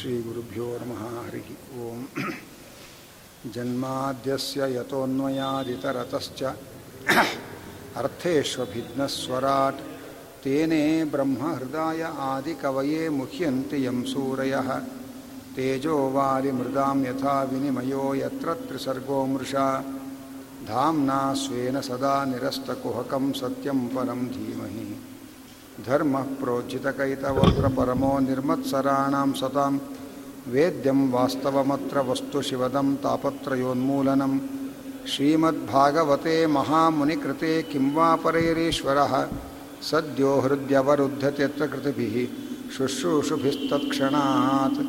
श्रीगुरुभ्यो नमः हरिः ओम्। जन्माद्यस्य यतोऽन्वयादितरतश्च अर्थेष्वभिघ्नस्वराट् तेने ब्रह्महृदाय आदिकवये मुह्यन्ति यं सूरयः। तेजो वालिमृदां यथा विनिमयो यत्र त्रिसर्गो मृषा। धाम्ना स्वेन सदा निरस्तकुहकं सत्यं परं धीमहि धर्मः प्रोज्झितकैतवत्र परमो निर्मत्सराणां सतां। वेद्यं वास्तवमत्र वस्तुशिवदं तापत्रयोन्मूलनं। श्रीमद्भागवते महामुनिकृते किं वा परैरीश्वरः? सद्यो हृद्यवरुध्यत्यत्र कृतिभिः। शुश्रूषुभिस्तत्क्षणात्।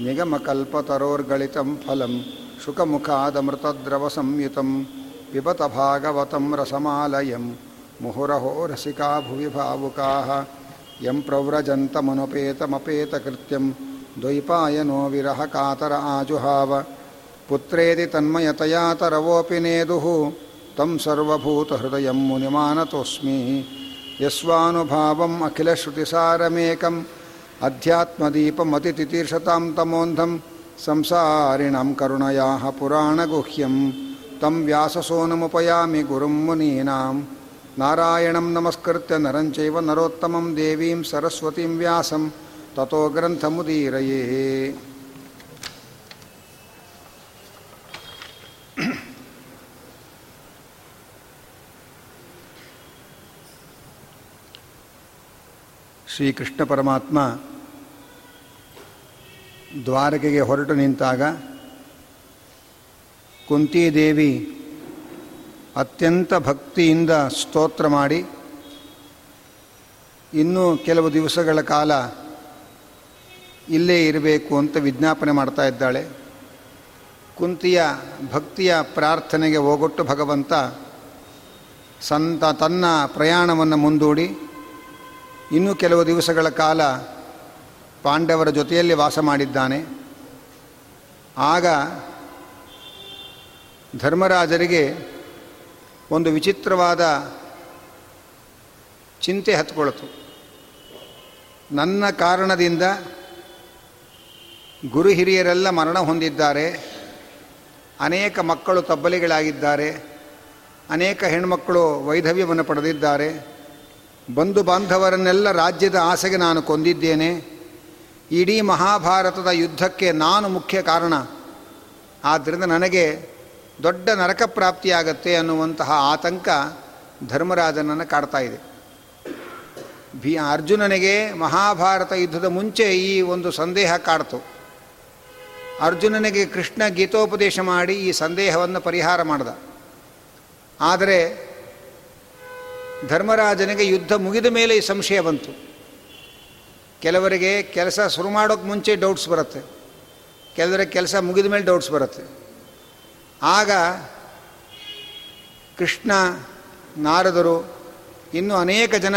निगमकल्पतरोर्गलितं फलं। शुकमुखादमृतद्रवसंयुतं। पिबत भागवतं रसमालयं मुहुरहो रसिका भुवि भावुकाः यं प्रव्रजन्तमनुपेतमपेतकृत्यं द्वैपायनो विरहकातर आजुहाव। पुत्रेति तन्मयतया तरवोऽपि नेदुः। तं सर्वभूतहृदयं मुनिमानतोऽस्मि। यस्वानुभावम् अखिलश्रुतिसारमेकम् अध्यात्मदीपमतितितीर्षतां तमोन्धं। संसारिणां करुणयाः पुराणगुह्यं। तं व्याससोनमुपयामि गुरुं मुनीनां ನಾರಾಯಣಂ ನಮಸ್ಕೃತ್ಯ ನರಂಚೈವ ನರೋತ್ತಮಂ ದೇವೀಂ ಸರಸ್ವತೀಂ ವ್ಯಾಸಂ ತಥೋ ಗ್ರಂಥಮುದೀರಯೇ ಶ್ರೀಕೃಷ್ಣ ಪರಮಾತ್ಮ ದ್ವಾರಕೆಗೆ ಹೊರಟು ನಿಂತಾಗ ಕುಂತಿದೇವಿ ಅತ್ಯಂತ ಭಕ್ತಿಯಿಂದ ಸ್ತೋತ್ರ ಮಾಡಿ. ಇನ್ನೂ ಕೆಲವು ದಿವಸಗಳ ಕಾಲ ಇಲ್ಲೇ ಇರಬೇಕು ಅಂತ ವಿಜ್ಞಾಪನೆ ಮಾಡ್ತಾ ಇದ್ದಾಳೆ. ಕುಂತಿಯ ಭಕ್ತಿಯ ಪ್ರಾರ್ಥನೆಗೆ ಹೋಗೊಟ್ಟು ಭಗವಂತ ಸಂತ ತನ್ನ ಪ್ರಯಾಣವನ್ನು ಮುಂದೂಡಿ. ಇನ್ನೂ ಕೆಲವು ದಿವಸಗಳ ಕಾಲ ಪಾಂಡವರ ಜೊತೆಯಲ್ಲಿ ವಾಸ ಮಾಡಿದ್ದಾನೆ. ಆಗ ಧರ್ಮರಾಜರಿಗೆ ಒಂದು ವಿಚಿತ್ರವಾದ ಚಿಂತೆ ಹತ್ಕೊಳ್ತು. ನನ್ನ ಕಾರಣದಿಂದ ಗುರು ಹಿರಿಯರೆಲ್ಲ ಮರಣ ಹೊಂದಿದ್ದಾರೆ, ಅನೇಕ ಮಕ್ಕಳು ತಬ್ಬಲಿಗಳಾಗಿದ್ದಾರೆ, ಅನೇಕ ಹೆಣ್ಮಕ್ಕಳು ವೈಧವ್ಯವನ್ನು ಪಡೆದಿದ್ದಾರೆ. ಬಂಧು ಬಾಂಧವರನ್ನೆಲ್ಲ ರಾಜ್ಯದ ಆಸೆಗೆ ನಾನು ಕೊಂದಿದ್ದೇನೆ. ಇಡೀ ಮಹಾಭಾರತದ ಯುದ್ಧಕ್ಕೆ ನಾನು ಮುಖ್ಯ ಕಾರಣ. ಆದ್ದರಿಂದ ನನಗೆ ದೊಡ್ಡ ನರಕ ಪ್ರಾಪ್ತಿಯಾಗತ್ತೆ ಅನ್ನುವಂತಹ ಆತಂಕ ಧರ್ಮರಾಜನನ್ನು ಕಾಡ್ತಾ ಇದೆ. ಭೀ ಅರ್ಜುನನಿಗೆ ಮಹಾಭಾರತ ಯುದ್ಧದ ಮುಂಚೆ ಈ ಒಂದು ಸಂದೇಹ ಕಾಡ್ತು. ಅರ್ಜುನನಿಗೆ ಕೃಷ್ಣ ಗೀತೋಪದೇಶ ಮಾಡಿ ಈ ಸಂದೇಹವನ್ನು ಪರಿಹಾರ ಮಾಡಿದ. ಆದರೆ ಧರ್ಮರಾಜನಿಗೆ ಯುದ್ಧ ಮುಗಿದ ಮೇಲೆ ಈ ಸಂಶಯ ಬಂತು. ಕೆಲವರಿಗೆ ಕೆಲಸ ಶುರು ಮಾಡೋಕ್ಕೆ ಮುಂಚೆ ಡೌಟ್ಸ್ ಬರುತ್ತೆ. ಕೆಲವರಿಗೆ ಕೆಲಸ ಮುಗಿದ ಮೇಲೆ ಡೌಟ್ಸ್ ಬರುತ್ತೆ. ಆಗ ಕೃಷ್ಣ, ನಾರದರು ಇನ್ನೂ ಅನೇಕ ಜನ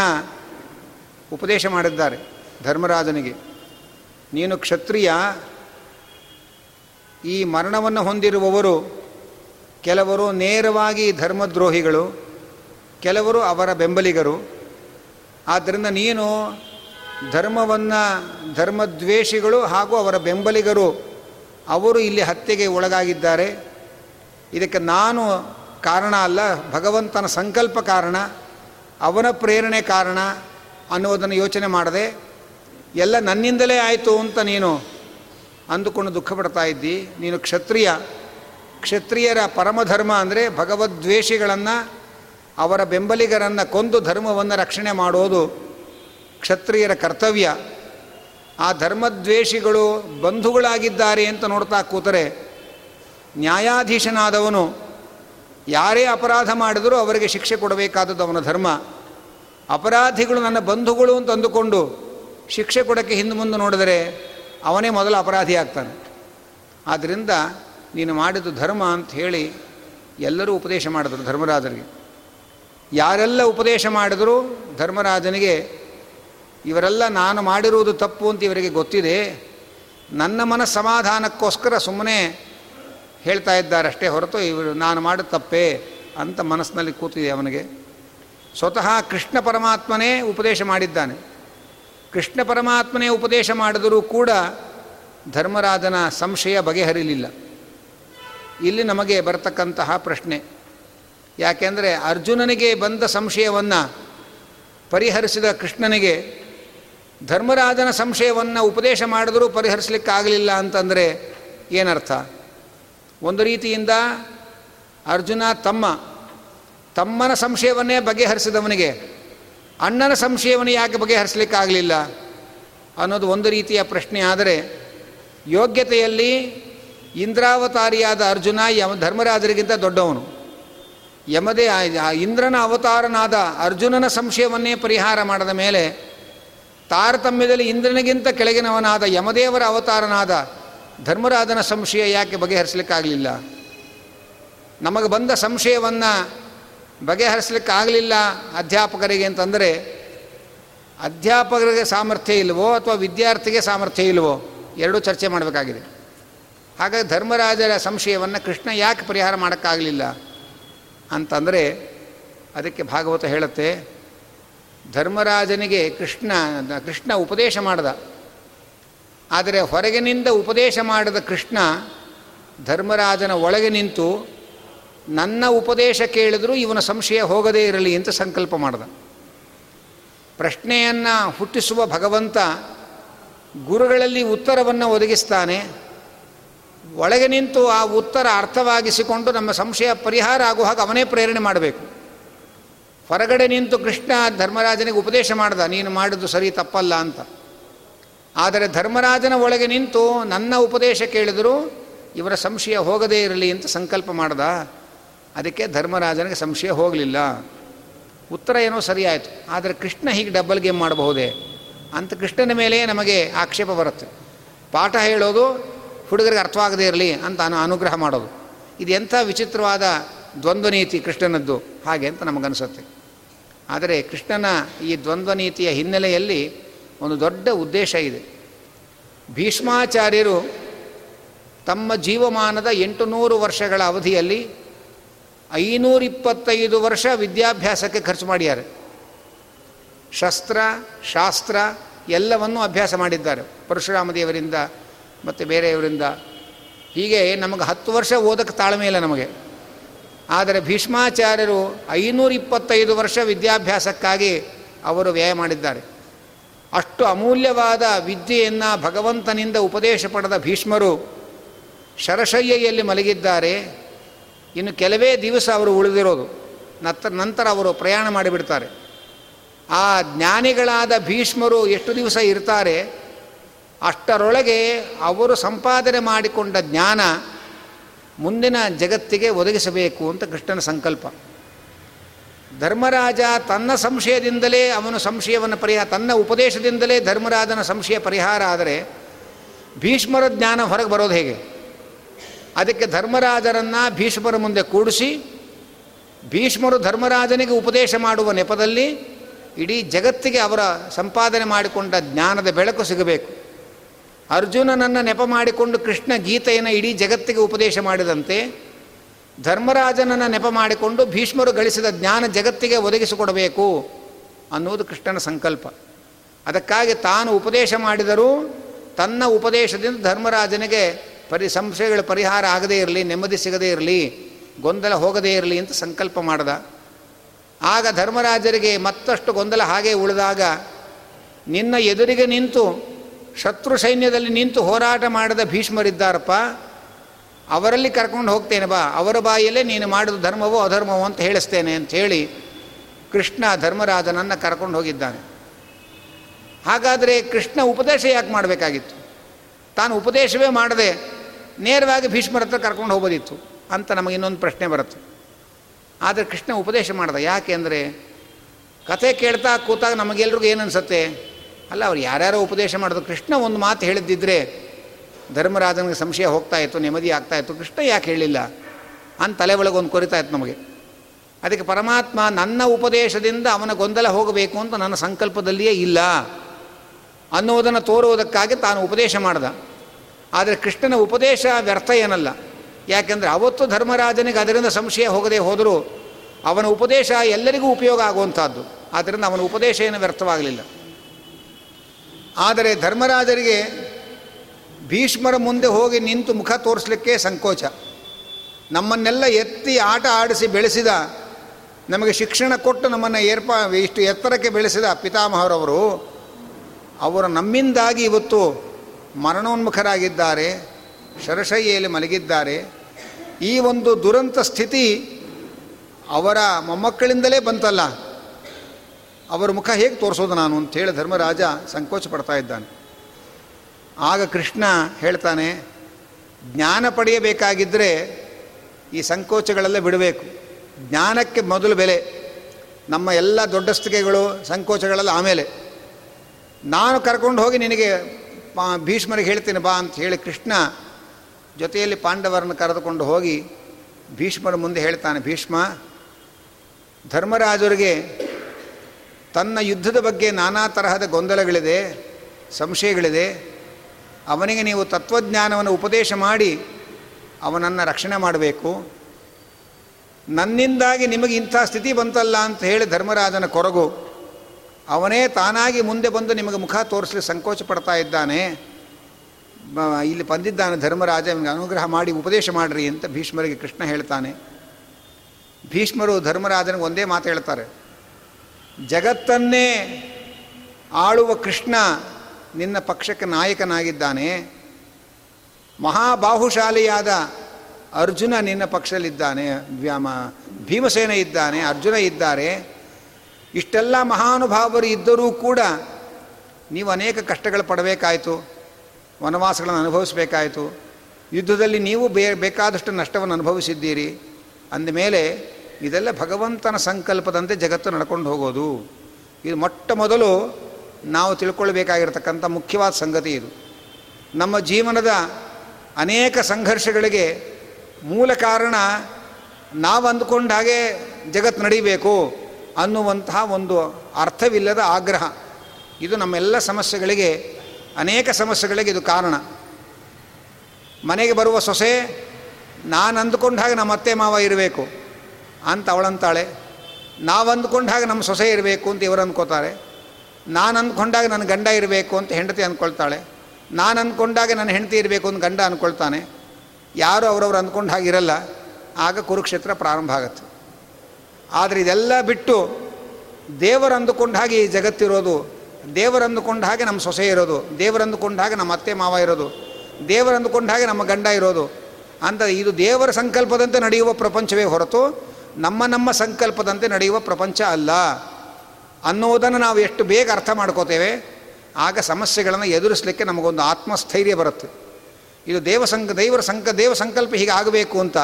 ಉಪದೇಶ ಮಾಡಿದ್ದಾರೆ ಧರ್ಮರಾಜನಿಗೆ. ನೀನು ಕ್ಷತ್ರಿಯ, ಈ ಮರಣವನ್ನು ಹೊಂದಿರುವವರು ಕೆಲವರು ನೇರವಾಗಿ ಧರ್ಮದ್ರೋಹಿಗಳು, ಕೆಲವರು ಅವರ ಬೆಂಬಲಿಗರು. ಆದ್ದರಿಂದ ನೀನು ಧರ್ಮವನ್ನು, ಧರ್ಮದ್ವೇಷಿಗಳು ಹಾಗೂ ಅವರ ಬೆಂಬಲಿಗರು, ಅವರು ಇಲ್ಲಿ ಹತ್ಯೆಗೆ ಒಳಗಾಗಿದ್ದಾರೆ. ಇದಕ್ಕೆ ನಾನು ಕಾರಣ ಅಲ್ಲ, ಭಗವಂತನ ಸಂಕಲ್ಪ ಕಾರಣ, ಅವನ ಪ್ರೇರಣೆ ಕಾರಣ ಅನ್ನೋದನ್ನು ಯೋಚನೆ ಮಾಡದೆ, ಎಲ್ಲ ನನ್ನಿಂದಲೇ ಆಯಿತು ಅಂತ ನೀನು ಅಂದುಕೊಂಡು ದುಃಖ ಪಡ್ತಾ ಇದ್ದಿ. ನೀನು ಕ್ಷತ್ರಿಯ. ಕ್ಷತ್ರಿಯರ ಪರಮಧರ್ಮ ಅಂದರೆ ಭಗವದ್ವೇಷಿಗಳನ್ನು, ಅವರ ಬೆಂಬಲಿಗರನ್ನು ಕೊಂದು ಧರ್ಮವನ್ನು ರಕ್ಷಣೆ ಮಾಡೋದು ಕ್ಷತ್ರಿಯರ ಕರ್ತವ್ಯ. ಆ ಧರ್ಮದ್ವೇಷಿಗಳು ಬಂಧುಗಳಾಗಿದ್ದಾರೆ ಅಂತ ನೋಡ್ತಾ ಕೂತರೆ ನ್ಯಾಯಾಧೀಶನಾದವನು ಯಾರೇ ಅಪರಾಧ ಮಾಡಿದರೂ ಅವರಿಗೆ ಶಿಕ್ಷೆ ಕೊಡಬೇಕಾದದ್ದು ಅವನ ಧರ್ಮ. ಅಪರಾಧಿಗಳು ನನ್ನ ಬಂಧುಗಳು ಅಂತ ಅಂದುಕೊಂಡು ಶಿಕ್ಷೆ ಕೊಡೋಕ್ಕೆ ಹಿಂದೆ ಮುಂದೆ ನೋಡಿದರೆ ಅವನೇ ಮೊದಲ ಅಪರಾಧಿ ಆಗ್ತಾನೆ. ಆದ್ದರಿಂದ ನೀನು ಮಾಡಿದ್ದು ಧರ್ಮ ಅಂತ ಹೇಳಿ ಎಲ್ಲರೂ ಉಪದೇಶ ಮಾಡಿದ್ರು ಧರ್ಮರಾಜನಿಗೆ ಯಾರೆಲ್ಲ ಉಪದೇಶ ಮಾಡಿದರೂ ಧರ್ಮರಾಜನಿಗೆ ಇವರೆಲ್ಲ ನಾನು ಮಾಡಿರುವುದು ತಪ್ಪು ಅಂತ ಇವರಿಗೆ ಗೊತ್ತಿದೆ. ನನ್ನ ಮನಸ್ಸಮಾಧಾನಕ್ಕೋಸ್ಕರ ಸುಮ್ಮನೆ ಹೇಳ್ತಾ ಇದ್ದಾರಷ್ಟೇ ಹೊರತು ಇವರು, ನಾನು ಮಾಡಿದ ತಪ್ಪೆ ಅಂತ ಮನಸ್ಸಿನಲ್ಲಿ ಕೂತಿದೆ ಅವನಿಗೆ. ಸ್ವತಃ ಕೃಷ್ಣ ಪರಮಾತ್ಮನೇ ಉಪದೇಶ ಮಾಡಿದ್ದಾನೆ. ಕೃಷ್ಣ ಪರಮಾತ್ಮನೇ ಉಪದೇಶ ಮಾಡಿದರೂ ಕೂಡ ಧರ್ಮರಾಜನ ಸಂಶಯ ಬಗೆಹರಿಲಿಲ್ಲ. ಇಲ್ಲಿ ನಮಗೆ ಬರತಕ್ಕಂತಹ ಪ್ರಶ್ನೆ, ಯಾಕೆಂದರೆ ಅರ್ಜುನನಿಗೆ ಬಂದ ಸಂಶಯವನ್ನು ಪರಿಹರಿಸಿದ ಕೃಷ್ಣನಿಗೆ ಧರ್ಮರಾಜನ ಸಂಶಯವನ್ನು ಉಪದೇಶ ಮಾಡಿದರೂ ಪರಿಹರಿಸಲಿಕ್ಕಾಗಲಿಲ್ಲ ಅಂತಂದರೆ ಏನರ್ಥ? ಒಂದು ರೀತಿಯಿಂದ ಅರ್ಜುನ ತಮ್ಮ, ತಮ್ಮನ ಸಂಶಯವನ್ನೇ ಬಗೆಹರಿಸಿದವನಿಗೆ, ಅಣ್ಣನ ಸಂಶಯವನ್ನು ಯಾಕೆ ಬಗೆಹರಿಸಲಿಕ್ಕಾಗಲಿಲ್ಲ ಅನ್ನೋದು ಒಂದು ರೀತಿಯ ಪ್ರಶ್ನೆ ಆದರೆ, ಯೋಗ್ಯತೆಯಲ್ಲಿ ಇಂದ್ರಾವತಾರಿಯಾದ ಅರ್ಜುನ ಯಮ, ಧರ್ಮರಾಜರಿಗಿಂತ ದೊಡ್ಡವನು. ಯಮದೇ ಇಂದ್ರನ ಅವತಾರನಾದ ಅರ್ಜುನನ ಸಂಶಯವನ್ನೇ ಪರಿಹಾರ ಮಾಡದ ಮೇಲೆ ತಾರತಮ್ಯದಲ್ಲಿ ಇಂದ್ರನಿಗಿಂತ ಕೆಳಗಿನವನಾದ ಯಮದೇವರ ಅವತಾರನಾದ ಧರ್ಮರಾಜನ ಸಂಶಯ ಯಾಕೆ ಬಗೆಹರಿಸಲಿಕ್ಕಾಗಲಿಲ್ಲ? ನಮಗೆ ಬಂದ ಸಂಶಯವನ್ನು ಬಗೆಹರಿಸಲಿಕ್ಕಾಗಲಿಲ್ಲ ಅಧ್ಯಾಪಕರಿಗೆ ಅಂತಂದರೆ, ಅಧ್ಯಾಪಕರಿಗೆ ಸಾಮರ್ಥ್ಯ ಇಲ್ವೋ ಅಥವಾ ವಿದ್ಯಾರ್ಥಿಗೆ ಸಾಮರ್ಥ್ಯ ಇಲ್ವೋ ಎರಡೂ ಚರ್ಚೆ ಮಾಡಬೇಕಾಗಿದೆ. ಹಾಗಾಗಿ ಧರ್ಮರಾಜರ ಸಂಶಯವನ್ನು ಕೃಷ್ಣ ಯಾಕೆ ಪರಿಹಾರ ಮಾಡೋಕ್ಕಾಗಲಿಲ್ಲ? ಅಂತಂದರೆ, ಅದಕ್ಕೆ ಭಾಗವತ ಹೇಳುತ್ತೆ, ಧರ್ಮರಾಜನಿಗೆ ಕೃಷ್ಣ ಕೃಷ್ಣ ಉಪದೇಶ ಮಾಡ್ದ. ಆದರೆ ಹೊರಗಿನಿಂದ ಉಪದೇಶ ಮಾಡಿದ ಕೃಷ್ಣ ಧರ್ಮರಾಜನ ಒಳಗೆ ನಿಂತು, ನನ್ನ ಉಪದೇಶ ಕೇಳಿದರೂ ಇವನ ಸಂಶಯ ಹೋಗದೇ ಇರಲಿ ಅಂತ ಸಂಕಲ್ಪ ಮಾಡಿದ. ಪ್ರಶ್ನೆಯನ್ನು ಹುಟ್ಟಿಸುವ ಭಗವಂತ ಗುರುಗಳಲ್ಲಿ ಉತ್ತರವನ್ನು ಒದಗಿಸ್ತಾನೆ. ಒಳಗೆ ನಿಂತು ಆ ಉತ್ತರ ಅರ್ಥವಾಗಿಸಿಕೊಂಡು ನಮ್ಮ ಸಂಶಯ ಪರಿಹಾರ ಆಗುವ ಹಾಗೆ ಅವನೇ ಪ್ರೇರಣೆ ಮಾಡಬೇಕು. ಹೊರಗಡೆ ನಿಂತು ಕೃಷ್ಣ ಧರ್ಮರಾಜನಿಗೆ ಉಪದೇಶ ಮಾಡ್ದ, ನೀನು ಮಾಡಿದ್ದು ಸರಿ ತಪ್ಪಲ್ಲ ಅಂತ. ಆದರೆ ಧರ್ಮರಾಜನ ಒಳಗೆ ನಿಂತು ನನ್ನ ಉಪದೇಶ ಕೇಳಿದರೂ ಇವರ ಸಂಶಯ ಹೋಗದೇ ಇರಲಿ ಅಂತ ಸಂಕಲ್ಪ ಮಾಡ್ದ. ಅದಕ್ಕೆ ಧರ್ಮರಾಜನಿಗೆ ಸಂಶಯ ಹೋಗಲಿಲ್ಲ. ಉತ್ತರ ಏನೋ ಸರಿಯಾಯಿತು. ಆದರೆ ಕೃಷ್ಣ ಹೀಗೆ ಡಬ್ಬಲ್ ಗೇಮ್ ಮಾಡಬಹುದೇ? ಅಂತ ಕೃಷ್ಣನ ಮೇಲೆ ನಮಗೆ ಆಕ್ಷೇಪ ಬರುತ್ತೆ. ಪಾಠ ಹೇಳೋದು ಹುಡುಗರಿಗೆ ಅರ್ಥವಾಗದೇ ಇರಲಿ ಅಂತ ಅನು ಅನುಗ್ರಹ ಮಾಡೋದು. ಇದು ಎಂಥ ವಿಚಿತ್ರವಾದ ದ್ವಂದ್ವ ನೀತಿ ಕೃಷ್ಣನದ್ದು. ಹಾಗೆ ಅಂತ ನಮಗನಿಸುತ್ತೆ. ಆದರೆ ಕೃಷ್ಣನ ಈ ದ್ವಂದ್ವ ನೀತಿಯ ಹಿನ್ನೆಲೆಯಲ್ಲಿ ಒಂದು ದೊಡ್ಡ ಉದ್ದೇಶ ಇದೆ. ಭೀಷ್ಮಾಚಾರ್ಯರು ತಮ್ಮ ಜೀವಮಾನದ ಎಂಟು ನೂರು ವರ್ಷಗಳ ಅವಧಿಯಲ್ಲಿ ಐನೂರಿಪ್ಪತ್ತೈದು ವರ್ಷ ವಿದ್ಯಾಭ್ಯಾಸಕ್ಕೆ ಖರ್ಚು ಮಾಡಿದ್ದಾರೆ. ಶಸ್ತ್ರ, ಶಾಸ್ತ್ರ ಎಲ್ಲವನ್ನೂ ಅಭ್ಯಾಸ ಮಾಡಿದ್ದಾರೆ. ಪರಶುರಾಮ ದೇವರಿಂದ ಮತ್ತು ಬೇರೆಯವರಿಂದ. ಹೀಗೆ ನಮಗೆ ಹತ್ತು ವರ್ಷ ಓದಕ್ಕೆ ತಾಳ್ಮೆ ಇಲ್ಲ ನಮಗೆ. ಆದರೆ ಭೀಷ್ಮಾಚಾರ್ಯರು ಐನೂರಿಪ್ಪತ್ತೈದು ವರ್ಷ ವಿದ್ಯಾಭ್ಯಾಸಕ್ಕಾಗಿ ಅವರು ವ್ಯಯ ಮಾಡಿದ್ದಾರೆ. ಅಷ್ಟು ಅಮೂಲ್ಯವಾದ ವಿದ್ಯೆಯನ್ನು ಭಗವಂತನಿಂದ ಉಪದೇಶ ಪಡೆದ ಭೀಷ್ಮರು ಶರಶಯ್ಯೆಯಲ್ಲಿ ಮಲಗಿದ್ದಾರೆ. ಇನ್ನು ಕೆಲವೇ ದಿವಸ ಅವರು ಉಳಿದಿರೋದು. ನತ್ತ ನಂತರ ಅವರು ಪ್ರಯಾಣ ಮಾಡಿಬಿಡ್ತಾರೆ. ಆ ಜ್ಞಾನಿಗಳಾದ ಭೀಷ್ಮರು ಎಷ್ಟು ದಿವಸ ಇರ್ತಾರೆ? ಅಷ್ಟರೊಳಗೆ ಅವರು ಸಂಪಾದನೆ ಮಾಡಿಕೊಂಡ ಜ್ಞಾನ ಮುಂದಿನ ಜಗತ್ತಿಗೆ ಒದಗಿಸಬೇಕು ಅಂತ ಕೃಷ್ಣನ ಸಂಕಲ್ಪ. ಧರ್ಮರಾಜ ತನ್ನ ಸಂಶಯದಿಂದಲೇ ಅವನು ಸಂಶಯವನ್ನು ಪರಿಹಾರ ತನ್ನ ಉಪದೇಶದಿಂದಲೇ ಧರ್ಮರಾಜನ ಸಂಶಯ ಪರಿಹಾರ ಆದರೆ ಭೀಷ್ಮರ ಜ್ಞಾನ ಹೊರಗೆ ಬರೋದು ಹೇಗೆ? ಅದಕ್ಕೆ ಧರ್ಮರಾಜರನ್ನು ಭೀಷ್ಮರ ಮುಂದೆ ಕೂಡಿಸಿ, ಭೀಷ್ಮರು ಧರ್ಮರಾಜನಿಗೆ ಉಪದೇಶ ಮಾಡುವ ನೆಪದಲ್ಲಿ ಇಡೀ ಜಗತ್ತಿಗೆ ಅವರ ಸಂಪಾದನೆ ಮಾಡಿಕೊಂಡ ಜ್ಞಾನದ ಬೆಳಕು ಸಿಗಬೇಕು. ಅರ್ಜುನನನ್ನು ನೆಪ ಮಾಡಿಕೊಂಡು ಕೃಷ್ಣ ಗೀತೆಯನ್ನು ಇಡೀ ಜಗತ್ತಿಗೆ ಉಪದೇಶ ಮಾಡಿದಂತೆ ಧರ್ಮರಾಜನನ್ನು ನೆಪ ಮಾಡಿಕೊಂಡು ಭೀಷ್ಮರು ಗಳಿಸಿದ ಜ್ಞಾನ ಜಗತ್ತಿಗೆ ಒದಗಿಸಿಕೊಡಬೇಕು ಅನ್ನುವುದು ಕೃಷ್ಣನ ಸಂಕಲ್ಪ. ಅದಕ್ಕಾಗಿ ತಾನು ಉಪದೇಶ ಮಾಡಿದರೂ ತನ್ನ ಉಪದೇಶದಿಂದ ಧರ್ಮರಾಜನಿಗೆ ಪರಿ ಸಂಶಯಗಳ ಪರಿಹಾರ ಆಗದೇ ಇರಲಿ, ನೆಮ್ಮದಿ ಸಿಗದೇ ಇರಲಿ, ಗೊಂದಲ ಹೋಗದೇ ಇರಲಿ ಅಂತ ಸಂಕಲ್ಪ ಮಾಡ್ದ. ಆಗ ಧರ್ಮರಾಜರಿಗೆ ಮತ್ತಷ್ಟು ಗೊಂದಲ ಹಾಗೆ ಉಳಿದಾಗ ನಿನ್ನ ಎದುರಿಗೆ ನಿಂತು ಶತ್ರು ಸೈನ್ಯದಲ್ಲಿ ನಿಂತು ಹೋರಾಟ ಮಾಡಿದ ಭೀಷ್ಮರಿದ್ದಾರಪ್ಪ. ಅವರಲ್ಲಿ ಕರ್ಕೊಂಡು ಹೋಗ್ತೇನೆ ಬಾ, ಅವರ ಬಾಯಲ್ಲೇ ನೀನು ಮಾಡಿದ ಧರ್ಮವೋ ಅಧರ್ಮವೋ ಅಂತ ಹೇಳಿಸ್ತೇನೆ ಅಂತ ಹೇಳಿ ಕೃಷ್ಣ ಧರ್ಮರಾಜನನ್ನು ಕರ್ಕೊಂಡು ಹೋಗಿದ್ದಾನೆ. ಹಾಗಾದರೆ ಕೃಷ್ಣ ಉಪದೇಶ ಯಾಕೆ ಮಾಡಬೇಕಾಗಿತ್ತು? ತಾನು ಉಪದೇಶವೇ ಮಾಡದೆ ನೇರವಾಗಿ ಭೀಷ್ಮರ ಹತ್ರ ಕರ್ಕೊಂಡು ಹೋಗೋದಿತ್ತು ಅಂತ ನಮಗೆ ಇನ್ನೊಂದು ಪ್ರಶ್ನೆ ಬರುತ್ತೆ. ಆದರೆ ಕೃಷ್ಣ ಉಪದೇಶ ಮಾಡ್ದ ಯಾಕೆ ಅಂದರೆ ಕತೆ ಕೇಳ್ತಾ ಕೂತಾಗ ನಮಗೆಲ್ರಿಗೂ ಏನು ಅನಿಸುತ್ತೆ? ಅಲ್ಲ, ಅವ್ರು ಯಾರ್ಯಾರೋ ಉಪದೇಶ ಮಾಡಿದ್ರು. ಕೃಷ್ಣ ಒಂದು ಮಾತು ಹೇಳಿದ್ದಿದ್ರೆ ಧರ್ಮರಾಜನಿಗೆ ಸಂಶಯ ಹೋಗ್ತಾ ಇತ್ತು, ನೆಮ್ಮದಿ ಆಗ್ತಾ ಇತ್ತು. ಕೃಷ್ಣ ಯಾಕೆ ಹೇಳಿಲ್ಲ? ಅಂತ ತಲೆ ಒಳಗೆ ಒಂದು ಕೊರಿತಾ ಇತ್ತು ನಮಗೆ. ಅದಕ್ಕೆ ಪರಮಾತ್ಮ ನನ್ನ ಉಪದೇಶದಿಂದ ಅವನ ಗೊಂದಲ ಹೋಗಬೇಕು ಅಂತ ನನ್ನ ಸಂಕಲ್ಪದಲ್ಲಿಯೇ ಇಲ್ಲ ಅನ್ನೋದನ್ನು ತೋರುವುದಕ್ಕಾಗಿ ತಾನು ಉಪದೇಶ ಮಾಡ್ದ. ಆದರೆ ಕೃಷ್ಣನ ಉಪದೇಶ ವ್ಯರ್ಥ ಏನಲ್ಲ. ಯಾಕೆಂದರೆ ಅವತ್ತು ಧರ್ಮರಾಜನಿಗೆ ಅದರಿಂದ ಸಂಶಯ ಹೋಗದೆ ಹೋದರೂ ಅವನ ಉಪದೇಶ ಎಲ್ಲರಿಗೂ ಉಪಯೋಗ ಆಗುವಂಥದ್ದು. ಆದ್ದರಿಂದ ಅವನ ಉಪದೇಶ ಏನು ವ್ಯರ್ಥವಾಗಲಿಲ್ಲ. ಆದರೆ ಧರ್ಮರಾಜರಿಗೆ ಭೀಷ್ಮರ ಮುಂದೆ ಹೋಗಿ ನಿಂತು ಮುಖ ತೋರಿಸ್ಲಿಕ್ಕೆ ಸಂಕೋಚ. ನಮ್ಮನ್ನೆಲ್ಲ ಎತ್ತಿ ಆಟ ಆಡಿಸಿ ಬೆಳೆಸಿದ, ನಮಗೆ ಶಿಕ್ಷಣ ಕೊಟ್ಟು ನಮ್ಮನ್ನು ಏರ್ಪಾ, ಇಷ್ಟು ಎತ್ತರಕ್ಕೆ ಬೆಳೆಸಿದ ಪಿತಾಮಹರವರು, ಅವರು ನಮ್ಮಿಂದಾಗಿ ಇವತ್ತು ಮರಣೋನ್ಮುಖರಾಗಿದ್ದಾರೆ ಶರಶಯ್ಯಲ್ಲಿ ಮಲಗಿದ್ದಾರೆ. ಈ ಒಂದು ದುರಂತ ಸ್ಥಿತಿ ಅವರ ಮೊಮ್ಮಕ್ಕಳಿಂದಲೇ ಬಂತಲ್ಲ. ಅವರ ಮುಖ ಹೇಗೆ ತೋರಿಸೋದು ನಾನು ಅಂತೇಳಿ ಧರ್ಮರಾಜ ಸಂಕೋಚ ಪಡ್ತಾ ಇದ್ದಾನೆ. ಆಗ ಕೃಷ್ಣ ಹೇಳ್ತಾನೆ, ಜ್ಞಾನ ಪಡೆಯಬೇಕಾಗಿದ್ದರೆ ಈ ಸಂಕೋಚಗಳೆಲ್ಲ ಬಿಡಬೇಕು. ಜ್ಞಾನಕ್ಕೆ ಮೊದಲು ಬೆಲೆ. ನಮ್ಮ ಎಲ್ಲ ದೊಡ್ಡಸ್ತಿಕೆಗಳು ಸಂಕೋಚಗಳೆಲ್ಲ ಆಮೇಲೆ. ನಾನು ಕರ್ಕೊಂಡು ಹೋಗಿ ನಿನಗೆ ಭೀಷ್ಮರಿಗೆ ಹೇಳ್ತೀನಿ ಬಾ ಅಂತ ಹೇಳಿ ಕೃಷ್ಣ ಜೊತೆಯಲ್ಲಿ ಪಾಂಡವರನ್ನು ಕರೆದುಕೊಂಡು ಹೋಗಿ ಭೀಷ್ಮರ ಮುಂದೆ ಹೇಳ್ತಾನೆ, ಭೀಷ್ಮ, ಧರ್ಮರಾಜರಿಗೆ ತನ್ನ ಯುದ್ಧದ ಬಗ್ಗೆ ನಾನಾ ತರಹದ ಗೊಂದಲಗಳಿದೆ, ಸಂಶಯಗಳಿದೆ. ಅವನಿಗೆ ನೀವು ತತ್ವಜ್ಞಾನವನ್ನು ಉಪದೇಶ ಮಾಡಿ ಅವನನ್ನು ರಕ್ಷಣೆ ಮಾಡಬೇಕು. ನನ್ನಿಂದಾಗಿ ನಿಮಗೆ ಇಂಥ ಸ್ಥಿತಿ ಬಂತಲ್ಲ ಅಂತ ಹೇಳಿ ಧರ್ಮರಾಜನ ಕೊರಗು. ಅವನೇ ತಾನಾಗಿ ಮುಂದೆ ಬಂದು ನಿಮಗೆ ಮುಖ ತೋರಿಸಲಿ ಸಂಕೋಚ ಪಡ್ತಾ ಇದ್ದಾನೆ. ಇಲ್ಲಿ ಬಂದಿದ್ದಾನೆ ಧರ್ಮರಾಜ ನಿಮಗೆ ಅನುಗ್ರಹ ಮಾಡಿ ಉಪದೇಶ ಮಾಡಿರಿ ಅಂತ ಭೀಷ್ಮರಿಗೆ ಕೃಷ್ಣ ಹೇಳ್ತಾನೆ. ಭೀಷ್ಮರು ಧರ್ಮರಾಜನಿಗೆ ಒಂದೇ ಮಾತು ಹೇಳ್ತಾರೆ. ಜಗತ್ತನ್ನೇ ಆಳುವ ಕೃಷ್ಣ ನಿನ್ನ ಪಕ್ಷಕ್ಕೆ ನಾಯಕನಾಗಿದ್ದಾನೆ. ಮಹಾಬಾಹುಶಾಲಿಯಾದ ಅರ್ಜುನ ನಿನ್ನ ಪಕ್ಷದಲ್ಲಿದ್ದಾನೆ. ವ್ಯಾಮ, ಭೀಮಸೇನ ಇದ್ದಾನೆ, ಅರ್ಜುನ ಇದ್ದಾರೆ. ಇಷ್ಟೆಲ್ಲ ಮಹಾನುಭಾವರು ಇದ್ದರೂ ಕೂಡ ನೀವು ಅನೇಕ ಕಷ್ಟಗಳು ಪಡಬೇಕಾಯಿತು. ವನವಾಸಗಳನ್ನು ಅನುಭವಿಸಬೇಕಾಯಿತು. ಯುದ್ಧದಲ್ಲಿ ನೀವು ಬೇ, ಬೇಕಾದಷ್ಟು ನಷ್ಟವನ್ನು ಅನುಭವಿಸಿದ್ದೀರಿ. ಅಂದಮೇಲೆ ಇದೆಲ್ಲ ಭಗವಂತನ ಸಂಕಲ್ಪದಂತೆ ಜಗತ್ತು ನಡ್ಕೊಂಡು ಹೋಗೋದು. ಇದು ಮೊಟ್ಟ ಮೊದಲು ನಾವು ತಿಳ್ಕೊಳ್ಬೇಕಾಗಿರ್ತಕ್ಕಂಥ ಮುಖ್ಯವಾದ ಸಂಗತಿ ಇದು. ನಮ್ಮ ಜೀವನದ ಅನೇಕ ಸಂಘರ್ಷಗಳಿಗೆ ಮೂಲ ಕಾರಣ ನಾವು ಅಂದುಕೊಂಡ ಹಾಗೆ ಜಗತ್ತು ನಡೀಬೇಕು ಅನ್ನುವಂತಹ ಒಂದು ಅರ್ಥವಿಲ್ಲದ ಆಗ್ರಹ. ಇದು ನಮ್ಮೆಲ್ಲ ಸಮಸ್ಯೆಗಳಿಗೆ, ಅನೇಕ ಸಮಸ್ಯೆಗಳಿಗೆ ಇದು ಕಾರಣ. ಮನೆಗೆ ಬರುವ ಸೊಸೆ, ನಾನು ಅಂದುಕೊಂಡ ಹಾಗೆ ನಮ್ಮ ಅತ್ತೆ ಮಾವ ಇರಬೇಕು ಅಂತ ಅವಳಂತಾಳೆ. ನಾವು ಅಂದ್ಕೊಂಡ ಹಾಗೆ ನಮ್ಮ ಸೊಸೆ ಇರಬೇಕು ಅಂತ ಇವರು ಅಂದ್ಕೋತಾರೆ. ನಾನು ಅಂದ್ಕೊಂಡಾಗ ನನ್ನ ಗಂಡ ಇರಬೇಕು ಅಂತ ಹೆಂಡತಿ ಅಂದ್ಕೊಳ್ತಾಳೆ ನಾನು ಅಂದ್ಕೊಂಡಾಗ ನನ್ನ ಹೆಂಡತಿ ಇರಬೇಕು ಅಂತ ಗಂಡ ಅಂದ್ಕೊಳ್ತಾನೆ ಯಾರು ಅವರವ್ರು ಅಂದ್ಕೊಂಡು ಹಾಗಿರಲ್ಲ ಆಗ ಕುರುಕ್ಷೇತ್ರ ಪ್ರಾರಂಭ ಆಗುತ್ತೆ. ಆದರೆ ಇದೆಲ್ಲ ಬಿಟ್ಟು ದೇವರು ಅಂದುಕೊಂಡ ಹಾಗೆ ಈ ಜಗತ್ತಿರೋದು ದೇವರು ಅಂದುಕೊಂಡ ಹಾಗೆ ನಮ್ಮ ಸೊಸೆ ಇರೋದು, ದೇವರು ಅಂದುಕೊಂಡ ಹಾಗೆ ನಮ್ಮ ಅತ್ತೆ ಮಾವ ಇರೋದು, ದೇವರು ಅಂದುಕೊಂಡ ಹಾಗೆ ನಮ್ಮ ಗಂಡ ಇರೋದು. ಅಂತ ಇದು ದೇವರ ಸಂಕಲ್ಪದಂತೆ ನಡೆಯುವ ಪ್ರಪಂಚವೇ ಹೊರತು ನಮ್ಮ ನಮ್ಮ ಸಂಕಲ್ಪದಂತೆ ನಡೆಯುವ ಪ್ರಪಂಚ ಅಲ್ಲ. ಅನ್ನೋದನ್ನು ನಾವು ಎಷ್ಟು ಬೇಗ ಅರ್ಥ ಮಾಡ್ಕೋತೇವೆ, ಆಗ ಸಮಸ್ಯೆಗಳನ್ನು ಎದುರಿಸಲಿಕ್ಕೆ ನಮಗೊಂದು ಆತ್ಮಸ್ಥೈರ್ಯ ಬರುತ್ತೆ. ಇದು ದೇವ ಸಂಕ ದೇವರ ಸಂಕ ದೇವ ಸಂಕಲ್ಪ ಹೀಗೆ ಆಗಬೇಕು ಅಂತ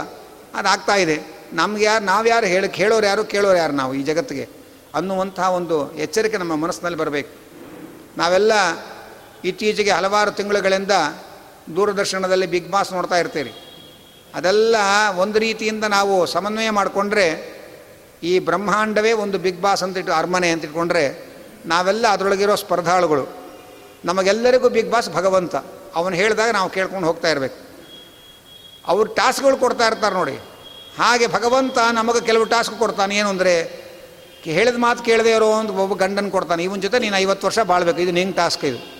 ಅದಾಗ್ತಾ ಇದೆ. ನಮ್ಗೆ ಯಾರು, ನಾವು ಯಾರು ಹೇಳಿ, ಕೇಳೋರು ಯಾರು ಕೇಳೋರು ಯಾರು ನಾವು ಈ ಜಗತ್ತಿಗೆ? ಅನ್ನುವಂತಹ ಒಂದು ಎಚ್ಚರಿಕೆ ನಮ್ಮ ಮನಸ್ಸಿನಲ್ಲಿ ಬರಬೇಕು. ನಾವೆಲ್ಲ ಇತ್ತೀಚೆಗೆ ಹಲವಾರು ತಿಂಗಳುಗಳಿಂದ ದೂರದರ್ಶನದಲ್ಲಿ ಬಿಗ್ ಬಾಸ್ ನೋಡ್ತಾ ಇರ್ತೀರಿ. ಅದೆಲ್ಲ ಒಂದು ರೀತಿಯಿಂದ ನಾವು ಸಮನ್ವಯ ಮಾಡಿಕೊಂಡ್ರೆ ಈ ಬ್ರಹ್ಮಾಂಡವೇ ಒಂದು ಬಿಗ್ ಬಾಸ್ ಅಂತ ಇಟ್ಟು ಅರಮನೆ ಅಂತ ಇಟ್ಕೊಂಡ್ರೆ ನಾವೆಲ್ಲ ಅದರೊಳಗಿರೋ ಸ್ಪರ್ಧಾಳುಗಳು. ನಮಗೆಲ್ಲರಿಗೂ ಬಿಗ್ ಬಾಸ್ ಭಗವಂತ. ಅವನು ಹೇಳಿದಾಗ ನಾವು ಕೇಳ್ಕೊಂಡು ಹೋಗ್ತಾ ಇರಬೇಕು. ಅವ್ರು ಟಾಸ್ಕ್ಗಳು ಕೊಡ್ತಾ ಇರ್ತಾರೆ ನೋಡಿ. ಹಾಗೆ ಭಗವಂತ ನಮಗೆ ಕೆಲವು ಟಾಸ್ಕ್ ಕೊಡ್ತಾನೆ. ಏನು ಅಂದರೆ ಹೇಳಿದ ಮಾತು ಕೇಳದೆ ಇರೋ ಒಂದು ಒಬ್ಬ ಗಂಡನ ಕೊಡ್ತಾನೆ. ಇವನ ಜೊತೆ ನೀನು ಐವತ್ತು ವರ್ಷ ಬಾಳ್ಬೇಕು. ಇದು ನಿಂಗೆ ಟಾಸ್ಕ್ ಇದು.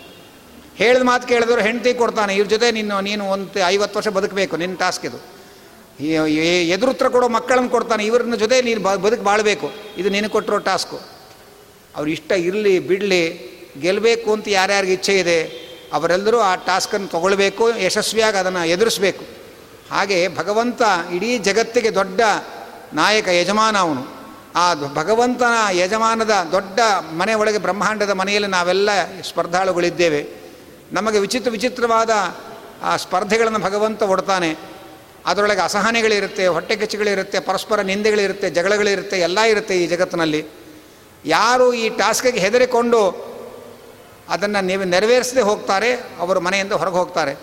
ಹೇಳಿದ ಮಾತು ಕೇಳಿದ್ರು ಹೆಂಡತಿ ಕೊಡ್ತಾನೆ. ಇವ್ರ ಜೊತೆ ನೀನು ನೀನು ಒಂದು ಐವತ್ತು ವರ್ಷ ಬದುಕಬೇಕು. ನಿನ್ನ ಟಾಸ್ಕ್ ಇದು. ಎದುರುತ್ರ ಕೊಡೋ ಮಕ್ಕಳನ್ನು ಕೊಡ್ತಾನೆ. ಇವ್ರನ್ನ ಜೊತೆ ನೀನು ಬದುಕು ಬಾಳಬೇಕು. ಇದು ನೀನು ಕೊಟ್ಟಿರೋ ಟಾಸ್ಕು. ಅವ್ರು ಇಷ್ಟ ಇರಲಿ, ಬಿಡಲಿ ಗೆಲ್ಲಬೇಕು ಅಂತ ಯಾರ್ಯಾರಿಗೆ ಇಚ್ಛೆ ಇದೆ, ಅವರೆಲ್ಲರೂ ಆ ಟಾಸ್ಕನ್ನು ತೊಗೊಳ್ಬೇಕು, ಯಶಸ್ವಿಯಾಗಿ ಅದನ್ನು ಎದುರಿಸಬೇಕು. ಹಾಗೆ ಭಗವಂತ ಇಡೀ ಜಗತ್ತಿಗೆ ದೊಡ್ಡ ನಾಯಕ, ಯಜಮಾನ ಅವನು. ಆ ಭಗವಂತನ ಯಜಮಾನದ ದೊಡ್ಡ ಮನೆ ಒಳಗೆ ಬ್ರಹ್ಮಾಂಡದ ಮನೆಯಲ್ಲಿ ನಾವೆಲ್ಲ ಸ್ಪರ್ಧಾಳುಗಳಿದ್ದೇವೆ. ನಮಗೆ ವಿಚಿತ್ರ ವಿಚಿತ್ರವಾದ ಆ ಸ್ಪರ್ಧೆಗಳನ್ನು ಭಗವಂತ ಒಡ್ತಾನೆ. ಅದರೊಳಗೆ ಅಸಹನೆಗಳಿರುತ್ತೆ ಹೊಟ್ಟೆ ಕೆಚ್ಚುಗಳಿರುತ್ತೆ ಪರಸ್ಪರ ನಿಂದೆಗಳಿರುತ್ತೆ, ಜಗಳಗಳಿರುತ್ತೆ, ಎಲ್ಲ ಇರುತ್ತೆ ಈ ಜಗತ್ತಿನಲ್ಲಿ. ಯಾರು ಈ ಟಾಸ್ಕಿಗೆ ಹೆದರಿಕೊಂಡು ಅದನ್ನು ನೀವು ನೆರವೇರಿಸದೆ ಹೋಗ್ತಾರೆ, ಅವರು ಮನೆಯಿಂದ ಹೊರಗೆ ಹೋಗ್ತಾರೆ.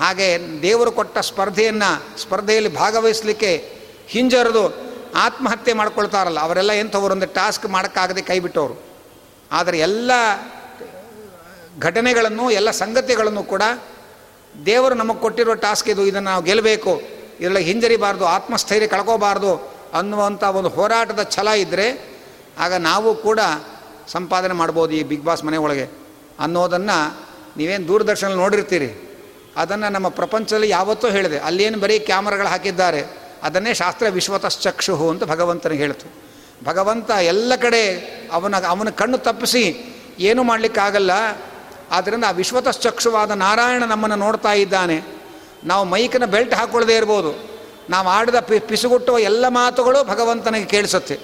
ಹಾಗೆ ದೇವರು ಕೊಟ್ಟ ಸ್ಪರ್ಧೆಯನ್ನು, ಸ್ಪರ್ಧೆಯಲ್ಲಿ ಭಾಗವಹಿಸಲಿಕ್ಕೆ ಹಿಂಜರಿದು ಆತ್ಮಹತ್ಯೆ ಮಾಡ್ಕೊಳ್ತಾರಲ್ಲ, ಅವರೆಲ್ಲ ಎಂಥವ್ರು ಒಂದು ಟಾಸ್ಕ್ ಮಾಡೋಕ್ಕಾಗದೆ ಕೈ ಬಿಟ್ಟವರು. ಆದರೆ ಎಲ್ಲ ಘಟನೆಗಳನ್ನು, ಎಲ್ಲ ಸಂಗತಿಗಳನ್ನು ಕೂಡ ದೇವರು ನಮಗೆ ಕೊಟ್ಟಿರೋ ಟಾಸ್ಕ್ ಇದು, ಇದನ್ನು ನಾವು ಗೆಲ್ಲಬೇಕು. ಇದರಲ್ಲಿ ಹಿಂಜರಿಬಾರ್ದು, ಆತ್ಮಸ್ಥೈರ್ಯ ಕಳ್ಕೋಬಾರ್ದು ಅನ್ನುವಂಥ ಒಂದು ಹೋರಾಟದ ಛಲ ಇದ್ದರೆ ಆಗ ನಾವು ಕೂಡ ಸಂಪಾದನೆ ಮಾಡ್ಬೋದು ಈ ಬಿಗ್ ಬಾಸ್ ಮನೆ ಒಳಗೆ ಅನ್ನೋದನ್ನು ನೀವೇನು ದೂರದರ್ಶನ ನೋಡಿರ್ತೀರಿ. ಅದನ್ನು ನಮ್ಮ ಪ್ರಪಂಚದಲ್ಲಿ ಯಾವತ್ತೂ ಹೇಳಿದೆ. ಅಲ್ಲೇನು ಬರೀ ಕ್ಯಾಮ್ರಾಗಳು ಹಾಕಿದ್ದಾರೆ. ಅದನ್ನೇ ಶಾಸ್ತ್ರ ವಿಶ್ವತಶ್ಚಕ್ಷು ಅಂತ ಭಗವಂತನಿಗೆ ಹೇಳ್ತು. ಭಗವಂತ ಎಲ್ಲ ಕಡೆ ಅವನ ಅವನ ಕಣ್ಣು ತಪ್ಪಿಸಿ ಏನೂ ಮಾಡಲಿಕ್ಕಾಗಲ್ಲ. ಆದ್ದರಿಂದ ಆ ವಿಶ್ವತಶ್ಚಕ್ಷುವಾದ ನಾರಾಯಣ ನಮ್ಮನ್ನು ನೋಡ್ತಾ ಇದ್ದಾನೆ. ನಾವು ಮೈಕನ ಬೆಲ್ಟ್ ಹಾಕ್ಕೊಳ್ಳದೇ ಇರ್ಬೋದು. ನಾವು ಆಡಿದ ಪಿ, ಪಿಸುಗುಟ್ಟುವ ಎಲ್ಲ ಮಾತುಗಳು ಭಗವಂತನಿಗೆ ಕೇಳಿಸುತ್ತೆ.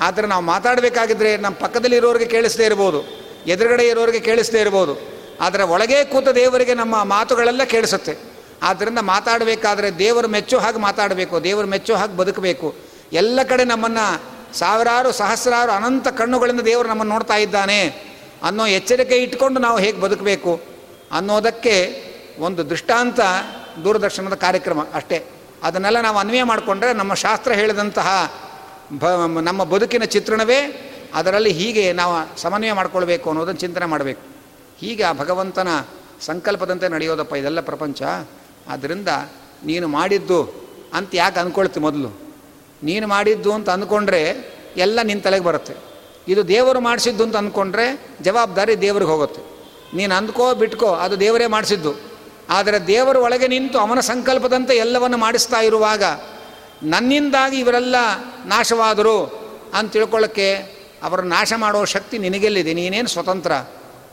ಆದರೆ ನಾವು ಮಾತಾಡಬೇಕಾಗಿದ್ದರೆ ನಮ್ಮ ಪಕ್ಕದಲ್ಲಿ ಇರೋರಿಗೆ ಕೇಳಿಸದೇ ಇರ್ಬೋದು. ಎದುರುಗಡೆ ಇರೋರಿಗೆ ಕೇಳಿಸದೇ ಇರ್ಬೋದು. ಆದರೆ ಒಳಗೇ ಕೂತ ದೇವರಿಗೆ ನಮ್ಮ ಮಾತುಗಳೆಲ್ಲ ಕೇಳಿಸುತ್ತೆ. ಆದ್ದರಿಂದ ಮಾತಾಡಬೇಕಾದ್ರೆ ದೇವರು ಮೆಚ್ಚೋ ಹಾಗೆ ಮಾತಾಡಬೇಕು, ದೇವರು ಮೆಚ್ಚೋ ಹಾಗೆ ಬದುಕಬೇಕು. ಎಲ್ಲ ಕಡೆ ನಮ್ಮನ್ನು ಸಾವಿರಾರು, ಸಹಸ್ರಾರು ಅನಂತ ಕಣ್ಣುಗಳಿಂದ ದೇವರು ನಮ್ಮನ್ನು ನೋಡ್ತಾ ಇದ್ದಾನೆ. ಅನ್ನೋ ಎಚ್ಚರಿಕೆ ಇಟ್ಕೊಂಡು ನಾವು ಹೇಗೆ ಬದುಕಬೇಕು ಅನ್ನೋದಕ್ಕೆ ಒಂದು ದೃಷ್ಟಾಂತ ದೂರದರ್ಶನದ ಕಾರ್ಯಕ್ರಮ ಅಷ್ಟೇ. ಅದನ್ನೆಲ್ಲ ನಾವು ಅನ್ವಯ ಮಾಡಿಕೊಂಡ್ರೆ ನಮ್ಮ ಶಾಸ್ತ್ರ ಹೇಳಿದಂತಹ ಬ ನಮ್ಮ ಬದುಕಿನ ಚಿತ್ರಣವೇ ಅದರಲ್ಲಿ ಹೀಗೆ ನಾವು ಸಮನ್ವಯ ಮಾಡ್ಕೊಳ್ಬೇಕು ಅನ್ನೋದನ್ನು ಚಿಂತನೆ ಮಾಡಬೇಕು. ಹೀಗೆ ಆ ಭಗವಂತನ ಸಂಕಲ್ಪದಂತೆ ನಡೆಯೋದಪ್ಪ ಇದೆಲ್ಲ ಪ್ರಪಂಚ. ಆದ್ದರಿಂದ ನೀನು ಮಾಡಿದ್ದು ಅಂತ ಯಾಕೆ ಅಂದ್ಕೊಳ್ತಿ ಮೊದಲು? ನೀನು ಮಾಡಿದ್ದು ಅಂತ ಅಂದ್ಕೊಂಡ್ರೆ ಎಲ್ಲ ನಿನ್ನ ತಲೆಗೆ ಬರುತ್ತೆ. ಇದು ದೇವರು ಮಾಡಿಸಿದ್ದು ಅಂತ ಅಂದ್ಕೊಂಡ್ರೆ ಜವಾಬ್ದಾರಿ ದೇವ್ರಿಗೆ ಹೋಗುತ್ತೆ. ನೀನು ಅಂದ್ಕೋ ಬಿಟ್ಕೋ ಅದು ದೇವರೇ ಮಾಡಿಸಿದ್ದು. ಆದರೆ ದೇವರು ಒಳಗೆ ನಿಂತು ಅವನ ಸಂಕಲ್ಪದಂತೆ ಎಲ್ಲವನ್ನು ಮಾಡಿಸ್ತಾ ಇರುವಾಗ ನನ್ನಿಂದಾಗಿ ಇವರೆಲ್ಲ ನಾಶವಾದರು ಅಂತ ತಿಳ್ಕೊಳ್ಳೋಕ್ಕೆ ಅವರ ನಾಶ ಮಾಡೋ ಶಕ್ತಿ ನಿನಗೆಲ್ಲಿದೆ? ನೀನೇನು ಸ್ವತಂತ್ರ?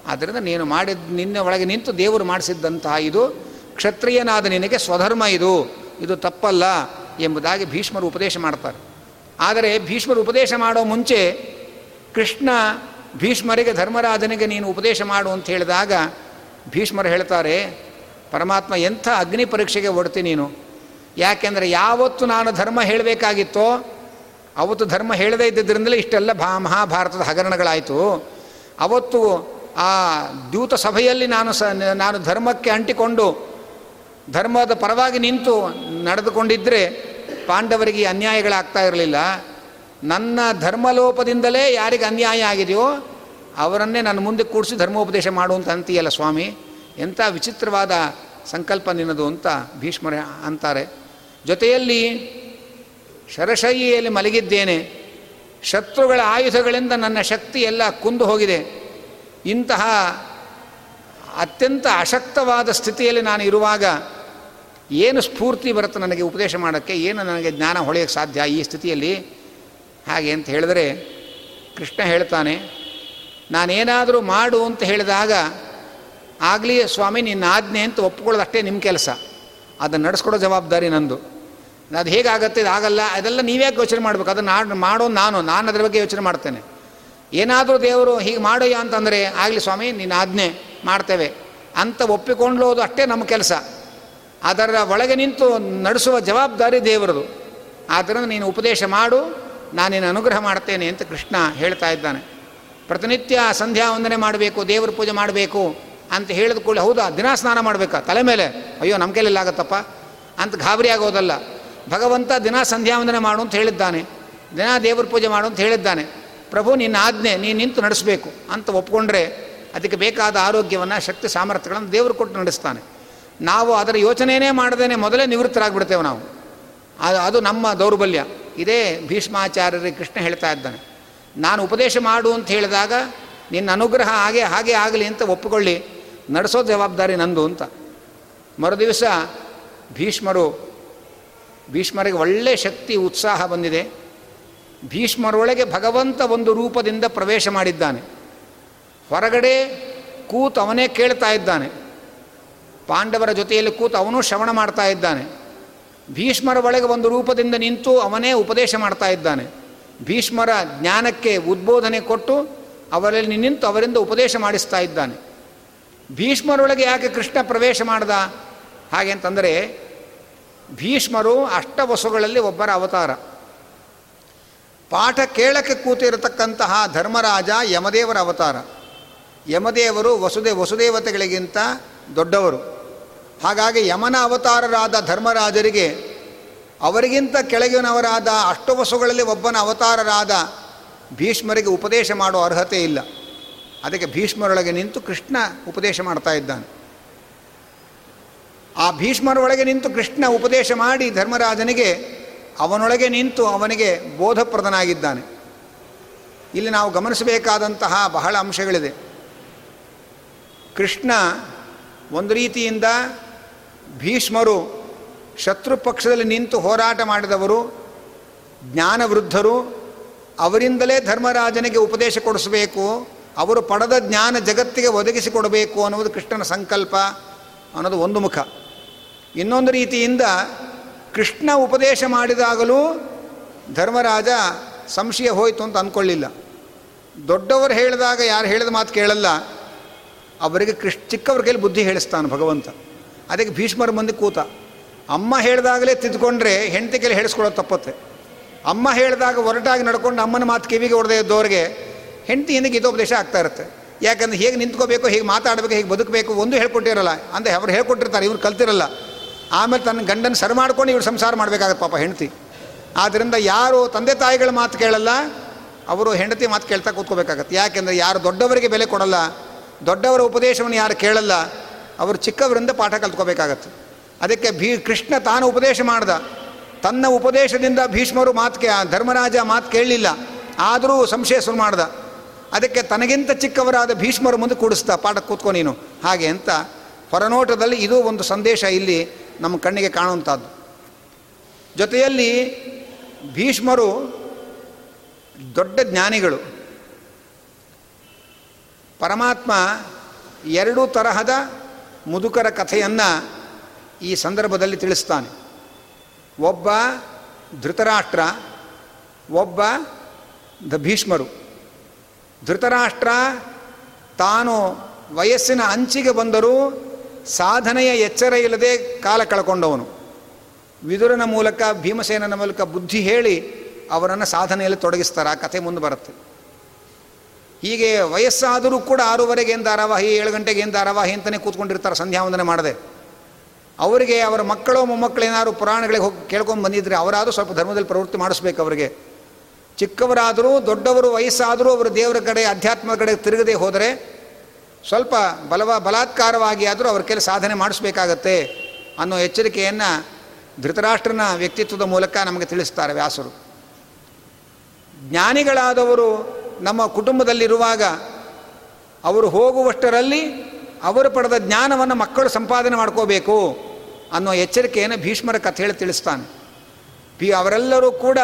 ಆದ್ದರಿಂದ ನೀನು ಮಾಡಿದ ನಿನ್ನ ಒಳಗೆ ನಿಂತು ದೇವರು ಮಾಡಿಸಿದ್ದಂತಹ ಇದು ಕ್ಷತ್ರಿಯನಾದ ನಿನಗೆ ಸ್ವಧರ್ಮ ಇದು. ಇದು ತಪ್ಪಲ್ಲ ಎಂಬುದಾಗಿ ಭೀಷ್ಮರು ಉಪದೇಶ ಮಾಡ್ತಾರೆ. ಆದರೆ ಭೀಷ್ಮರು ಉಪದೇಶ ಮಾಡೋ ಮುಂಚೆ ಕೃಷ್ಣ ಭೀಷ್ಮರಿಗೆ ಧರ್ಮರಾಜನಿಗೆ ನೀನು ಉಪದೇಶ ಮಾಡು ಅಂತ ಹೇಳಿದಾಗ ಭೀಷ್ಮರು ಹೇಳ್ತಾರೆ ಪರಮಾತ್ಮ ಎಂಥ ಅಗ್ನಿ ಪರೀಕ್ಷೆಗೆ ಒಡ್ತಿ ನೀನು? ಯಾಕೆಂದರೆ ಯಾವತ್ತು ನಾನು ಧರ್ಮ ಹೇಳಬೇಕಾಗಿತ್ತೋ, ಅವತ್ತು ಧರ್ಮ ಹೇಳದೇ ಇದ್ದಿದ್ದರಿಂದಲೇ ಇಷ್ಟೆಲ್ಲ ಭಾ ಮಹಾಭಾರತದ ಹಗರಣಗಳಾಯಿತು. ಅವತ್ತು ಆ ದ್ಯೂತ ಸಭೆಯಲ್ಲಿ ನಾನು ಸ ನಾನು ಧರ್ಮಕ್ಕೆ ಅಂಟಿಕೊಂಡು, ಧರ್ಮದ ಪರವಾಗಿ ನಿಂತು ನಡೆದುಕೊಂಡಿದ್ದರೆ ಪಾಂಡವರಿಗೆ ಅನ್ಯಾಯಗಳಾಗ್ತಾ ಇರಲಿಲ್ಲ. ನನ್ನ ಧರ್ಮಲೋಪದಿಂದಲೇ ಯಾರಿಗೆ ಅನ್ಯಾಯ ಆಗಿದೆಯೋ, ಅವರನ್ನೇ ನನ್ನ ಮುಂದೆ ಕೂಡಿಸಿ ಧರ್ಮೋಪದೇಶ ಮಾಡುವಂತ ಅಂತೀಯಲ್ಲ ಸ್ವಾಮಿ. ಎಂಥ ವಿಚಿತ್ರವಾದ ಸಂಕಲ್ಪ ನಿನ್ನದು ಅಂತ ಭೀಷ್ಮರ ಅಂತಾರೆ. ಜೊತೆಯಲ್ಲಿ ಶರಶೈಯಲ್ಲಿ ಮಲಗಿದ್ದೇನೆ. ಶತ್ರುಗಳ ಆಯುಧಗಳಿಂದ ನನ್ನ ಶಕ್ತಿ ಎಲ್ಲ ಕುಂದು ಹೋಗಿದೆ. ಇಂತಹ ಅತ್ಯಂತ ಅಶಕ್ತವಾದ ಸ್ಥಿತಿಯಲ್ಲಿ ನಾನು ಇರುವಾಗ ಏನು ಸ್ಫೂರ್ತಿ ಬರುತ್ತೆ ನನಗೆ ಉಪದೇಶ ಮಾಡೋಕ್ಕೆ? ಏನು ನನಗೆ ಜ್ಞಾನ ಹೊಳೆಯೋಕ್ಕೆ ಸಾಧ್ಯ ಈ ಸ್ಥಿತಿಯಲ್ಲಿ? ಹಾಗೆ ಅಂತ ಹೇಳಿದರೆ ಕೃಷ್ಣ ಹೇಳ್ತಾನೆ, ನಾನೇನಾದರೂ ಮಾಡು ಅಂತ ಹೇಳಿದಾಗ ಆಗಲಿ ಸ್ವಾಮಿ, ನಿನ್ನ ಆಜ್ಞೆ ಅಂತ ಒಪ್ಕೊಳ್ಳೋದಷ್ಟೇ ನಿಮ್ಮ ಕೆಲಸ. ಅದನ್ನು ನಡೆಸ್ಕೊಡೋ ಜವಾಬ್ದಾರಿ ನಂದು. ಅದು ಹೇಗಾಗತ್ತೆ, ಇದಾಗಲ್ಲ, ಅದೆಲ್ಲ ನೀವ್ಯಾಕೆ ಯೋಚನೆ ಮಾಡಬೇಕು. ಅದನ್ನು ನಾನು ಮಾಡೋ ನಾನು ನಾನು ಅದ್ರ ಬಗ್ಗೆ ಯೋಚನೆ ಮಾಡ್ತೇನೆ. ಏನಾದರೂ ದೇವರು ಹೀಗೆ ಮಾಡೋಯ್ಯ ಅಂತಂದರೆ, ಆಗಲಿ ಸ್ವಾಮಿ, ನಿನ್ನ ಆಜ್ಞೆ ಮಾಡ್ತೇವೆ. ಅಂತ ಒಪ್ಪಿಕೊಂಡ್ಲೋದು ಅಷ್ಟೇ ನಮ್ಮ ಕೆಲಸ. ಅದರ ಒಳಗೆ ನಿಂತು ನಡೆಸುವ ಜವಾಬ್ದಾರಿ ದೇವರದು. ಆದ್ದರಿಂದ ನೀನು ಉಪದೇಶ ಮಾಡು ನಾನು ನಿನ್ನ ಅನುಗ್ರಹ ಮಾಡ್ತೇನೆ ಅಂತ ಕೃಷ್ಣ ಹೇಳ್ತಾ ಇದ್ದಾನೆ. ಪ್ರತಿನಿತ್ಯ ಸಂಧ್ಯಾ ವಂದನೆ ಮಾಡಬೇಕು, ದೇವರ ಪೂಜೆ ಮಾಡಬೇಕು. ಅಂತ ಹೇಳಿದ ಕೂಡಲೇ, ಹೌದಾ, ದಿನ ಸ್ನಾನ ಮಾಡಬೇಕಾ? ತಲೆ ಮೇಲೆ? ಅಯ್ಯೋ ನಮ್ಮ ಕೈಲಿ ಆಗತ್ತಪ್ಪ. ಅಂತ ಗಾಬರಿ ಆಗೋದಲ್ಲ. ಭಗವಂತ ದಿನ ಸಂಧ್ಯಾ ವಂದನೆ ಮಾಡು ಅಂತ ಹೇಳಿದ್ದಾನೆ. ದಿನ ದೇವ್ರ ಪೂಜೆ ಮಾಡು ಅಂತ ಹೇಳಿದ್ದಾನೆ. ಪ್ರಭು, ನಿನ್ನ ಆಜ್ಞೆ, ನೀನು ನಿಂತು ನಡೆಸಬೇಕು ಅಂತ ಒಪ್ಕೊಂಡ್ರೆ ಅದಕ್ಕೆ ಬೇಕಾದ ಆರೋಗ್ಯವನ್ನು, ಶಕ್ತಿ, ಸಾಮರ್ಥ್ಯಗಳನ್ನು ದೇವರು ಕೊಟ್ಟು ನಡೆಸ್ತಾನೆ. ನಾವು ಅದರ ಯೋಚನೆಯೇ ಮಾಡದೇನೆ, ಮೊದಲೇ ನಿವೃತ್ತರಾಗ್ಬಿಡ್ತೇವೆ ನಾವು. ಅದು ಅದು ನಮ್ಮ ದೌರ್ಬಲ್ಯ. ಇದೇ ಭೀಷ್ಮಾಚಾರ್ಯರಿಗೆ ಕೃಷ್ಣ ಹೇಳ್ತಾ ಇದ್ದಾನೆ. ನಾನು ಉಪದೇಶ ಮಾಡು ಅಂತ ಹೇಳಿದಾಗ, ನಿನ್ನ ಅನುಗ್ರಹ ಹಾಗೆ ಹಾಗೆ ಆಗಲಿ ಅಂತ ಒಪ್ಪಿಕೊಳ್ಳಿ. ನಡೆಸೋ ಜವಾಬ್ದಾರಿ ನಂದು ಅಂತ. ಮರುದಿವಸ ಭೀಷ್ಮರು, ಭೀಷ್ಮರಿಗೆ ಒಳ್ಳೆಯ ಶಕ್ತಿ, ಉತ್ಸಾಹ ಬಂದಿದೆ. ಭೀಷ್ಮರೊಳಗೆ ಭಗವಂತ ಒಂದು ರೂಪದಿಂದ ಪ್ರವೇಶ ಮಾಡಿದ್ದಾನೆ. ಹೊರಗಡೆ ಕೂತು ಅವನೇ ಕೇಳ್ತಾ ಇದ್ದಾನೆ. ಪಾಂಡವರ ಜೊತೆಯಲ್ಲಿ ಕೂತು ಅವನು ಶ್ರವಣ ಮಾಡ್ತಾ ಇದ್ದಾನೆ. ಭೀಷ್ಮರ ಒಳಗೆ ಒಂದು ರೂಪದಿಂದ ನಿಂತು ಅವನೇ ಉಪದೇಶ ಮಾಡ್ತಾ ಇದ್ದಾನೆ. ಭೀಷ್ಮರ ಜ್ಞಾನಕ್ಕೆ ಉದ್ಬೋಧನೆ ಕೊಟ್ಟು ಅವರಲ್ಲಿ ನಿಂತು ಅವರಿಂದ ಉಪದೇಶ ಮಾಡಿಸ್ತಾ ಇದ್ದಾನೆ. ಭೀಷ್ಮರೊಳಗೆ ಯಾಕೆ ಕೃಷ್ಣ ಪ್ರವೇಶ ಮಾಡ್ದ? ಹಾಗೆ ಅಂತಂದರೆ, ಭೀಷ್ಮರು ಅಷ್ಟವಸುಗಳಲ್ಲಿ ಒಬ್ಬರ ಅವತಾರ. ಪಾಠ ಕೇಳಕ್ಕೆ ಕೂತಿರತಕ್ಕಂತಹ ಧರ್ಮರಾಜ ಯಮದೇವರ ಅವತಾರ. ಯಮದೇವರು ವಸುದೇ, ವಸುದೇವತೆಗಳಿಗಿಂತ ದೊಡ್ಡವರು. ಹಾಗಾಗಿ ಯಮನ ಅವತಾರರಾದ ಧರ್ಮರಾಜರಿಗೆ, ಅವರಿಗಿಂತ ಕೆಳಗಿನವರಾದ ಅಷ್ಟವಸುಗಳಲ್ಲಿ ಒಬ್ಬನ ಅವತಾರರಾದ ಭೀಷ್ಮರಿಗೆ ಉಪದೇಶ ಮಾಡೋ ಅರ್ಹತೆ ಇಲ್ಲ. ಅದಕ್ಕೆ ಭೀಷ್ಮರೊಳಗೆ ನಿಂತು ಕೃಷ್ಣ ಉಪದೇಶ ಮಾಡ್ತಾ ಇದ್ದಾನೆ. ಆ ಭೀಷ್ಮರೊಳಗೆ ನಿಂತು ಕೃಷ್ಣ ಉಪದೇಶ ಮಾಡಿ ಧರ್ಮರಾಜನಿಗೆ ಅವನೊಳಗೆ ನಿಂತು ಅವನಿಗೆ ಬೋಧಪ್ರದನಾಗಿದ್ದಾನೆ. ಇಲ್ಲಿ ನಾವು ಗಮನಿಸಬೇಕಾದಂತಹ ಬಹಳ ಅಂಶಗಳಿದೆ. ಕೃಷ್ಣ ಒಂದು ರೀತಿಯಿಂದ ಭೀಷ್ಮರು ಶತ್ರು ಪಕ್ಷದಲ್ಲಿ ನಿಂತು ಹೋರಾಟ ಮಾಡಿದವರು, ಜ್ಞಾನವೃದ್ಧರು, ಅವರಿಂದಲೇ ಧರ್ಮರಾಜನಿಗೆ ಉಪದೇಶ ಕೊಡಿಸಬೇಕು ಅವರು ಪಡೆದ ಜ್ಞಾನ ಜಗತ್ತಿಗೆ ಒದಗಿಸಿಕೊಡಬೇಕು ಅನ್ನೋದು ಕೃಷ್ಣನ ಸಂಕಲ್ಪ ಅನ್ನೋದು ಒಂದು ಮುಖ. ಇನ್ನೊಂದು ರೀತಿಯಿಂದ ಕೃಷ್ಣ ಉಪದೇಶ ಮಾಡಿದಾಗಲೂ ಧರ್ಮರಾಜ ಸಂಶಯ ಹೋಯಿತು ಅಂತ ಅಂದ್ಕೊಳ್ಳಿಲ್ಲ. ದೊಡ್ಡವರು ಹೇಳಿದಾಗ ಯಾರು ಹೇಳಿದ ಮಾತು ಕೇಳಲ್ಲ. ಅವರಿಗೆ ಕೃಷ್ ಚಿಕ್ಕವ್ರ ಕೈಲಿ ಬುದ್ಧಿ ಹೇಳಿಸ್ತಾನೆ ಭಗವಂತ. ಅದಕ್ಕೆ ಭೀಷ್ಮರ ಮಂದಿ ಕೂತ, ಅಮ್ಮ ಹೇಳಿದಾಗಲೇ ತಿದ್ದುಕೊಂಡ್ರೆ ಹೆಂಡತಿ ಕೈಲಿ ಹೇಳಿಸ್ಕೊಳ್ಳೋದು ತಪ್ಪತ್ತೆ. ಅಮ್ಮ ಹೇಳಿದಾಗ ಹೊರಟಾಗಿ ನಡ್ಕೊಂಡು ಅಮ್ಮನ ಮಾತು ಕಿವಿಗೆ ಹೊಡೆದೇ ಇದ್ದವ್ರಿಗೆ ಹೆಂಡತಿ ಹಿಂದೆ ಗೀತೋಪದೇಶ ಆಗ್ತಾ ಇರುತ್ತೆ. ಯಾಕಂದ್ರೆ ಹೇಗೆ ನಿಂತ್ಕೋಬೇಕು, ಹೇಗೆ ಮಾತಾಡಬೇಕು, ಹೇಗೆ ಬದುಕಬೇಕು ಒಂದು ಹೇಳ್ಕೊಟ್ಟಿರಲ್ಲ. ಅಂದರೆ ಅವ್ರು ಹೇಳ್ಕೊಟ್ಟಿರ್ತಾರೆ, ಇವ್ರು ಕಲ್ತಿರಲ್ಲ. ಆಮೇಲೆ ತನ್ನ ಗಂಡನ ಸರ್ ಮಾಡ್ಕೊಂಡು ಇವ್ರು ಸಂಸಾರ ಮಾಡಬೇಕಾಗತ್ತೆ ಪಾಪ ಹೆಂಡತಿ. ಆದ್ದರಿಂದ ಯಾರು ತಂದೆ ತಾಯಿಗಳ ಮಾತು ಕೇಳಲ್ಲ, ಅವರು ಹೆಂಡತಿ ಮಾತು ಕೇಳ್ತಾ ಕೂತ್ಕೋಬೇಕಾಗತ್ತೆ. ಯಾಕೆಂದರೆ ಯಾರು ದೊಡ್ಡವರಿಗೆ ಬೆಲೆ ಕೊಡಲ್ಲ, ದೊಡ್ಡವರ ಉಪದೇಶವನ್ನು ಯಾರು ಕೇಳಲ್ಲ, ಅವರು ಚಿಕ್ಕವರಿಂದ ಪಾಠ ಕಲ್ತ್ಕೋಬೇಕಾಗತ್ತೆ. ಅದಕ್ಕೆ ಭೀ ಕೃಷ್ಣ ತಾನು ಉಪದೇಶ ಮಾಡ್ದ. ತನ್ನ ಉಪದೇಶದಿಂದ ಭೀಷ್ಮರು ಮಾತು ಕೇ ಧರ್ಮರಾಜ ಮಾತು ಕೇಳಲಿಲ್ಲ. ಆದರೂ ಸಂಶಯ ಶುರು ಮಾಡ್ದ. ಅದಕ್ಕೆ ತನಗಿಂತ ಚಿಕ್ಕವರಾದ ಭೀಷ್ಮರು ಮುಂದೆ ಕೂಡಿಸ್ತಾ ಪಾಠ ಕೂತ್ಕೊ ನೀನು. ಹಾಗೆ ಅಂತ ಹೊರನೋಟದಲ್ಲಿ ಇದು ಒಂದು ಸಂದೇಶ ಇಲ್ಲಿ ನಮ್ಮ ಕಣ್ಣಿಗೆ ಕಾಣುವಂಥದ್ದು. ಜೊತೆಯಲ್ಲಿ ಭೀಷ್ಮರು ದೊಡ್ಡ ಜ್ಞಾನಿಗಳು. ಪರಮಾತ್ಮ ಎರಡೂ ತರಹದ ಮುದುಕರ ಕಥೆಯನ್ನು ಈ ಸಂದರ್ಭದಲ್ಲಿ ತಿಳಿಸ್ತಾನೆ. ಒಬ್ಬ ಧೃತರಾಷ್ಟ್ರ, ಒಬ್ಬ ದ ಭೀಷ್ಮರು. ಧೃತರಾಷ್ಟ್ರ, ತಾನು ವಯಸ್ಸಿನ ಅಂಚಿಗೆ ಬಂದರೂ ಸಾಧನೆಯ ಎಚ್ಚರ ಇಲ್ಲದೆ ಕಾಲ ಕಳ್ಕೊಂಡವನು. ವಿದುರನ ಮೂಲಕ, ಭೀಮಸೇನನ ಮೂಲಕ ಬುದ್ಧಿ ಹೇಳಿ ಅವರನ್ನು ಸಾಧನೆಯಲ್ಲಿ ತೊಡಗಿಸ್ತಾರೆ. ಆ ಕಥೆ ಮುಂದೆ ಬರುತ್ತೆ. ಹೀಗೆ ವಯಸ್ಸಾದರೂ ಕೂಡ ಆರೂವರೆಗೆ ಏನು ಧಾರಾವಾಹಿ ಏಳು ಗಂಟೆಗೆ ಏನು ಧಾರಾವಾಹಿ ಅಂತಲೇ ಕೂತ್ಕೊಂಡಿರ್ತಾರೆ. ಸಂಧ್ಯಾ ವಂದನೆ ಮಾಡದೆ. ಅವರಿಗೆ ಅವರ ಮಕ್ಕಳು ಮೊಮ್ಮಕ್ಕಳು ಪುರಾಣಗಳಿಗೆ ಹೋಗಿ ಕೇಳ್ಕೊಂಡು ಅವರಾದರೂ ಸ್ವಲ್ಪ ಧರ್ಮದಲ್ಲಿ ಪ್ರವೃತ್ತಿ ಮಾಡಿಸ್ಬೇಕು ಅವರಿಗೆ. ಚಿಕ್ಕವರಾದರೂ, ದೊಡ್ಡವರು, ವಯಸ್ಸಾದರೂ ಅವರು ದೇವರ ಕಡೆ, ಅಧ್ಯಾತ್ಮದ ಕಡೆ ತಿರುಗದೆ ಹೋದರೆ ಸ್ವಲ್ಪ ಬಲವ, ಬಲಾತ್ಕಾರವಾಗಿ ಆದರೂ ಅವ್ರ ಕೆಲಸ ಸಾಧನೆ ಮಾಡಿಸ್ಬೇಕಾಗತ್ತೆ ಅನ್ನೋ ಎಚ್ಚರಿಕೆಯನ್ನು ಧೃತರಾಷ್ಟ್ರನ ವ್ಯಕ್ತಿತ್ವದ ಮೂಲಕ ನಮಗೆ ತಿಳಿಸ್ತಾರೆ ವ್ಯಾಸರು. ಜ್ಞಾನಿಗಳಾದವರು ನಮ್ಮ ಕುಟುಂಬದಲ್ಲಿರುವಾಗ ಅವರು ಹೋಗುವಷ್ಟರಲ್ಲಿ ಅವರು ಪಡೆದ ಜ್ಞಾನವನ್ನು ಮಕ್ಕಳು ಸಂಪಾದನೆ ಮಾಡ್ಕೋಬೇಕು ಅನ್ನೋ ಎಚ್ಚರಿಕೆಯನ್ನು ಭೀಷ್ಮರ ಕಥೆ ಹೇಳಿ ತಿಳಿಸ್ತಾನೆ. ಪಿ ಅವರೆಲ್ಲರೂ ಕೂಡ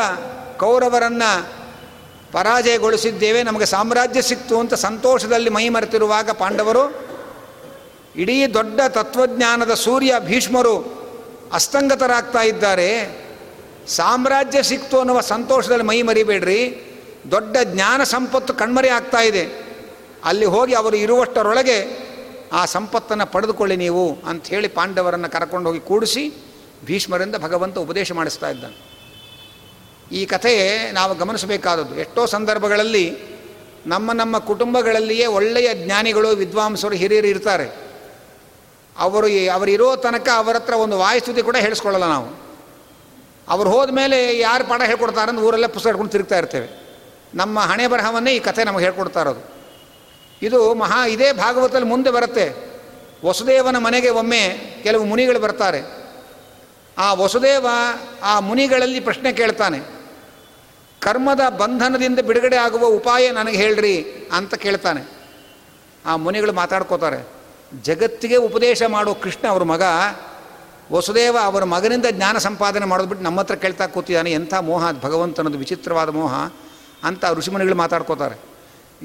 ಕೌರವರನ್ನು ಪರಾಜಯಗೊಳಿಸಿದ್ದೇವೆ, ನಮಗೆ ಸಾಮ್ರಾಜ್ಯ ಸಿಕ್ತು ಅಂತ ಸಂತೋಷದಲ್ಲಿ ಮೈ ಮರೆತಿರುವಾಗ ಪಾಂಡವರು ಇಡೀ ದೊಡ್ಡ ತತ್ವಜ್ಞಾನದ ಸೂರ್ಯ ಭೀಷ್ಮರು ಅಸ್ತಂಗತರಾಗ್ತಾ ಇದ್ದಾರೆ. ಸಾಮ್ರಾಜ್ಯ ಸಿಕ್ತು ಅನ್ನುವ ಸಂತೋಷದಲ್ಲಿ ಮೈ ಮರಿಬೇಡ್ರಿ. ದೊಡ್ಡ ಜ್ಞಾನ ಸಂಪತ್ತು ಕಣ್ಮರೆ ಆಗ್ತಾ ಇದೆ. ಅಲ್ಲಿ ಹೋಗಿ ಅವರು ಇರುವಷ್ಟರೊಳಗೆ ಆ ಸಂಪತ್ತನ್ನು ಪಡೆದುಕೊಳ್ಳಿ ನೀವು ಅಂಥೇಳಿ ಪಾಂಡವರನ್ನು ಕರ್ಕೊಂಡು ಹೋಗಿ ಕೂಡಿಸಿ ಭೀಷ್ಮರಿಂದ ಭಗವಂತ ಉಪದೇಶ ಮಾಡಿಸ್ತಾ ಇದ್ದಾನೆ. ಈ ಕಥೆ ನಾವು ಗಮನಿಸಬೇಕಾದದ್ದು. ಎಷ್ಟೋ ಸಂದರ್ಭಗಳಲ್ಲಿ ನಮ್ಮ ನಮ್ಮ ಕುಟುಂಬಗಳಲ್ಲಿಯೇ ಒಳ್ಳೆಯ ಜ್ಞಾನಿಗಳು, ವಿದ್ವಾಂಸರು, ಹಿರಿಯರು ಇರ್ತಾರೆ. ಅವರು ಅವರಿರೋ ತನಕ ಅವರ ಹತ್ರ ಒಂದು ವಾಯುಸ್ತುತಿ ಕೂಡ ಹೇಳಿಸ್ಕೊಳ್ಳಲ್ಲ ನಾವು. ಅವ್ರು ಹೋದ ಮೇಲೆ ಯಾರು ಪಾಠ ಹೇಳ್ಕೊಡ್ತಾರೆ ಅಂತ ಊರೆಲ್ಲ ಪುಸ್ತಕ ಹಿಡ್ಕೊಂಡು ತಿರುಗ್ತಾ ಇರ್ತೇವೆ. ನಮ್ಮ ಹಣೆ ಬರಹವನ್ನೇ ಈ ಕಥೆ ನಮಗೆ ಹೇಳ್ಕೊಡ್ತಾ ಇರೋದು. ಇದು ಮಹಾ ಇದೇ ಭಾಗವತದಲ್ಲಿ ಮುಂದೆ ಬರುತ್ತೆ. ವಸುದೇವನ ಮನೆಗೆ ಒಮ್ಮೆ ಕೆಲವು ಮುನಿಗಳು ಬರ್ತಾರೆ. ಆ ವಸುದೇವ ಆ ಮುನಿಗಳಲ್ಲಿ ಪ್ರಶ್ನೆ ಕೇಳ್ತಾನೆ. ಕರ್ಮದ ಬಂಧನದಿಂದ ಬಿಡುಗಡೆ ಆಗುವ ಉಪಾಯ ನನಗೆ ಹೇಳ್ರಿ ಅಂತ ಕೇಳ್ತಾನೆ. ಆ ಮುನಿಗಳು ಮಾತಾಡ್ಕೋತಾರೆ, ಜಗತ್ತಿಗೆ ಉಪದೇಶ ಮಾಡೋ ಕೃಷ್ಣ ಅವ್ರ ಮಗ, ವಸುದೇವ ಅವರ ಮಗನಿಂದ ಜ್ಞಾನ ಸಂಪಾದನೆ ಮಾಡೋದು ಬಿಟ್ಟು ನಮ್ಮ ಹತ್ರ ಕೇಳ್ತಾ ಕೂತಿದ್ದಾನೆ, ಎಂಥ ಮೋಹ ಭಗವಂತನದು ವಿಚಿತ್ರವಾದ ಮೋಹ ಅಂತ ಋಷಿಮುನಿಗಳು ಮಾತಾಡ್ಕೋತಾರೆ.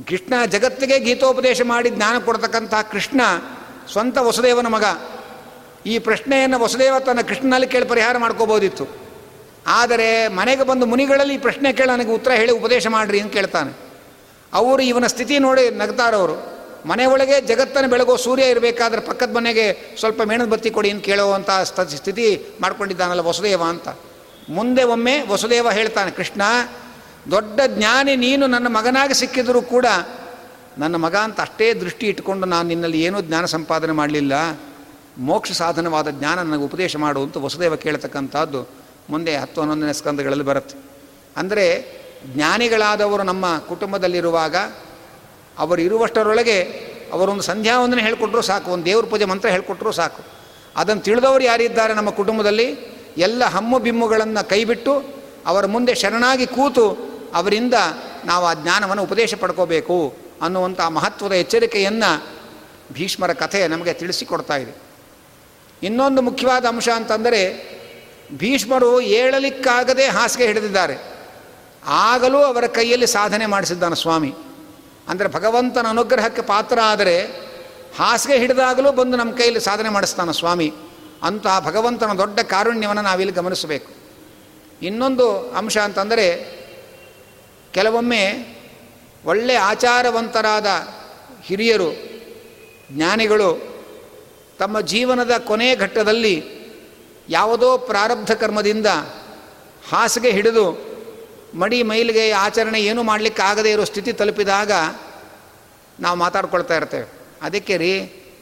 ಕೃಷ್ಣ ಜಗತ್ತಿಗೆ ಗೀತೋಪದೇಶ ಮಾಡಿ ಜ್ಞಾನ ಕೊಡ್ತಕ್ಕಂಥ ಕೃಷ್ಣ ಸ್ವಂತ ವಸುದೇವನ ಮಗ. ಈ ಪ್ರಶ್ನೆಯನ್ನು ವಸುದೇವ ತನ್ನ ಕೃಷ್ಣನಲ್ಲಿ ಕೇಳಿ ಪರಿಹಾರ ಮಾಡ್ಕೋಬೋದಿತ್ತು. ಆದರೆ ಮನೆಗೆ ಬಂದು ಮುನಿಗಳಲ್ಲಿ ಪ್ರಶ್ನೆ ಕೇಳಿ ನನಗೆ ಉತ್ತರ ಹೇಳಿ ಉಪದೇಶ ಮಾಡಿರಿ ಅಂತ ಕೇಳ್ತಾನೆ. ಅವರು ಇವನ ಸ್ಥಿತಿ ನೋಡಿ ನಗ್ತಾರವರು ಮನೆ ಒಳಗೆ ಜಗತ್ತನ್ನು ಬೆಳಗೋ ಸೂರ್ಯ ಇರಬೇಕಾದ್ರೆ ಪಕ್ಕದ ಮನೆಗೆ ಸ್ವಲ್ಪ ಮೇಣದ ಬತ್ತಿ ಕೊಡಿ ಅಂತ ಕೇಳುವಂಥ ಸ್ಥಿತಿ ಮಾಡ್ಕೊಂಡಿದ್ದಾನಲ್ಲ ವಸುದೇವ ಅಂತ. ಮುಂದೆ ಒಮ್ಮೆ ವಸುದೇವ ಹೇಳ್ತಾನೆ, ಕೃಷ್ಣ, ದೊಡ್ಡ ಜ್ಞಾನಿ ನೀನು ನನ್ನ ಮಗನಾಗಿ ಸಿಕ್ಕಿದರೂ ಕೂಡ ನನ್ನ ಮಗ ಅಂತ ಅಷ್ಟೇ ದೃಷ್ಟಿ ಇಟ್ಕೊಂಡು ನಾನು ನಿನ್ನಲ್ಲಿ ಏನೂ ಜ್ಞಾನ ಸಂಪಾದನೆ ಮಾಡಲಿಲ್ಲ. ಮೋಕ್ಷ ಸಾಧನವಾದ ಜ್ಞಾನ ನನಗೆ ಉಪದೇಶ ಮಾಡು ಅಂತ ವಸುದೇವ ಕೇಳ್ತಕ್ಕಂಥದ್ದು. ಮುಂದೆ ಹತ್ತು ಹನ್ನೊಂದನೇ ಸ್ಕಂದಗಳಲ್ಲಿ ಬರುತ್ತೆ. ಅಂದರೆ ಜ್ಞಾನಿಗಳಾದವರು ನಮ್ಮ ಕುಟುಂಬದಲ್ಲಿರುವಾಗ ಅವರು ಇರುವಷ್ಟರೊಳಗೆ ಅವರೊಂದು ಸಂಧ್ಯಾ ಒಂದನ್ನು ಹೇಳಿಕೊಟ್ರೂ ಸಾಕು, ಒಂದು ದೇವ್ರ ಪೂಜೆ ಮಂತ್ರ ಹೇಳಿಕೊಟ್ರೂ ಸಾಕು. ಅದನ್ನು ತಿಳಿದವರು ಯಾರಿದ್ದಾರೆ ನಮ್ಮ ಕುಟುಂಬದಲ್ಲಿ? ಎಲ್ಲ ಹಮ್ಮು ಬಿಮ್ಮುಗಳನ್ನು ಕೈಬಿಟ್ಟು ಅವರ ಮುಂದೆ ಶರಣಾಗಿ ಕೂತು ಅವರಿಂದ ನಾವು ಆ ಜ್ಞಾನವನ್ನು ಉಪದೇಶ ಪಡ್ಕೋಬೇಕು ಅನ್ನುವಂಥ ಮಹತ್ವದ ಎಚ್ಚರಿಕೆಯನ್ನು ಭೀಷ್ಮರ ಕಥೆ ನಮಗೆ ತಿಳಿಸಿಕೊಡ್ತಾ ಇದೆ. ಇನ್ನೊಂದು ಮುಖ್ಯವಾದ ಅಂಶ ಅಂತಂದರೆ ಭೀಷ್ಮರು ಏಳಲಿಕ್ಕಾಗದೆ ಹಾಸಿಗೆ ಹಿಡಿದಿದ್ದಾರೆ. ಆಗಲೂ ಅವರ ಕೈಯಲ್ಲಿ ಸಾಧನೆ ಮಾಡಿಸಿದ್ದಾನೆ ಸ್ವಾಮಿ. ಅಂದರೆ ಭಗವಂತನ ಅನುಗ್ರಹಕ್ಕೆ ಪಾತ್ರ ಆದರೆ ಹಾಸಿಗೆ ಹಿಡಿದಾಗಲೂ ಬಂದು ನಮ್ಮ ಕೈಯಲ್ಲಿ ಸಾಧನೆ ಮಾಡಿಸ್ತಾನೆ ಸ್ವಾಮಿ. ಅಂತ ಭಗವಂತನ ದೊಡ್ಡ ಕಾರುಣ್ಯವನ್ನು ನಾವಿಲ್ಲಿ ಗಮನಿಸಬೇಕು. ಇನ್ನೊಂದು ಅಂಶ ಅಂತಂದರೆ ಕೆಲವೊಮ್ಮೆ ಒಳ್ಳೆ ಆಚಾರವಂತರಾದ ಹಿರಿಯರು, ಜ್ಞಾನಿಗಳು ತಮ್ಮ ಜೀವನದ ಕೊನೆ ಘಟ್ಟದಲ್ಲಿ ಯಾವುದೋ ಪ್ರಾರಬ್ಧ ಕರ್ಮದಿಂದ ಹಾಸಿಗೆ ಹಿಡಿದು ಮಡಿ ಮೈಲಿಗೆ ಆಚರಣೆ ಏನೂ ಮಾಡಲಿಕ್ಕೆ ಆಗದೇ ಇರೋ ಸ್ಥಿತಿ ತಲುಪಿದಾಗ ನಾವು ಮಾತಾಡ್ಕೊಳ್ತಾ ಇರ್ತೇವೆ. ಅದಕ್ಕೆ ರೀ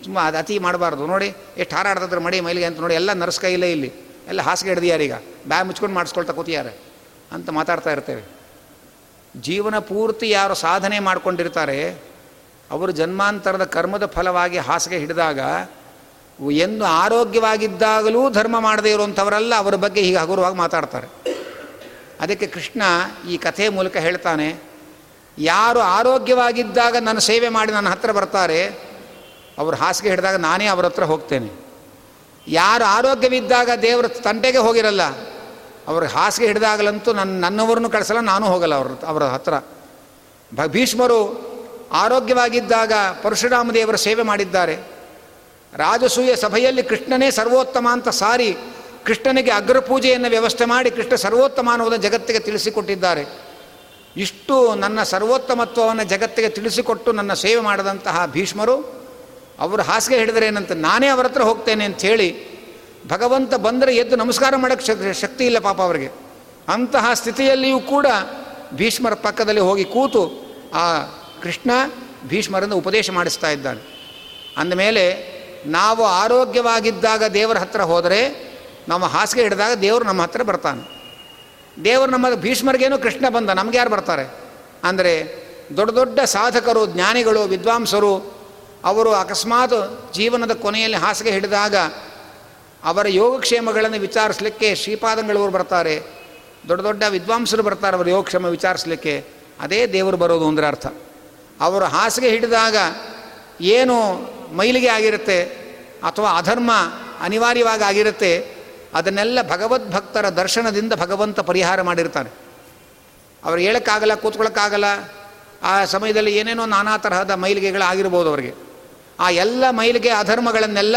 ತುಂಬ ಅದು ಅತಿ ಮಾಡಬಾರ್ದು. ನೋಡಿ, ಎಷ್ಟು ಹಾರಾಡ್ತಿದ್ರು ಮಡಿ ಮೈಲಿಗೆ ಅಂತ ನೋಡಿ, ಎಲ್ಲ ನರ್ಸ್ ಇಲ್ಲ ಇಲ್ಲಿ. ಎಲ್ಲ ಹಾಸಿಗೆ ಹಿಡಿದಿಯಾರೀಗ ಬ್ಯಾ ಮುಚ್ಕೊಂಡು ಮಾಡಿಸ್ಕೊಳ್ತಾ ಕೂತಿದ್ದಾರೆ ಅಂತ ಮಾತಾಡ್ತಾ ಇರ್ತೇವೆ. ಜೀವನ ಪೂರ್ತಿ ಯಾರು ಸಾಧನೆ ಮಾಡಿಕೊಂಡಿರ್ತಾರೆ, ಅವರು ಜನ್ಮಾಂತರದ ಕರ್ಮದ ಫಲವಾಗಿ ಹಾಸಿಗೆ ಹಿಡಿದಾಗ ಎಂದು ಆರೋಗ್ಯವಾಗಿದ್ದಾಗಲೂ ಧರ್ಮ ಮಾಡದೇ ಇರುವಂಥವರೆಲ್ಲ, ಅವರ ಬಗ್ಗೆ ಹೀಗೆ ಹಗುರವಾಗಿ ಮಾತಾಡ್ತಾರೆ. ಅದಕ್ಕೆ ಕೃಷ್ಣ ಈ ಕಥೆಯ ಮೂಲಕ ಹೇಳ್ತಾನೆ, ಯಾರು ಆರೋಗ್ಯವಾಗಿದ್ದಾಗ ನನ್ನ ಸೇವೆ ಮಾಡಿ ನನ್ನ ಹತ್ರ ಬರ್ತಾರೆ, ಅವರು ಹಾಸಿಗೆ ಹಿಡಿದಾಗ ನಾನೇ ಅವರ ಹತ್ರ ಹೋಗ್ತೇನೆ. ಯಾರು ಆರೋಗ್ಯವಿದ್ದಾಗ ದೇವರ ತಂಟೆಗೆ ಹೋಗಿರಲ್ಲ, ಅವ್ರ ಹಾಸಿಗೆ ಹಿಡಿದಾಗಲಂತೂ ನನ್ನ ನನ್ನವರನ್ನು ಕಳಿಸಲ್ಲ, ನಾನು ಹೋಗಲ್ಲ ಅವ್ರ ಅವರ ಹತ್ರ. ಭೀಷ್ಮರು ಆರೋಗ್ಯವಾಗಿದ್ದಾಗ ಪರಶುರಾಮ ದೇವರ ಸೇವೆ ಮಾಡಿದ್ದಾರೆ. ರಾಜಸೂಯ ಸಭೆಯಲ್ಲಿ ಕೃಷ್ಣನೇ ಸರ್ವೋತ್ತಮ ಅಂತ ಸಾರಿ ಕೃಷ್ಣನಿಗೆ ಅಗ್ರಪೂಜೆಯನ್ನು ವ್ಯವಸ್ಥೆ ಮಾಡಿ ಕೃಷ್ಣ ಸರ್ವೋತ್ತಮ ಅನ್ನೋದನ್ನು ಜಗತ್ತಿಗೆ ತಿಳಿಸಿಕೊಟ್ಟಿದ್ದಾರೆ. ಇಷ್ಟು ನನ್ನ ಸರ್ವೋತ್ತಮತ್ವವನ್ನು ಜಗತ್ತಿಗೆ ತಿಳಿಸಿಕೊಟ್ಟು ನನ್ನ ಸೇವೆ ಮಾಡದಂತಹ ಭೀಷ್ಮರು, ಅವರು ಹಾಸಿಗೆ ಹಿಡಿದರೆ ಏನಂತ ನಾನೇ ಅವರ ಹತ್ರ ಹೋಗ್ತೇನೆ ಅಂತ ಹೇಳಿ ಭಗವಂತ ಬಂದರೆ ಎದ್ದು ನಮಸ್ಕಾರ ಮಾಡೋಕ್ಕೆ ಶಕ್ತಿ ಇಲ್ಲ ಪಾಪ ಅವರಿಗೆ. ಅಂತಹ ಸ್ಥಿತಿಯಲ್ಲಿಯೂ ಕೂಡ ಭೀಷ್ಮರ ಪಕ್ಕದಲ್ಲಿ ಹೋಗಿ ಕೂತು ಆ ಕೃಷ್ಣ ಭೀಷ್ಮರನ್ನು ಉಪದೇಶ ಮಾಡಿಸ್ತಾ ಇದ್ದಾನೆ. ಅಂದಮೇಲೆ ನಾವು ಆರೋಗ್ಯವಾಗಿದ್ದಾಗ ದೇವರ ಹತ್ರ ಹೋದರೆ, ನಮ್ಮ ಹಾಸಿಗೆ ಹಿಡಿದಾಗ ದೇವರು ನಮ್ಮ ಹತ್ರ ಬರ್ತಾನೆ. ದೇವರು ನಮ್ಮ ಭೀಷ್ಮರಿಗೇನು ಕೃಷ್ಣ ಬಂದ, ನಮ್ಗೆ ಯಾರು ಬರ್ತಾರೆ? ಅಂದರೆ ದೊಡ್ಡ ದೊಡ್ಡ ಸಾಧಕರು, ಜ್ಞಾನಿಗಳು, ವಿದ್ವಾಂಸರು, ಅವರು ಅಕಸ್ಮಾತ್ ಜೀವನದ ಕೊನೆಯಲ್ಲಿ ಹಾಸಿಗೆ ಹಿಡಿದಾಗ ಅವರ ಯೋಗಕ್ಷೇಮಗಳನ್ನು ವಿಚಾರಿಸಲಿಕ್ಕೆ ಶ್ರೀಪಾದಂಗಳವರು ಬರ್ತಾರೆ, ದೊಡ್ಡ ದೊಡ್ಡ ವಿದ್ವಾಂಸರು ಬರ್ತಾರೆ ಅವರ ಯೋಗಕ್ಷೇಮ ವಿಚಾರಿಸಲಿಕ್ಕೆ. ಅದೇ ದೇವರು ಬರೋದು ಅಂದರೆ ಅರ್ಥ. ಅವರು ಹಾಸಿಗೆ ಹಿಡಿದಾಗ ಏನು ಮೈಲಿಗೆ ಆಗಿರುತ್ತೆ ಅಥವಾ ಅಧರ್ಮ ಅನಿವಾರ್ಯವಾಗಿ ಆಗಿರುತ್ತೆ, ಅದನ್ನೆಲ್ಲ ಭಗವದ್ಭಕ್ತರ ದರ್ಶನದಿಂದ ಭಗವಂತ ಪರಿಹಾರ ಮಾಡಿರ್ತಾನೆ. ಅವ್ರು ಹೇಳೋಕ್ಕಾಗಲ್ಲ ಕೂತ್ಕೊಳ್ಳೋಕ್ಕಾಗಲ್ಲ ಆ ಸಮಯದಲ್ಲಿ ಏನೇನೋ ನಾನಾ ತರಹದ ಮೈಲಿಗೆಗಳಾಗಿರ್ಬೋದು ಅವರಿಗೆ. ಆ ಎಲ್ಲ ಮೈಲಿಗೆ ಅಧರ್ಮಗಳನ್ನೆಲ್ಲ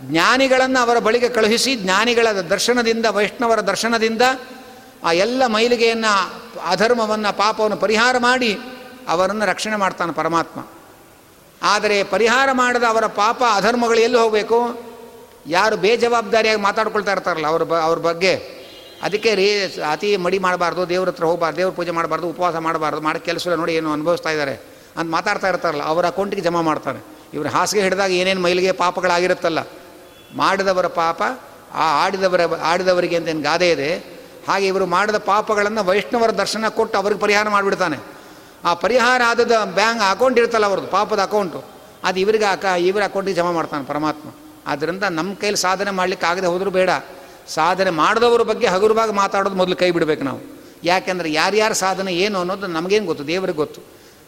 ಜ್ಞಾನಿಗಳನ್ನು ಅವರ ಬಳಿಗೆ ಕಳುಹಿಸಿ, ಜ್ಞಾನಿಗಳ ದರ್ಶನದಿಂದ, ವೈಷ್ಣವರ ದರ್ಶನದಿಂದ ಆ ಎಲ್ಲ ಮೈಲಿಗೆಯನ್ನು, ಅಧರ್ಮವನ್ನು, ಪಾಪವನ್ನು ಪರಿಹಾರ ಮಾಡಿ ಅವರನ್ನು ರಕ್ಷಣೆ ಮಾಡ್ತಾನೆ ಪರಮಾತ್ಮ. ಆದರೆ ಪರಿಹಾರ ಮಾಡದ ಅವರ ಪಾಪ ಅಧರ್ಮಗಳು ಎಲ್ಲಿ ಹೋಗಬೇಕು? ಯಾರು ಬೇಜವಾಬ್ದಾರಿಯಾಗಿ ಮಾತಾಡ್ಕೊಳ್ತಾ ಇರ್ತಾರಲ್ಲ ಅವ್ರ ಬ, ಅವ್ರ ಬಗ್ಗೆ. ಅದಕ್ಕೆ ರೀ, ಅತಿ ಮಡಿ ಮಾಡಬಾರ್ದು, ದೇವ್ರ ಹತ್ರ ಹೋಗಬಾರ್ದು, ದೇವ್ರ ಪೂಜೆ ಮಾಡಬಾರ್ದು, ಉಪವಾಸ ಮಾಡಬಾರ್ದು, ಮಾಡೋ ಕೆಲಸ ನೋಡಿ ಏನು ಅನುಭವಿಸ್ತಾ ಇದ್ದಾರೆ ಅಂತ ಮಾತಾಡ್ತಾ ಇರ್ತಾರಲ್ಲ, ಅವರ ಅಕೌಂಟಿಗೆ ಜಮಾ ಮಾಡ್ತಾರೆ. ಇವರು ಹಾಸಿಗೆ ಹಿಡಿದಾಗ ಏನೇನು ಮೈಲಿಗೆ ಪಾಪಗಳಾಗಿರುತ್ತಲ್ಲ. ಮಾಡಿದವರ ಪಾಪ, ಆ ಆಡಿದವರ, ಆಡಿದವರಿಗೆ ಅಂತ ಏನು ಗಾದೆ ಇದೆ. ಹಾಗೆ ಇವರು ಮಾಡಿದ ಪಾಪಗಳನ್ನು ವೈಷ್ಣವರ ದರ್ಶನ ಕೊಟ್ಟು ಅವ್ರಿಗೆ ಪರಿಹಾರ ಮಾಡಿಬಿಡ್ತಾನೆ. ಆ ಪರಿಹಾರ ಆದದ ಬ್ಯಾಂಕ್ ಅಕೌಂಟ್ ಇರ್ತಲ್ಲ ಅವ್ರದ್ದು, ಪಾಪದ ಅಕೌಂಟು. ಅದು ಇವರಿಗೆ ಅಕ, ಇವ್ರ ಅಕೌಂಟಿಗೆ ಜಮಾ ಮಾಡ್ತಾನೆ ಪರಮಾತ್ಮ. ಆದ್ದರಿಂದ ನಮ್ಮ ಕೈಲಿ ಸಾಧನೆ ಮಾಡಲಿಕ್ಕೆ ಆಗದೆ ಹೋದರೂ ಬೇಡ. ಸಾಧನೆ ಮಾಡಿದವ್ರ ಬಗ್ಗೆ ಹಗುರವಾಗಿ ಮಾತಾಡೋದು ಮೊದಲು ಕೈ ಬಿಡಬೇಕು ನಾವು. ಯಾಕೆಂದರೆ ಯಾರ್ಯಾರ ಸಾಧನೆ ಏನು ಅನ್ನೋದು ನಮಗೇನು ಗೊತ್ತು, ದೇವರಿಗೆ ಗೊತ್ತು.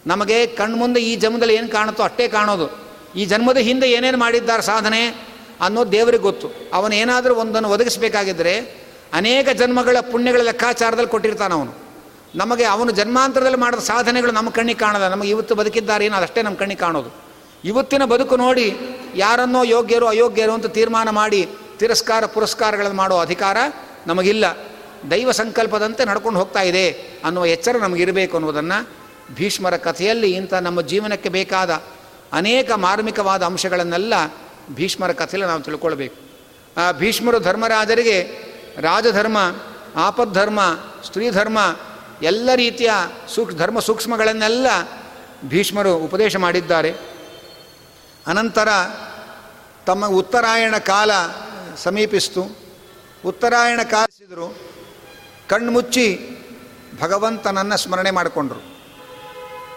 ನಮಗೆ ಕಣ್ಣು ಮುಂದೆ ಈ ಜನ್ಮದಲ್ಲಿ ಏನು ಕಾಣುತ್ತೋ ಅಷ್ಟೇ ಕಾಣೋದು. ಈ ಜನ್ಮದ ಹಿಂದೆ ಏನೇನು ಮಾಡಿದ್ದಾರೆ ಸಾಧನೆ ಅನ್ನೋದು ದೇವರಿಗೆ ಗೊತ್ತು. ಅವನೇನಾದರೂ ಒಂದನ್ನು ಒದಗಿಸಬೇಕಾಗಿದ್ದರೆ ಅನೇಕ ಜನ್ಮಗಳ ಪುಣ್ಯಗಳ ಲೆಕ್ಕಾಚಾರದಲ್ಲಿ ಕೊಟ್ಟಿರ್ತಾನೆ ಅವನು. ನಮಗೆ ಅವನು ಜನ್ಮಾಂತರದಲ್ಲಿ ಮಾಡಿದ ಸಾಧನೆಗಳು ನಮ್ಮ ಕಣ್ಣಿಗೆ ಕಾಣದ. ನಮಗೆ ಇವತ್ತು ಬದುಕಿದ್ದಾರೆ ಏನೋ ಅದಷ್ಟೇ ನಮ್ಮ ಕಣ್ಣಿಗೆ ಕಾಣೋದು. ಇವತ್ತಿನ ಬದುಕು ನೋಡಿ ಯಾರನ್ನೋ ಯೋಗ್ಯರು, ಅಯೋಗ್ಯರು ಅಂತ ತೀರ್ಮಾನ ಮಾಡಿ ತಿರಸ್ಕಾರ, ಪುರಸ್ಕಾರಗಳನ್ನು ಮಾಡೋ ಅಧಿಕಾರ ನಮಗಿಲ್ಲ. ದೈವ ಸಂಕಲ್ಪದಂತೆ ನಡ್ಕೊಂಡು ಹೋಗ್ತಾ ಇದೆ ಅನ್ನುವ ಎಚ್ಚರ ನಮಗಿರಬೇಕು ಅನ್ನೋದನ್ನು ಭೀಷ್ಮರ ಕಥೆಯಲ್ಲಿ ಇಂಥ ನಮ್ಮ ಜೀವನಕ್ಕೆ ಬೇಕಾದ ಅನೇಕ ಮಾರ್ಮಿಕವಾದ ಅಂಶಗಳನ್ನೆಲ್ಲ ಭೀಷ್ಮರ ಕಥೆಯಲ್ಲಿ ನಾವು ತಿಳ್ಕೊಳ್ಬೇಕು. ಆ ಭೀಷ್ಮರು ಧರ್ಮರಾಜರಿಗೆ ರಾಜಧರ್ಮ, ಆಪದ್ಧರ್ಮ, ಸ್ತ್ರೀಧರ್ಮ ಎಲ್ಲ ರೀತಿಯ ಸೂಕ್ಷ್ಮ ಧರ್ಮ ಸೂಕ್ಷ್ಮಗಳನ್ನೆಲ್ಲ ಭೀಷ್ಮರು ಉಪದೇಶ ಮಾಡಿದ್ದಾರೆ. ಅನಂತರ ತಮ್ಮ ಉತ್ತರಾಯಣ ಕಾಲ ಸಮೀಪಿಸ್ತು. ಉತ್ತರಾಯಣ ಕಾಲಿಸಿದರು. ಕಣ್ಣು ಮುಚ್ಚಿ ಭಗವಂತನನ್ನು ಸ್ಮರಣೆ ಮಾಡಿಕೊಂಡ್ರು.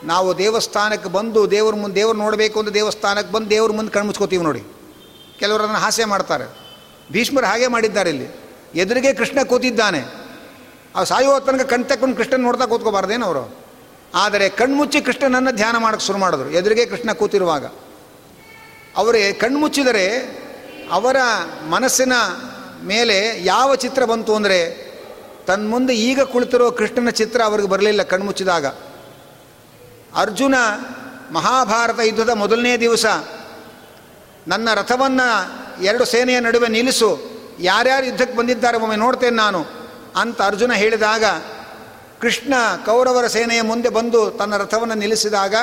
ನಾವು ದೇವಸ್ಥಾನಕ್ಕೆ ಬಂದು ದೇವ್ರ ಮುಂದೆ, ದೇವ್ರು ನೋಡಬೇಕು ಅಂತ ದೇವಸ್ಥಾನಕ್ಕೆ ಬಂದು ದೇವ್ರ ಮುಂದೆ ಕಣ್ಣು ಮುಚ್ಕೋತೀವಿ ನೋಡಿ. ಕೆಲವರು ಅದನ್ನು ಹಾಸ್ಯ ಮಾಡ್ತಾರೆ. ಭೀಷ್ಮರು ಹಾಗೆ ಮಾಡಿದ್ದಾರೆ ಇಲ್ಲಿ. ಎದುರಿಗೆ ಕೃಷ್ಣ ಕೂತಿದ್ದಾನೆ. ಆ ಸಾಯುವ ತನಕ ಕಣ್ ತಕ್ಕೊಂಡು ಕೃಷ್ಣನ ನೋಡ್ತಾ ಕೂತ್ಕೋಬಾರ್ದೇನು ಅವರು? ಆದರೆ ಕಣ್ಮುಚ್ಚಿ ಕೃಷ್ಣನನ್ನು ಧ್ಯಾನ ಮಾಡೋಕ್ಕೆ ಶುರು ಮಾಡಿದ್ರು. ಎದುರಿಗೆ ಕೃಷ್ಣ ಕೂತಿರುವಾಗ. ಅವರೇ ಕಣ್ಮುಚ್ಚಿದರೆ ಅವರ ಮನಸ್ಸಿನ ಮೇಲೆ ಯಾವ ಚಿತ್ರ ಬಂತು ಅಂದರೆ ತನ್ನ ಮುಂದೆ ಈಗ ಕುಳಿತಿರೋ ಕೃಷ್ಣನ ಚಿತ್ರ ಅವ್ರಿಗೆ ಬರಲಿಲ್ಲ ಕಣ್ಮುಚ್ಚಿದಾಗ. ಅರ್ಜುನ ಮಹಾಭಾರತ ಯುದ್ಧದ ಮೊದಲನೇ ದಿವಸ ನನ್ನ ರಥವನ್ನು ಎರಡು ಸೇನೆಯ ನಡುವೆ ನಿಲ್ಲಿಸು. ಯಾರ್ಯಾರು ಯುದ್ಧಕ್ಕೆ ಬಂದಿದ್ದಾರೆ ಒಮ್ಮೆ ನೋಡ್ತೇನೆ ನಾನು. ಅಂತ ಅರ್ಜುನ ಹೇಳಿದಾಗ ಕೃಷ್ಣ ಕೌರವರ ಸೇನೆಯ ಮುಂದೆ ಬಂದು ತನ್ನ ರಥವನ್ನು ನಿಲ್ಲಿಸಿದಾಗ,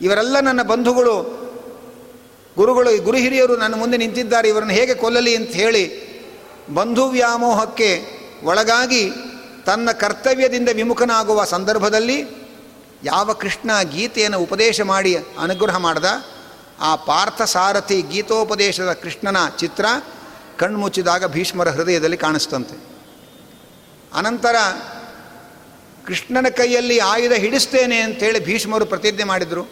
ಇವರೆಲ್ಲ ನನ್ನ ಬಂಧುಗಳು, ಗುರುಗಳು ಗುರು ಹಿರಿಯರು ನನ್ನ ಮುಂದೆ ನಿಂತಿದ್ದಾರೆ, ಇವರನ್ನು ಹೇಗೆ ಕೊಲ್ಲಲಿ? ಅಂತ ಹೇಳಿ ಬಂಧು ವ್ಯಾಮೋಹಕ್ಕೆ ಒಳಗಾಗಿ ತನ್ನ ಕರ್ತವ್ಯದಿಂದ ವಿಮುಖನಾಗುವ ಸಂದರ್ಭದಲ್ಲಿ ಯಾವ ಕೃಷ್ಣ ಗೀತೆಯನ್ನು ಉಪದೇಶ ಮಾಡಿ ಅನುಗ್ರಹ ಮಾಡ್ದ? ಆ ಪಾರ್ಥ ಸಾರಥಿ ಗೀತೋಪದೇಶದ ಕೃಷ್ಣನ ಚಿತ್ರ ಕಣ್ಮುಚ್ಚಿದಾಗ ಭೀಷ್ಮರ ಹೃದಯದಲ್ಲಿ ಕಾಣಿಸ್ತಂತೆ. ಅನಂತರ ಕೃಷ್ಣನ ಕೈಯಲ್ಲಿ ಆಯುಧ ಹಿಡಿಸ್ತೇನೆ ಅಂತೇಳಿ ಭೀಷ್ಮರು ಪ್ರತಿಜ್ಞೆ ಮಾಡಿದರು.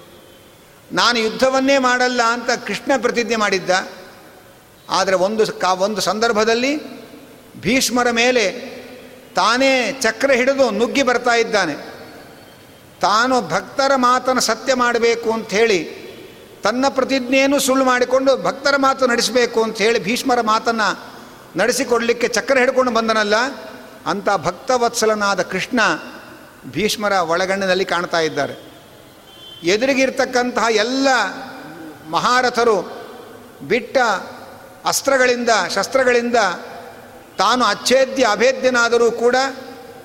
ನಾನು ಯುದ್ಧವನ್ನೇ ಮಾಡಲ್ಲ ಅಂತ ಕೃಷ್ಣ ಪ್ರತಿಜ್ಞೆ ಮಾಡಿದ್ದ. ಆದರೆ ಒಂದು ಒಂದು ಸಂದರ್ಭದಲ್ಲಿ ಭೀಷ್ಮರ ಮೇಲೆ ತಾನೇ ಚಕ್ರ ಹಿಡಿದು ನುಗ್ಗಿ ಬರ್ತಾ ಇದ್ದಾನೆ. ತಾನು ಭಕ್ತರ ಮಾತನ್ನು ಸತ್ಯ ಮಾಡಬೇಕು ಅಂಥೇಳಿ ತನ್ನ ಪ್ರತಿಜ್ಞೆಯನ್ನು ಸುಳ್ಳು ಮಾಡಿಕೊಂಡು ಭಕ್ತರ ಮಾತು ನಡೆಸಬೇಕು ಅಂತ ಹೇಳಿ ಭೀಷ್ಮರ ಮಾತನ್ನು ನಡೆಸಿಕೊಡಲಿಕ್ಕೆ ಚಕ್ರ ಹಿಡ್ಕೊಂಡು ಬಂದನಲ್ಲ. ಅಂಥ ಭಕ್ತವತ್ಸಲನಾದ ಕೃಷ್ಣ ಭೀಷ್ಮರ ಒಳಗಣ್ಣಿನಲ್ಲಿ ಕಾಣ್ತಾ ಇದ್ದಾರೆ. ಎದುರಿಗಿರ್ತಕ್ಕಂತಹ ಎಲ್ಲ ಮಹಾರಥರು ಬಿಟ್ಟ ಅಸ್ತ್ರಗಳಿಂದ, ಶಸ್ತ್ರಗಳಿಂದ ತಾನು ಅಚ್ಛೇದ್ಯ ಅಭೇದ್ಯನಾದರೂ ಕೂಡ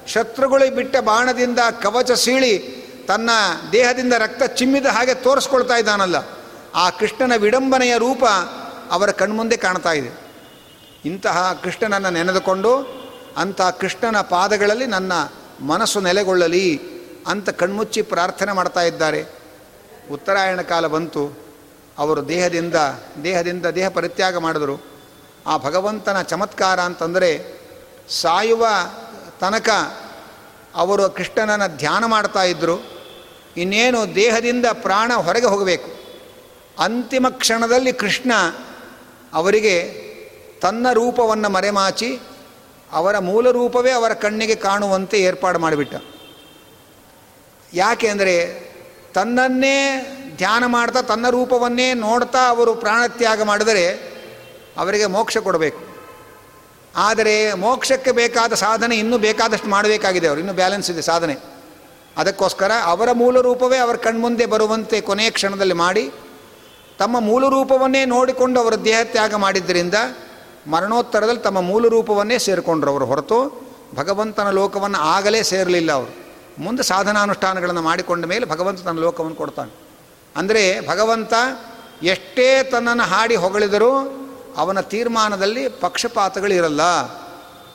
ಶತ್ರುಗಳು ಬಿಟ್ಟ ಬಾಣದಿಂದ ಕವಚ ಸೀಳಿ ತನ್ನ ದೇಹದಿಂದ ರಕ್ತ ಚಿಮ್ಮಿದ ಹಾಗೆ ತೋರಿಸ್ಕೊಳ್ತಾ ಇದ್ದಾನಲ್ಲ. ಆ ಕೃಷ್ಣನ ವಿಡಂಬನೆಯ ರೂಪ ಅವರ ಕಣ್ಮುಂದೆ ಕಾಣ್ತಾ ಇದೆ. ಇಂತಹ ಕೃಷ್ಣನನ್ನು ನೆನೆದುಕೊಂಡು ಅಂಥ ಕೃಷ್ಣನ ಪಾದಗಳಲ್ಲಿ ನನ್ನ ಮನಸ್ಸು ನೆಲೆಗೊಳ್ಳಲಿ ಅಂತ ಕಣ್ಮುಚ್ಚಿ ಪ್ರಾರ್ಥನೆ ಮಾಡ್ತಾ ಇದ್ದಾರೆ. ಉತ್ತರಾಯಣ ಕಾಲ ಬಂತು. ಅವರು ದೇಹದಿಂದ ದೇಹದಿಂದ ದೇಹ ಪರಿತ್ಯಾಗ ಮಾಡಿದರು. ಆ ಭಗವಂತನ ಚಮತ್ಕಾರ ಅಂತಂದರೆ ಸಾಯುವ ತನಕ ಅವರು ಕೃಷ್ಣನನ್ನು ಧ್ಯಾನ ಮಾಡ್ತಾ ಇದ್ದರು ಇನ್ನೇನು ದೇಹದಿಂದ ಪ್ರಾಣ ಹೊರಗೆ ಹೋಗಬೇಕು. ಅಂತಿಮ ಕ್ಷಣದಲ್ಲಿ ಕೃಷ್ಣ ಅವರಿಗೆ ತನ್ನ ರೂಪವನ್ನು ಮರೆಮಾಚಿ ಅವರ ಮೂಲ ರೂಪವೇ ಅವರ ಕಣ್ಣಿಗೆ ಕಾಣುವಂತೆ ಏರ್ಪಾಡು ಮಾಡಿಬಿಟ್ಟ. ಯಾಕೆ ಅಂದರೆ ತನ್ನನ್ನೇ ಧ್ಯಾನ ಮಾಡ್ತಾ, ತನ್ನ ರೂಪವನ್ನೇ ನೋಡ್ತಾ ಅವರು ಪ್ರಾಣತ್ಯಾಗ ಮಾಡಿದರೆ ಅವರಿಗೆ ಮೋಕ್ಷ ಕೊಡಬೇಕು. ಆದರೆ ಮೋಕ್ಷಕ್ಕೆ ಬೇಕಾದ ಸಾಧನೆ ಇನ್ನೂ ಬೇಕಾದಷ್ಟು ಮಾಡಬೇಕಾಗಿದೆ ಅವರು. ಇನ್ನೂ ಬ್ಯಾಲೆನ್ಸ್ ಇದೆ ಸಾಧನೆ. ಅದಕ್ಕೋಸ್ಕರ ಅವರ ಮೂಲ ರೂಪವೇ ಅವರ ಕಣ್ಮುಂದೆ ಬರುವಂತೆ ಕೊನೆಯ ಕ್ಷಣದಲ್ಲಿ ಮಾಡಿ, ತಮ್ಮ ಮೂಲ ರೂಪವನ್ನೇ ನೋಡಿಕೊಂಡು ಅವರು ದೇಹತ್ಯಾಗ ಮಾಡಿದ್ದರಿಂದ ಮರಣೋತ್ತರದಲ್ಲಿ ತಮ್ಮ ಮೂಲ ರೂಪವನ್ನೇ ಸೇರಿಕೊಂಡ್ರು ಅವರು. ಹೊರತು ಭಗವಂತನ ಲೋಕವನ್ನು ಆಗಲೇ ಸೇರಲಿಲ್ಲ ಅವರು. ಮುಂದೆ ಸಾಧನಾನುಷ್ಠಾನಗಳನ್ನು ಮಾಡಿಕೊಂಡ ಮೇಲೆ ಭಗವಂತ ತನ್ನ ಲೋಕವನ್ನು ಕೊಡ್ತಾನೆ. ಅಂದರೆ ಭಗವಂತ ಎಷ್ಟೇ ತನ್ನನ್ನು ಹಾಡಿ ಹೊಗಳಿದರೂ ಅವನ ತೀರ್ಮಾನದಲ್ಲಿ ಪಕ್ಷಪಾತಗಳಿರಲ್ಲ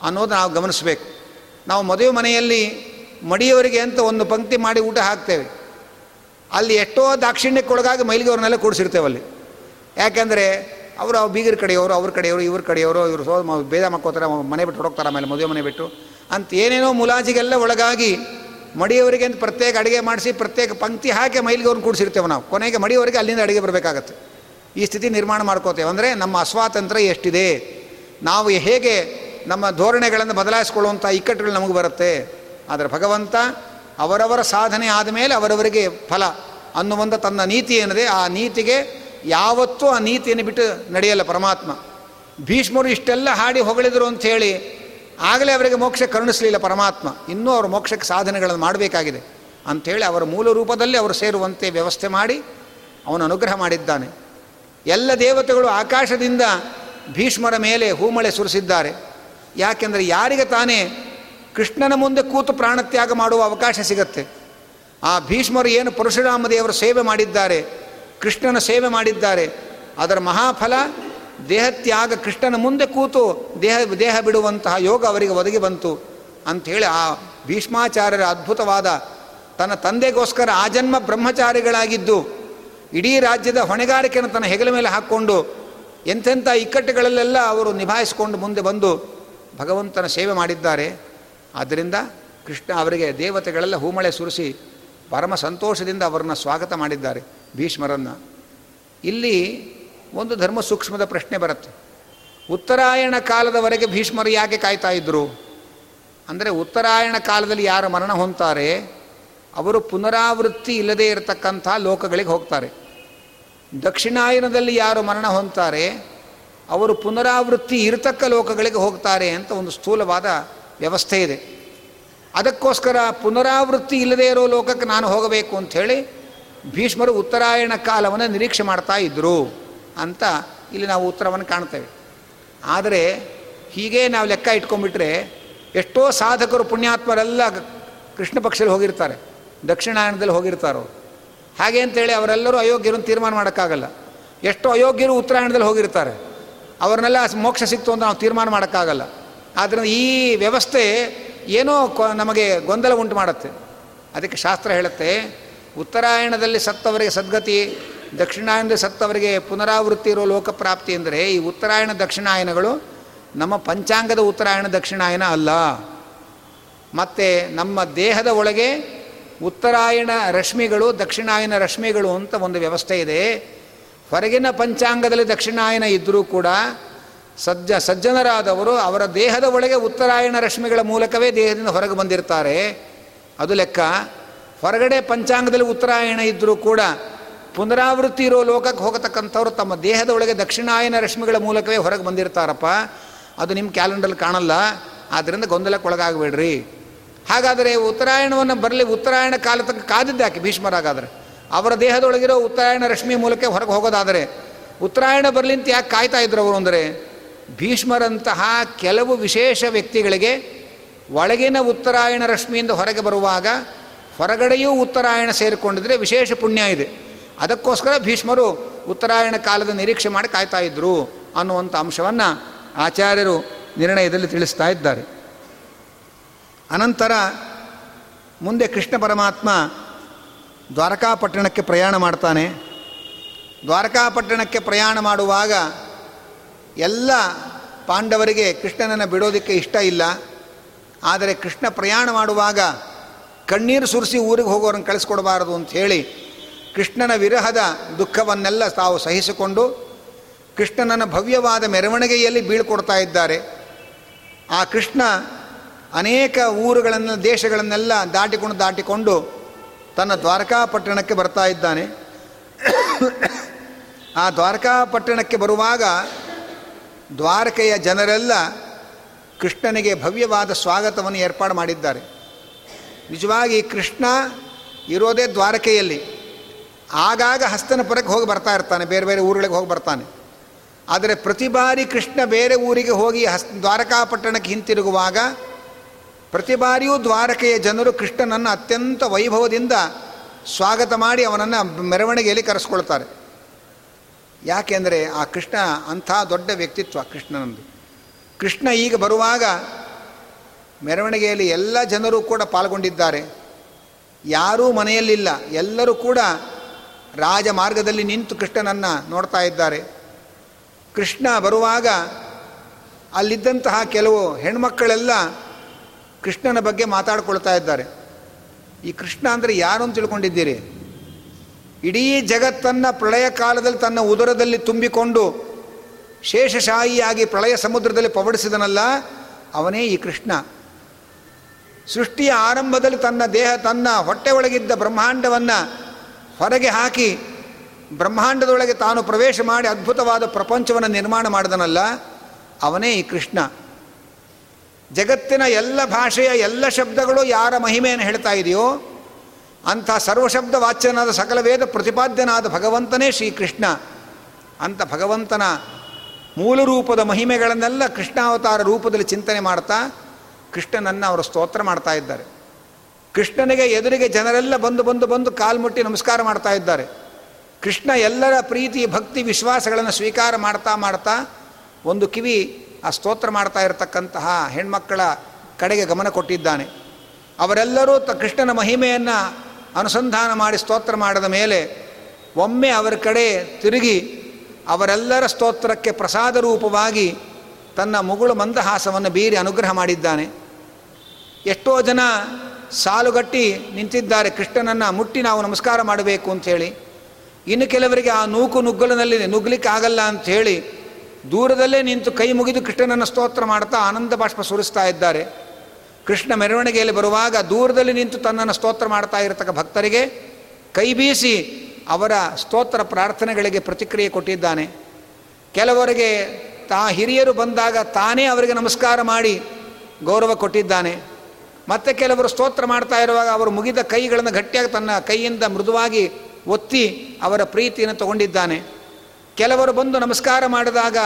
ಅನ್ನೋದು ನಾವು ಗಮನಿಸಬೇಕು. ನಾವು ಮದುವೆ ಮನೆಯಲ್ಲಿ ಮಡಿಯವರಿಗೆ ಅಂತ ಒಂದು ಪಂಕ್ತಿ ಮಾಡಿ ಊಟ ಹಾಕ್ತೇವೆ. ಅಲ್ಲಿ ಎಷ್ಟೋ ದಾಕ್ಷಿಣ್ಯಕ್ಕೊಳಗಾಗಿ ಮೈಲಿಗೆ ಅವ್ರನ್ನೆಲ್ಲ ಕೂಡಿಸಿರ್ತೇವೆ ಅಲ್ಲಿ. ಯಾಕೆಂದರೆ ಅವರು ಬೀಗರ ಕಡೆಯವರು, ಅವ್ರ ಕಡೆಯವರು, ಇವ್ರ ಕಡೆಯವರು, ಇವರು ಸೋ ಬೇದ ಮಕ್ಕೋತಾರೆ ಮನೆ ಬಿಟ್ಟು ಹೊಡೋಗ್ತಾರೆ ಆಮೇಲೆ ಮದುವೆ ಮನೆ ಬಿಟ್ಟು. ಅಂತ ಏನೇನೋ ಮುಲಾಜಿಗೆಲ್ಲ ಒಳಗಾಗಿ ಮಡಿಯವರಿಗೆ ಅಂತ ಪ್ರತ್ಯೇಕ ಅಡುಗೆ ಮಾಡಿಸಿ, ಪ್ರತ್ಯೇಕ ಪಂಕ್ತಿ ಹಾಕಿ ಮೈಲಿಗೆ ಅವ್ರನ್ನ ಕೂಡಿಸಿರ್ತೇವೆ ನಾವು. ಕೊನೆಗೆ ಮಡಿಯವರಿಗೆ ಅಲ್ಲಿಂದ ಅಡುಗೆ ಬರಬೇಕಾಗತ್ತೆ. ಈ ಸ್ಥಿತಿ ನಿರ್ಮಾಣ ಮಾಡ್ಕೋತೇವೆ. ಅಂದರೆ ನಮ್ಮ ಅಸ್ವಾತಂತ್ರ್ಯ ಎಷ್ಟಿದೆ? ನಾವು ಹೇಗೆ ನಮ್ಮ ಧೋರಣೆಗಳನ್ನು ಬದಲಾಯಿಸ್ಕೊಳ್ಳುವಂಥ ಇಕ್ಕಟ್ಟುಗಳು ನಮಗೆ ಬರುತ್ತೆ? ಆದರೆ ಭಗವಂತ ಅವರವರ ಸಾಧನೆ ಆದಮೇಲೆ ಅವರವರಿಗೆ ಫಲ ಅನ್ನುವಂಥ ತನ್ನ ನೀತಿ ಏನಿದೆ, ಆ ನೀತಿಗೆ ಯಾವತ್ತೂ ಆ ನೀತಿಯನ್ನು ಬಿಟ್ಟು ನಡೆಯಲ್ಲ ಪರಮಾತ್ಮ. ಭೀಷ್ಮರು ಇಷ್ಟೆಲ್ಲ ಹಾಡಿ ಹೊಗಳಿದರು ಹೇಳಿ ಆಗಲೇ ಅವರಿಗೆ ಮೋಕ್ಷ ಕರುಣಿಸಲಿಲ್ಲ ಪರಮಾತ್ಮ. ಇನ್ನೂ ಅವರು ಮೋಕ್ಷಕ್ಕೆ ಸಾಧನೆಗಳನ್ನು ಮಾಡಬೇಕಾಗಿದೆ. ಅಂಥೇಳಿ ಅವರ ಮೂಲ ರೂಪದಲ್ಲಿ ಅವರು ಸೇರುವಂತೆ ವ್ಯವಸ್ಥೆ ಮಾಡಿ ಅವನು ಅನುಗ್ರಹ ಮಾಡಿದ್ದಾನೆ. ಎಲ್ಲ ದೇವತೆಗಳು ಆಕಾಶದಿಂದ ಭೀಷ್ಮರ ಮೇಲೆ ಹೂಮಳೆ ಸುರಿಸಿದ್ದಾರೆ. ಯಾಕೆಂದರೆ ಯಾರಿಗೆ ತಾನೇ ಕೃಷ್ಣನ ಮುಂದೆ ಕೂತು ಪ್ರಾಣತ್ಯಾಗ ಮಾಡುವ ಅವಕಾಶ ಸಿಗತ್ತೆ. ಆ ಭೀಷ್ಮರು ಏನು ಪರಶುರಾಮ ದೇವರ ಸೇವೆ ಮಾಡಿದ್ದಾರೆ ಕೃಷ್ಣನ ಸೇವೆ ಮಾಡಿದ್ದಾರೆ. ಅದರ ಮಹಾಫಲ ದೇಹತ್ಯಾಗ ಕೃಷ್ಣನ ಮುಂದೆ ಕೂತು ದೇಹ ದೇಹ ಬಿಡುವಂತಹ ಯೋಗ ಅವರಿಗೆ ಒದಗಿ ಬಂತು ಅಂಥೇಳಿ ಆ ಭೀಷ್ಮಾಚಾರ್ಯರ ಅದ್ಭುತವಾದ ತನ್ನ ತಂದೆಗೋಸ್ಕರ ಆ ಜನ್ಮ ಬ್ರಹ್ಮಚಾರಿಗಳಾಗಿದ್ದು ಇಡೀ ರಾಜ್ಯದ ಹೊಣೆಗಾರಿಕೆಯನ್ನು ತನ್ನ ಹೆಗಲ ಮೇಲೆ ಹಾಕ್ಕೊಂಡು ಎಂಥೆಂಥ ಇಕ್ಕಟ್ಟುಗಳಲ್ಲೆಲ್ಲ ಅವರು ನಿಭಾಯಿಸಿಕೊಂಡು ಮುಂದೆ ಬಂದು ಭಗವಂತನ ಸೇವೆ ಮಾಡಿದ್ದಾರೆ. ಆದ್ದರಿಂದ ಕೃಷ್ಣ ಅವರಿಗೆ ದೇವತೆಗಳೆಲ್ಲ ಹೂಮಳೆ ಸುರಿಸಿ ಪರಮ ಸಂತೋಷದಿಂದ ಅವರನ್ನು ಸ್ವಾಗತ ಮಾಡಿದ್ದಾರೆ. ಭೀಷ್ಮರನ್ನು. ಇಲ್ಲಿ ಒಂದು ಧರ್ಮ ಸೂಕ್ಷ್ಮದ ಪ್ರಶ್ನೆ ಬರುತ್ತೆ. ಉತ್ತರಾಯಣ ಕಾಲದವರೆಗೆ ಭೀಷ್ಮರು ಯಾಕೆ ಕಾಯ್ತಾ ಇದ್ದರು ಅಂದರೆ ಉತ್ತರಾಯಣ ಕಾಲದಲ್ಲಿ ಯಾರು ಮರಣ ಹೊಂತಾರೆ ಅವರು ಪುನರಾವೃತ್ತಿ ಇಲ್ಲದೇ ಇರತಕ್ಕಂಥ ಲೋಕಗಳಿಗೆ ಹೋಗ್ತಾರೆ. ದಕ್ಷಿಣಾಯನದಲ್ಲಿ ಯಾರು ಮರಣ ಹೊಂತಾರೆ ಅವರು ಪುನರಾವೃತ್ತಿ ಇರತಕ್ಕ ಲೋಕಗಳಿಗೆ ಹೋಗ್ತಾರೆ ಅಂತ ಒಂದು ಸ್ಥೂಲವಾದ ವ್ಯವಸ್ಥೆ ಇದೆ. ಅದಕ್ಕೋಸ್ಕರ ಪುನರಾವೃತ್ತಿ ಇಲ್ಲದೇ ಇರೋ ಲೋಕಕ್ಕೆ ನಾನು ಹೋಗಬೇಕು ಅಂಥೇಳಿ ಭೀಷ್ಮರು ಉತ್ತರಾಯಣ ಕಾಲವನ್ನು ನಿರೀಕ್ಷೆ ಮಾಡ್ತಾ ಇದ್ದರು ಅಂತ ಇಲ್ಲಿ ನಾವು ಉತ್ತರವನ್ನು ಕಾಣ್ತೇವೆ. ಆದರೆ ಹೀಗೆ ನಾವು ಲೆಕ್ಕ ಇಟ್ಕೊಂಡ್ಬಿಟ್ರೆ ಎಷ್ಟೋ ಸಾಧಕರು ಪುಣ್ಯಾತ್ಮರೆಲ್ಲ ಕೃಷ್ಣ ಪಕ್ಷದಲ್ಲಿ ಹೋಗಿರ್ತಾರೆ, ದಕ್ಷಿಣಾಯಣದಲ್ಲಿ ಹೋಗಿರ್ತಾರೋ. ಹಾಗೆ ಅಂತೇಳಿ ಅವರೆಲ್ಲರೂ ಅಯೋಗ್ಯರನ್ನು ತೀರ್ಮಾನ ಮಾಡೋಕ್ಕಾಗಲ್ಲ. ಎಷ್ಟೋ ಅಯೋಗ್ಯರು ಉತ್ತರಾಯಣದಲ್ಲಿ ಹೋಗಿರ್ತಾರೆ, ಅವ್ರನ್ನೆಲ್ಲ ಮೋಕ್ಷ ಸಿಕ್ತು ಅಂತ ನಾವು ತೀರ್ಮಾನ ಮಾಡೋಕ್ಕಾಗಲ್ಲ. ಆದ್ದರಿಂದ ಈ ವ್ಯವಸ್ಥೆ ಏನೋ ನಮಗೆ ಗೊಂದಲ ಉಂಟು ಮಾಡುತ್ತೆ. ಅದಕ್ಕೆ ಶಾಸ್ತ್ರ ಹೇಳುತ್ತೆ ಉತ್ತರಾಯಣದಲ್ಲಿ ಸತ್ತವರಿಗೆ ಸದ್ಗತಿ ದಕ್ಷಿಣಾಯನದಲ್ಲಿ ಸತ್ತವರಿಗೆ ಪುನರಾವೃತ್ತಿ ಇರೋ ಲೋಕಪ್ರಾಪ್ತಿ ಅಂದರೆ ಈ ಉತ್ತರಾಯಣ ದಕ್ಷಿಣಾಯನಗಳು ನಮ್ಮ ಪಂಚಾಂಗದ ಉತ್ತರಾಯಣ ದಕ್ಷಿಣಾಯನ ಅಲ್ಲ. ಮತ್ತು ನಮ್ಮ ದೇಹದ ಒಳಗೆ ಉತ್ತರಾಯಣ ರಶ್ಮಿಗಳು, ದಕ್ಷಿಣಾಯನ ರಶ್ಮಿಗಳು ಅಂತ ಒಂದು ವ್ಯವಸ್ಥೆ ಇದೆ. ಹೊರಗಿನ ಪಂಚಾಂಗದಲ್ಲಿ ದಕ್ಷಿಣಾಯನ ಇದ್ದರೂ ಕೂಡ ಸಜ್ಜ, ಸಜ್ಜನರಾದವರು ಅವರ ದೇಹದ ಒಳಗೆ ಉತ್ತರಾಯಣ ರಶ್ಮಿಗಳ ಮೂಲಕವೇ ದೇಹದಿಂದ ಹೊರಗೆ ಬಂದಿರ್ತಾರೆ. ಅದು ಲೆಕ್ಕ. ಹೊರಗಡೆ ಪಂಚಾಂಗದಲ್ಲಿ ಉತ್ತರಾಯಣ ಇದ್ದರೂ ಕೂಡ ಪುನರಾವೃತ್ತಿ ಇರೋ ಲೋಕಕ್ಕೆ ಹೋಗತಕ್ಕಂಥವ್ರು ತಮ್ಮ ದೇಹದ ಒಳಗೆ ದಕ್ಷಿಣಾಯನ ರಶ್ಮಿಗಳ ಮೂಲಕವೇ ಹೊರಗೆ ಬಂದಿರ್ತಾರಪ್ಪ. ಅದು ನಿಮ್ಮ ಕ್ಯಾಲೆಂಡರ್ಲಿ ಕಾಣಲ್ಲ. ಆದ್ದರಿಂದ ಗೊಂದಲಕ್ಕೆ ಒಳಗಾಗಬೇಡ್ರಿ ಹಾಗಾದರೆ ಉತ್ತರಾಯಣವನ್ನು ಬರಲಿ, ಉತ್ತರಾಯಣ ಕಾಲ ತಕ್ಕ ಕಾದಿದ್ದಾಕೆ ಭೀಷ್ಮರಾಗಾದರೆ. ಅವರ ದೇಹದೊಳಗಿರೋ ಉತ್ತರಾಯಣ ರಶ್ಮಿ ಮೂಲಕ ಹೊರಗೆ ಹೋಗೋದಾದರೆ, ಉತ್ತರಾಯಣ ಬರಲಿ ಅಂತ ಯಾಕೆ ಕಾಯ್ತಾ ಇದ್ರು ಅವರು ಅಂದರೆ, ಭೀಷ್ಮರಂತಹ ಕೆಲವು ವಿಶೇಷ ವ್ಯಕ್ತಿಗಳಿಗೆ ಒಳಗಿನ ಉತ್ತರಾಯಣ ರಶ್ಮಿಯಿಂದ ಹೊರಗೆ ಬರುವಾಗ ಹೊರಗಡೆಯೂ ಉತ್ತರಾಯಣ ಸೇರಿಕೊಂಡಿದ್ರೆ ವಿಶೇಷ ಪುಣ್ಯ ಇದೆ. ಅದಕ್ಕೋಸ್ಕರ ಭೀಷ್ಮರು ಉತ್ತರಾಯಣ ಕಾಲದ ನಿರೀಕ್ಷೆ ಮಾಡಿ ಕಾಯ್ತಾ ಇದ್ರು ಅನ್ನುವಂಥ ಅಂಶವನ್ನು ಆಚಾರ್ಯರು ನಿರ್ಣಯದಲ್ಲಿ ತಿಳಿಸ್ತಾ ಇದ್ದಾರೆ. ಅನಂತರ ಮುಂದೆ ಕೃಷ್ಣ ಪರಮಾತ್ಮ ದ್ವಾರಕಾಪಟ್ಟಣಕ್ಕೆ ಪ್ರಯಾಣ ಮಾಡ್ತಾನೆ. ದ್ವಾರಕಾಪಟ್ಟಣಕ್ಕೆ ಪ್ರಯಾಣ ಮಾಡುವಾಗ ಎಲ್ಲ ಪಾಂಡವರಿಗೆ ಕೃಷ್ಣನನ್ನು ಬಿಡೋದಕ್ಕೆ ಇಷ್ಟ ಇಲ್ಲ. ಆದರೆ ಕೃಷ್ಣ ಪ್ರಯಾಣ ಮಾಡುವಾಗ ಕಣ್ಣೀರು ಸುರಿಸಿ ಊರಿಗೆ ಹೋಗೋರನ್ನು ಕಳಿಸ್ಕೊಡಬಾರದು ಅಂತ ಹೇಳಿ ಕೃಷ್ಣನ ವಿರಹದ ದುಃಖವನ್ನೆಲ್ಲ ತಾವು ಸಹಿಸಿಕೊಂಡು ಕೃಷ್ಣನ ಭವ್ಯವಾದ ಮೆರವಣಿಗೆಯಲ್ಲಿ ಬೀಳ್ಕೊಡ್ತಾ ಇದ್ದಾರೆ. ಆ ಕೃಷ್ಣ ಅನೇಕ ಊರುಗಳನ್ನು, ದೇಶಗಳನ್ನೆಲ್ಲ ದಾಟಿಕೊಂಡು ದಾಟಿಕೊಂಡು ತನ್ನ ದ್ವಾರಕಾಪಟ್ಟಣಕ್ಕೆ ಬರ್ತಾ ಇದ್ದಾನೆ. ಆ ದ್ವಾರಕಾಪಟ್ಟಣಕ್ಕೆ ಬರುವಾಗ ದ್ವಾರಕೆಯ ಜನರೆಲ್ಲ ಕೃಷ್ಣನಿಗೆ ಭವ್ಯವಾದ ಸ್ವಾಗತವನ್ನು ಏರ್ಪಾಡು ಮಾಡಿದ್ದಾರೆ. ನಿಜವಾಗಿ ಕೃಷ್ಣ ಇರೋದೇ ದ್ವಾರಕೆಯಲ್ಲಿ. ಆಗಾಗ ಹಸ್ತನಪುರಕ್ಕೆ ಹೋಗಿ ಬರ್ತಾ ಇರ್ತಾನೆ, ಬೇರೆ ಬೇರೆ ಊರುಗಳಿಗೆ ಹೋಗಿ ಬರ್ತಾನೆ. ಆದರೆ ಪ್ರತಿ ಬಾರಿ ಕೃಷ್ಣ ಬೇರೆ ಊರಿಗೆ ಹೋಗಿ ಹಸ್, ದ್ವಾರಕಾಪಟ್ಟಣಕ್ಕೆ ಹಿಂತಿರುಗುವಾಗ ಪ್ರತಿ ಬಾರಿಯೂ ದ್ವಾರಕೆಯ ಜನರು ಕೃಷ್ಣನನ್ನು ಅತ್ಯಂತ ವೈಭವದಿಂದ ಸ್ವಾಗತ ಮಾಡಿ ಅವನನ್ನು ಮೆರವಣಿಗೆಯಲ್ಲಿ ಕರೆಸ್ಕೊಳ್ತಾರೆ. ಯಾಕೆಂದರೆ ಆ ಕೃಷ್ಣ ಅಂಥ ದೊಡ್ಡ ವ್ಯಕ್ತಿತ್ವ ಕೃಷ್ಣನಂದು. ಕೃಷ್ಣ ಈಗ ಬರುವಾಗ ಮೆರವಣಿಗೆಯಲ್ಲಿ ಎಲ್ಲ ಜನರು ಕೂಡ ಪಾಲ್ಗೊಂಡಿದ್ದಾರೆ. ಯಾರೂ ಮನೆಯಲ್ಲಿಲ್ಲ. ಎಲ್ಲರೂ ಕೂಡ ರಾಜ ಮಾರ್ಗದಲ್ಲಿ ನಿಂತು ಕೃಷ್ಣನನ್ನು ನೋಡ್ತಾ ಇದ್ದಾರೆ. ಕೃಷ್ಣ ಬರುವಾಗ ಅಲ್ಲಿದ್ದಂತಹ ಕೆಲವು ಹೆಣ್ಮಕ್ಕಳೆಲ್ಲ ಕೃಷ್ಣನ ಬಗ್ಗೆ ಮಾತಾಡ್ಕೊಳ್ತಾ ಇದ್ದಾರೆ. ಈ ಕೃಷ್ಣ ಅಂದರೆ ಯಾರು ಅಂತ ತಿಳ್ಕೊಂಡಿದ್ದೀರಿ? ಇಡೀ ಜಗತ್ತನ್ನು ಪ್ರಳಯ ಕಾಲದಲ್ಲಿ ತನ್ನ ಉದರದಲ್ಲಿ ತುಂಬಿಕೊಂಡು ಶೇಷಶಾಹಿಯಾಗಿ ಪ್ರಳಯ ಸಮುದ್ರದಲ್ಲಿ ಪವಡಿಸಿದನಲ್ಲ, ಅವನೇ ಈ ಕೃಷ್ಣ. ಸೃಷ್ಟಿಯ ಆರಂಭದಲ್ಲಿ ತನ್ನ ದೇಹ, ತನ್ನ ಹೊಟ್ಟೆ ಒಳಗಿದ್ದ ಬ್ರಹ್ಮಾಂಡವನ್ನು ಹೊರಗೆ ಹಾಕಿ ಬ್ರಹ್ಮಾಂಡದೊಳಗೆ ತಾನು ಪ್ರವೇಶ ಮಾಡಿ ಅದ್ಭುತವಾದ ಪ್ರಪಂಚವನ್ನು ನಿರ್ಮಾಣ ಮಾಡಿದನಲ್ಲ, ಅವನೇ ಈ ಕೃಷ್ಣ. ಜಗತ್ತಿನ ಎಲ್ಲ ಭಾಷೆಯ ಎಲ್ಲ ಶಬ್ದಗಳು ಯಾರ ಮಹಿಮೆಯನ್ನು ಹೇಳ್ತಾ ಇದೆಯೋ, ಅಂಥ ಸರ್ವಶಬ್ದ ವಾಚ್ಯನಾದ ಸಕಲ ವೇದ ಪ್ರತಿಪಾದ್ಯನಾದ ಭಗವಂತನೇ ಶ್ರೀಕೃಷ್ಣ. ಅಂಥ ಭಗವಂತನ ಮೂಲ ರೂಪದ ಮಹಿಮೆಗಳನ್ನೆಲ್ಲ ಕೃಷ್ಣಾವತಾರ ರೂಪದಲ್ಲಿ ಚಿಂತನೆ ಮಾಡ್ತಾ ಕೃಷ್ಣನನ್ನು ಅವರು ಸ್ತೋತ್ರ ಮಾಡ್ತಾ ಇದ್ದಾರೆ. ಕೃಷ್ಣನಿಗೆ ಎದುರಿಗೆ ಜನರೆಲ್ಲ ಬಂದು ಬಂದು ಬಂದು ಕಾಲ್ಮುಟ್ಟಿ ನಮಸ್ಕಾರ ಮಾಡ್ತಾ ಇದ್ದಾರೆ. ಕೃಷ್ಣ ಎಲ್ಲರ ಪ್ರೀತಿ, ಭಕ್ತಿ, ವಿಶ್ವಾಸಗಳನ್ನು ಸ್ವೀಕಾರ ಮಾಡ್ತಾ ಮಾಡ್ತಾ ಒಂದು ಕಿವಿ ಆ ಸ್ತೋತ್ರ ಮಾಡ್ತಾ ಇರತಕ್ಕಂತಹ ಹೆಣ್ಮಕ್ಕಳ ಕಡೆಗೆ ಗಮನ ಕೊಟ್ಟಿದ್ದಾನೆ. ಅವರೆಲ್ಲರೂ ತ ಕೃಷ್ಣನ ಮಹಿಮೆಯನ್ನು ಅನುಸಂಧಾನ ಮಾಡಿ ಸ್ತೋತ್ರ ಮಾಡಿದ ಮೇಲೆ ಒಮ್ಮೆ ಅವರ ಕಡೆ ತಿರುಗಿ ಅವರೆಲ್ಲರ ಸ್ತೋತ್ರಕ್ಕೆ ಪ್ರಸಾದ ರೂಪವಾಗಿ ತನ್ನ ಮುಗುಳು ಮಂದಹಾಸವನ್ನು ಬೀರಿ ಅನುಗ್ರಹ ಮಾಡಿದ್ದಾನೆ. ಎಷ್ಟೋ ಜನ ಸಾಲುಗಟ್ಟಿ ನಿಂತಿದ್ದಾರೆ, ಕೃಷ್ಣನನ್ನು ಮುಟ್ಟಿ ನಾವು ನಮಸ್ಕಾರ ಮಾಡಬೇಕು ಅಂಥೇಳಿ ಇನ್ನು ಕೆಲವರಿಗೆ ಆ ನೂಕು ನುಗ್ಗಲಿನಲ್ಲಿ ನುಗ್ಲಿಕ್ಕೆ ಆಗಲ್ಲ ಅಂಥೇಳಿ ದೂರದಲ್ಲೇ ನಿಂತು ಕೈ ಮುಗಿದು ಕೃಷ್ಣನನ್ನು ಸ್ತೋತ್ರ ಮಾಡ್ತಾ ಆನಂದ ಬಾಷ್ಪ ಸುರಿಸ್ತಾ ಇದ್ದಾರೆ. ಕೃಷ್ಣ ಮೆರವಣಿಗೆಯಲ್ಲಿ ಬರುವಾಗ ದೂರದಲ್ಲಿ ನಿಂತು ತನ್ನನ್ನು ಸ್ತೋತ್ರ ಮಾಡ್ತಾ ಇರತಕ್ಕ ಭಕ್ತರಿಗೆ ಕೈ ಬೀಸಿ ಅವರ ಸ್ತೋತ್ರ ಪ್ರಾರ್ಥನೆಗಳಿಗೆ ಪ್ರತಿಕ್ರಿಯೆ ಕೊಟ್ಟಿದ್ದಾನೆ. ಕೆಲವರಿಗೆ ತಾ ಹಿರಿಯರು ಬಂದಾಗ ತಾನೇ ಅವರಿಗೆ ನಮಸ್ಕಾರ ಮಾಡಿ ಗೌರವ ಕೊಟ್ಟಿದ್ದಾನೆ. ಮತ್ತೆ ಕೆಲವರು ಸ್ತೋತ್ರ ಮಾಡ್ತಾ ಇರುವಾಗ ಅವರು ಮುಗಿದ ಕೈಗಳನ್ನು ಗಟ್ಟಿಯಾಗಿ ತನ್ನ ಕೈಯಿಂದ ಮೃದುವಾಗಿ ಒತ್ತಿ ಅವರ ಪ್ರೀತಿಯನ್ನು ತಗೊಂಡಿದ್ದಾನೆ. ಕೆಲವರು ಬಂದು ನಮಸ್ಕಾರ ಮಾಡಿದಾಗ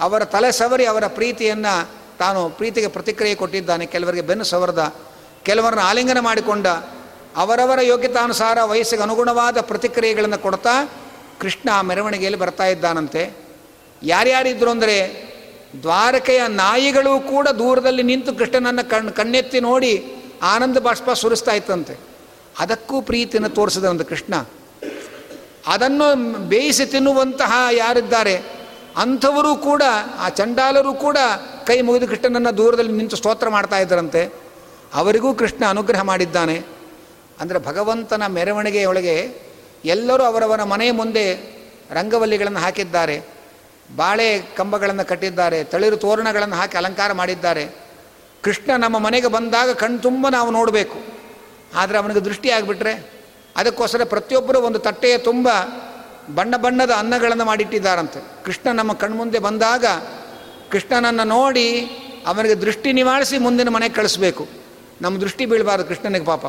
ಅವರ ತಲೆ ಸವರಿ ಅವರ ಪ್ರೀತಿಯನ್ನು ತಾನು ಪ್ರೀತಿಗೆ ಪ್ರತಿಕ್ರಿಯೆ ಕೊಟ್ಟಿದ್ದಾನೆ. ಕೆಲವರಿಗೆ ಬೆನ್ನು ಸವರದ, ಕೆಲವರನ್ನು ಆಲಿಂಗನ ಮಾಡಿಕೊಂಡ, ಅವರವರ ಯೋಗ್ಯತಾನುಸಾರ ವಯಸ್ಸಿಗೆ ಅನುಗುಣವಾದ ಪ್ರತಿಕ್ರಿಯೆಗಳನ್ನು ಕೊಡ್ತಾ ಕೃಷ್ಣ ಮೆರವಣಿಗೆಯಲ್ಲಿ ಬರ್ತಾ ಇದ್ದಾನಂತೆ. ಯಾರ್ಯಾರಿದ್ರು ಅಂದರೆ ದ್ವಾರಕೆಯ ನಾಯಿಗಳು ಕೂಡ ದೂರದಲ್ಲಿ ನಿಂತು ಕೃಷ್ಣನನ್ನು ಕಣ್ ಕಣ್ಣೆತ್ತಿ ನೋಡಿ ಆನಂದ ಬಾಷ್ಪ ಸುರಿಸ್ತಾ ಇತ್ತಂತೆ. ಅದಕ್ಕೂ ಪ್ರೀತಿಯನ್ನು ತೋರಿಸಿದಂತೆ ಕೃಷ್ಣ. ಅದನ್ನು ಬೇಯಿಸಿ ತಿನ್ನುವಂತಹ ಯಾರಿದ್ದಾರೆ? ಅಂಥವರು ಕೂಡ, ಆ ಚಂಡಾಲರು ಕೂಡ ಕೈ ಮುಗಿದು ಕೃಷ್ಣನನ್ನು ದೂರದಲ್ಲಿ ನಿಂತು ಸ್ತೋತ್ರ ಮಾಡ್ತಾ ಇದ್ದರಂತೆ. ಅವರಿಗೂ ಕೃಷ್ಣ ಅನುಗ್ರಹ ಮಾಡಿದ್ದಾನೆ. ಅಂದರೆ ಭಗವಂತನ ಮೆರವಣಿಗೆಯೊಳಗೆ ಎಲ್ಲರೂ ಅವರವರ ಮನೆಯ ಮುಂದೆ ರಂಗವಲ್ಲಿಗಳನ್ನು ಹಾಕಿದ್ದಾರೆ. ಬಾಳೆ ಕಂಬಗಳನ್ನು ಕಟ್ಟಿದ್ದಾರೆ, ತಳಿರು ತೋರಣಗಳನ್ನು ಹಾಕಿ ಅಲಂಕಾರ ಮಾಡಿದ್ದಾರೆ. ಕೃಷ್ಣ ನಮ್ಮ ಮನೆಗೆ ಬಂದಾಗ ಕಣ್ಣು ತುಂಬ ನಾವು ನೋಡಬೇಕು. ಆದರೆ ಅವನಿಗೆ ದೃಷ್ಟಿ ಆಗಿಬಿಟ್ರೆ ಅದಕ್ಕೋಸ್ಕರ ಪ್ರತಿಯೊಬ್ಬರು ಒಂದು ತಟ್ಟೆಯ ತುಂಬ ಬಣ್ಣ ಬಣ್ಣದ ಅನ್ನಗಳನ್ನು ಮಾಡಿಟ್ಟಿದ್ದಾರಂತೆ. ಕೃಷ್ಣ ನಮ್ಮ ಕಣ್ಮುಂದೆ ಬಂದಾಗ ಕೃಷ್ಣನನ್ನು ನೋಡಿ ಅವನಿಗೆ ದೃಷ್ಟಿ ನಿವಾರಿಸಿ ಮುಂದಿನ ಮನೆಗೆ ಕಳಿಸ್ಬೇಕು. ನಮ್ಮ ದೃಷ್ಟಿ ಬೀಳಬಾರ್ದು ಕೃಷ್ಣನಿಗೆ ಪಾಪ.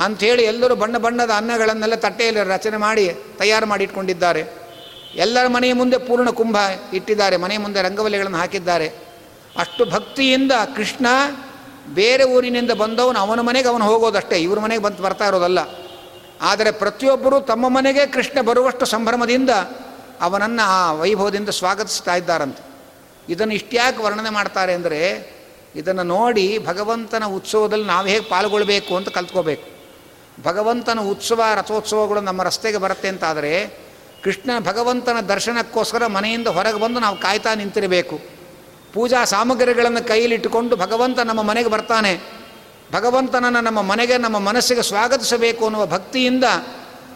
ಅಂಥೇಳಿ ಎಲ್ಲರೂ ಬಣ್ಣ ಬಣ್ಣದ ಅನ್ನಗಳನ್ನೆಲ್ಲ ತಟ್ಟೆಯಲ್ಲಿ ರಚನೆ ಮಾಡಿ, ತಯಾರು ಮಾಡಿ ಇಟ್ಕೊಂಡಿದ್ದಾರೆ ಎಲ್ಲರ ಮನೆಯ ಮುಂದೆ ಪೂರ್ಣ ಕುಂಭ ಇಟ್ಟಿದ್ದಾರೆ. ಮನೆಯ ಮುಂದೆ ರಂಗವಲಿಗಳನ್ನು ಹಾಕಿದ್ದಾರೆ. ಅಷ್ಟು ಭಕ್ತಿಯಿಂದ ಕೃಷ್ಣ ಬೇರೆ ಊರಿನಿಂದ ಬಂದವನು ಅವನ ಮನೆಗೆ ಅವನು ಹೋಗೋದಷ್ಟೇ. ಇವ್ರ ಮನೆಗೆ ಬಂದು ಬರ್ತಾ ಇರೋದಲ್ಲ. ಆದರೆ ಪ್ರತಿಯೊಬ್ಬರೂ ತಮ್ಮ ಮನೆಗೆ ಕೃಷ್ಣ ಬರುವಷ್ಟು ಸಂಭ್ರಮದಿಂದ ಅವನನ್ನು ಆ ವೈಭವದಿಂದ ಸ್ವಾಗತಿಸ್ತಾ ಇದ್ದಾರಂತೆ. ಇದನ್ನು ಇಷ್ಟ್ಯಾಕೆ ವರ್ಣನೆ ಮಾಡ್ತಾರೆ ಅಂದರೆ, ಇದನ್ನು ನೋಡಿ ಭಗವಂತನ ಉತ್ಸವದಲ್ಲಿ ನಾವು ಹೇಗೆ ಪಾಲ್ಗೊಳ್ಬೇಕು ಅಂತ ಕಲ್ತ್ಕೋಬೇಕು. ಭಗವಂತನ ಉತ್ಸವ ರಥೋತ್ಸವಗಳು ನಮ್ಮ ರಸ್ತೆಗೆ ಬರುತ್ತೆ ಅಂತಾದರೆ ಕೃಷ್ಣ ಭಗವಂತನ ದರ್ಶನಕ್ಕೋಸ್ಕರ ಮನೆಯಿಂದ ಹೊರಗೆ ಬಂದು ನಾವು ಕಾಯ್ತಾ ನಿಂತಿರಬೇಕು. ಪೂಜಾ ಸಾಮಗ್ರಿಗಳನ್ನು ಕೈಯಲ್ಲಿಟ್ಟುಕೊಂಡು ಭಗವಂತ ನಮ್ಮ ಮನೆಗೆ ಬರ್ತಾನೆ. ಭಗವಂತನನ್ನು ನಮ್ಮ ಮನೆಗೆ, ನಮ್ಮ ಮನಸ್ಸಿಗೆ ಸ್ವಾಗತಿಸಬೇಕು ಅನ್ನುವ ಭಕ್ತಿಯಿಂದ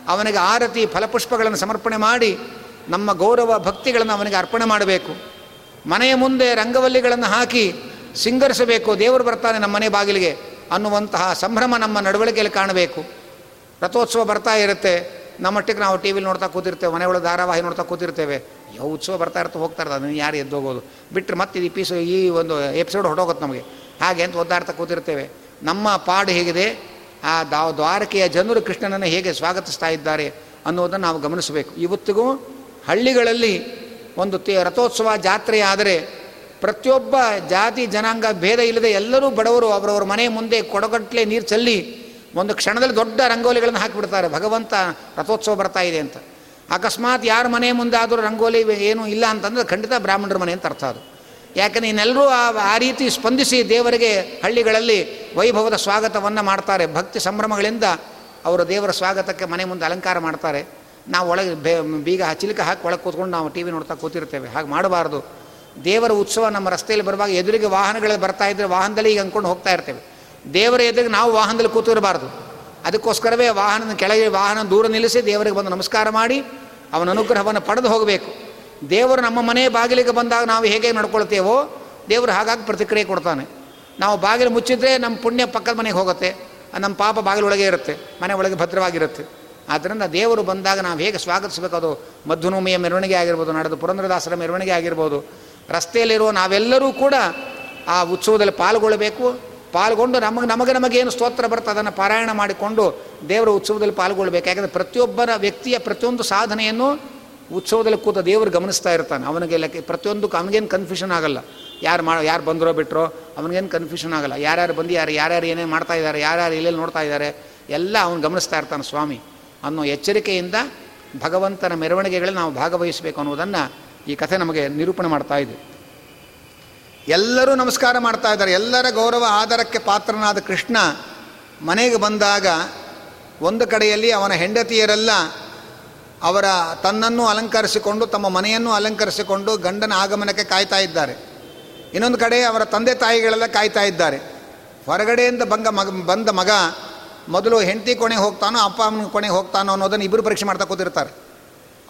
ಅವನಿಗೆ ಆರತಿ ಫಲಪುಷ್ಪಗಳನ್ನು ಸಮರ್ಪಣೆ ಮಾಡಿ, ನಮ್ಮ ಗೌರವ ಭಕ್ತಿಗಳನ್ನು ಅವನಿಗೆ ಅರ್ಪಣೆ ಮಾಡಬೇಕು. ಮನೆಯ ಮುಂದೆ ರಂಗವಲ್ಲಿಗಳನ್ನು ಹಾಕಿ ಸಿಂಗರಿಸಬೇಕು. ದೇವರು ಬರ್ತಾನೆ ನಮ್ಮ ಮನೆ ಬಾಗಿಲಿಗೆ ಅನ್ನುವಂತಹ ಸಂಭ್ರಮ ನಮ್ಮ ನಡವಳಿಕೆಯಲ್ಲಿ ಕಾಣಬೇಕು. ರಥೋತ್ಸವ ಬರ್ತಾ ಇರುತ್ತೆ. ನಮ್ಮಟ್ಟಿಗೆ ನಾವು ಟಿ ವಿಲಿ ನೋಡ್ತಾ ಕೂತಿರ್ತೇವೆ, ಮನೆಯೊಳಗೆ ಧಾರಾವಾಹಿ ನೋಡ್ತಾ ಕೂತಿರ್ತೇವೆ. ಯಾವ ಉತ್ಸವ ಬರ್ತಾ ಇರ್ತಾ ಹೋಗ್ತಾ ಇರ್ತದೆ ಅದನ್ನು ಯಾರು ಎದ್ದೋಗೋದು ಬಿಟ್ಟರೆ ಮತ್ತೆ ಇದು ಪೀಸು ಈ ಒಂದು ಎಪಿಸೋಡ್ ಹೊಟ್ಟೋಗುತ್ತೆ ನಮಗೆ. ಹಾಗೆ ಅಂತ ಒದ್ದಾಡ್ತಾ ಕೂತಿರ್ತೇವೆ. ನಮ್ಮ ಪಾಡು ಹೇಗಿದೆ? ಆ ದಾವ್, ದ್ವಾರಕೆಯ ಜನರು ಕೃಷ್ಣನನ್ನು ಹೇಗೆ ಸ್ವಾಗತಿಸ್ತಾ ಇದ್ದಾರೆ ಅನ್ನೋದನ್ನು ನಾವು ಗಮನಿಸಬೇಕು. ಇವತ್ತಿಗೂ ಹಳ್ಳಿಗಳಲ್ಲಿ ಒಂದು ತೇ, ರಥೋತ್ಸವ ಜಾತ್ರೆ ಆದರೆ ಪ್ರತಿಯೊಬ್ಬ ಜಾತಿ, ಜನಾಂಗ ಭೇದ ಇಲ್ಲದೆ ಎಲ್ಲರೂ ಬಡವರು ಅವರವ್ರ ಮನೆ ಮುಂದೆ ಕೊಡಗಟ್ಲೆ ನೀರು ಚೆಲ್ಲಿ ಒಂದು ಕ್ಷಣದಲ್ಲಿ ದೊಡ್ಡ ರಂಗೋಲಿಗಳನ್ನು ಹಾಕಿಬಿಡ್ತಾರೆ. ಭಗವಂತ ರಥೋತ್ಸವ ಬರ್ತಾ ಇದೆ ಅಂತ. ಅಕಸ್ಮಾತ್ ಯಾರ ಮನೆ ಮುಂದೆ ಆದರೂ ರಂಗೋಲಿ ಏನೂ ಇಲ್ಲ ಅಂತಂದ್ರೆ ಖಂಡಿತ ಬ್ರಾಹ್ಮಣರ ಮನೆ ಅಂತ ಅರ್ಥ ಅದು. ಯಾಕಂದ್ರೆ ಇನ್ನೆಲ್ಲರೂ ಆ ಆ ರೀತಿ ಸ್ಪಂದಿಸಿ ದೇವರಿಗೆ ಹಳ್ಳಿಗಳಲ್ಲಿ ವೈಭವದ ಸ್ವಾಗತವನ್ನು ಮಾಡ್ತಾರೆ. ಭಕ್ತಿ ಸಂಭ್ರಮಗಳಿಂದ ಅವರು ದೇವರ ಸ್ವಾಗತಕ್ಕೆ ಮನೆ ಮುಂದೆ ಅಲಂಕಾರ ಮಾಡ್ತಾರೆ. ನಾವು ಒಳಗೆ ಬೇ, ಬೀಗ ಚಿಲಕ ಹಾಕಿ ಒಳಗೆ ಕೂತ್ಕೊಂಡು ನಾವು ಟಿ ವಿ ನೋಡ್ತಾ ಕೂತಿರ್ತೇವೆ. ಹಾಗೆ ಮಾಡಬಾರ್ದು. ದೇವರ ಉತ್ಸವ ನಮ್ಮ ರಸ್ತೆಯಲ್ಲಿ ಬರುವಾಗ ಎದುರಿಗೆ ವಾಹನಗಳು ಬರ್ತಾ ಇದ್ದರೆ ವಾಹನದಲ್ಲಿ ಈಗ ಅಂದ್ಕೊಂಡು ಹೋಗ್ತಾ ಇರ್ತೇವೆ. ದೇವರ ಎದುರಿಗೆ ನಾವು ವಾಹನದಲ್ಲಿ ಕೂತಿರಬಾರ್ದು. ಅದಕ್ಕೋಸ್ಕರವೇ ವಾಹನದ ಕೆಳಗೆ ವಾಹನ ದೂರ ನಿಲ್ಲಿಸಿ ದೇವರಿಗೆ ಬಂದು ನಮಸ್ಕಾರ ಮಾಡಿ ಅವನ ಅನುಗ್ರಹವನ್ನು ಪಡೆದು ಹೋಗಬೇಕು. ದೇವರು ನಮ್ಮ ಮನೆ ಬಾಗಿಲಿಗೆ ಬಂದಾಗ ನಾವು ಹೇಗೆ ನಡ್ಕೊಳ್ತೇವೋ ದೇವರು ಹಾಗಾಗಿ ಪ್ರತಿಕ್ರಿಯೆ ಕೊಡ್ತಾನೆ. ನಾವು ಬಾಗಿಲು ಮುಚ್ಚಿದ್ರೆ ನಮ್ಮ ಪುಣ್ಯ ಪಕ್ಕದ ಮನೆಗೆ ಹೋಗುತ್ತೆ. ನಮ್ಮ ಪಾಪ ಬಾಗಿಲೊಳಗೆ ಇರುತ್ತೆ. ಮನೆ ಒಳಗೆ ಭದ್ರವಾಗಿರುತ್ತೆ. ಆದ್ದರಿಂದ ದೇವರು ಬಂದಾಗ ನಾವು ಹೇಗೆ ಸ್ವಾಗತಿಸಬೇಕು? ಅದು ಮಧ್ವನೋಮಿಯ ಮೆರವಣಿಗೆ ಆಗಿರ್ಬೋದು, ನಡೆದು ಪುರಂದ್ರದಾಸರ ಮೆರವಣಿಗೆ ಆಗಿರ್ಬೋದು. ರಸ್ತೆಯಲ್ಲಿರುವ ನಾವೆಲ್ಲರೂ ಕೂಡ ಆ ಉತ್ಸವದಲ್ಲಿ ಪಾಲ್ಗೊಳ್ಳಬೇಕು. ಪಾಲ್ಗೊಂಡು ನಮಗೆ ನಮಗೆ ನಮಗೇನು ಸ್ತೋತ್ರ ಬರ್ತದೆ ಅದನ್ನು ಪಾರಾಯಣ ಮಾಡಿಕೊಂಡು ದೇವರ ಉತ್ಸವದಲ್ಲಿ ಪಾಲ್ಗೊಳ್ಬೇಕು. ಯಾಕಂದರೆ ಪ್ರತಿಯೊಬ್ಬರ ವ್ಯಕ್ತಿಯ ಪ್ರತಿಯೊಂದು ಸಾಧನೆಯನ್ನು ಉತ್ಸವದಲ್ಲಿ ಕೂತ ದೇವರು ಗಮನಿಸ್ತಾ ಇರ್ತಾನೆ. ಅವನಿಗೆ ಲೆಕ್ಕ ಪ್ರತಿಯೊಂದಕ್ಕೂ ಅವನಿಗೇನು ಕನ್ಫ್ಯೂಷನ್ ಆಗಲ್ಲ. ಯಾರು ಮಾ, ಯಾರು ಬಂದರೋ ಬಿಟ್ಟರೋ ಅವನಿಗೇನು ಕನ್ಫ್ಯೂಷನ್ ಆಗಲ್ಲ. ಯಾರ್ಯಾರು ಯಾರು, ಯಾರ್ಯಾರು ಏನೇನು ಮಾಡ್ತಾ ಇದ್ದಾರೆ, ಯಾರ್ಯಾರು ಎಲ್ಲೆಲ್ಲಿ ನೋಡ್ತಾ ಇದ್ದಾರೆ, ಎಲ್ಲ ಅವನು ಗಮನಿಸ್ತಾ ಇರ್ತಾನೆ ಸ್ವಾಮಿ. ಅನ್ನೋ ಎಚ್ಚರಿಕೆಯಿಂದ ಭಗವಂತನ ಮೆರವಣಿಗೆಗಳಲ್ಲಿ ನಾವು ಭಾಗವಹಿಸಬೇಕು ಅನ್ನೋದನ್ನು ಈ ಕಥೆ ನಮಗೆ ನಿರೂಪಣೆ ಮಾಡ್ತಾ ಇದೆ. ಎಲ್ಲರೂ ನಮಸ್ಕಾರ ಮಾಡ್ತಾ ಇದ್ದಾರೆ. ಎಲ್ಲರ ಗೌರವ ಆಧಾರಕ್ಕೆ ಪಾತ್ರನಾದ ಕೃಷ್ಣ ಮನೆಗೆ ಬಂದಾಗ ಒಂದು ಕಡೆಯಲ್ಲಿ ಅವನ ಹೆಂಡತಿಯರೆಲ್ಲ ಅವರ ತನ್ನನ್ನು ಅಲಂಕರಿಸಿಕೊಂಡು, ತಮ್ಮ ಮನೆಯನ್ನು ಅಲಂಕರಿಸಿಕೊಂಡು ಗಂಡನ ಆಗಮನಕ್ಕೆ ಕಾಯ್ತಾ ಇದ್ದಾರೆ. ಇನ್ನೊಂದು ಕಡೆ ಅವರ ತಂದೆ ತಾಯಿಗಳೆಲ್ಲ ಕಾಯ್ತಾ ಇದ್ದಾರೆ. ಹೊರಗಡೆಯಿಂದ ಬಂಗ ಮಗ, ಬಂದ ಮಗ ಮೊದಲು ಹೆಂಡತಿ ಕೊನೆಗೆ ಹೋಗ್ತಾನೋ, ಅಪ್ಪ ಅಮ್ಮನ ಕೊನೆಗೆ ಹೋಗ್ತಾನೋ ಅನ್ನೋದನ್ನು ಇಬ್ಬರು ಪರೀಕ್ಷೆ ಮಾಡ್ತಾ ಕೂತಿರ್ತಾರೆ.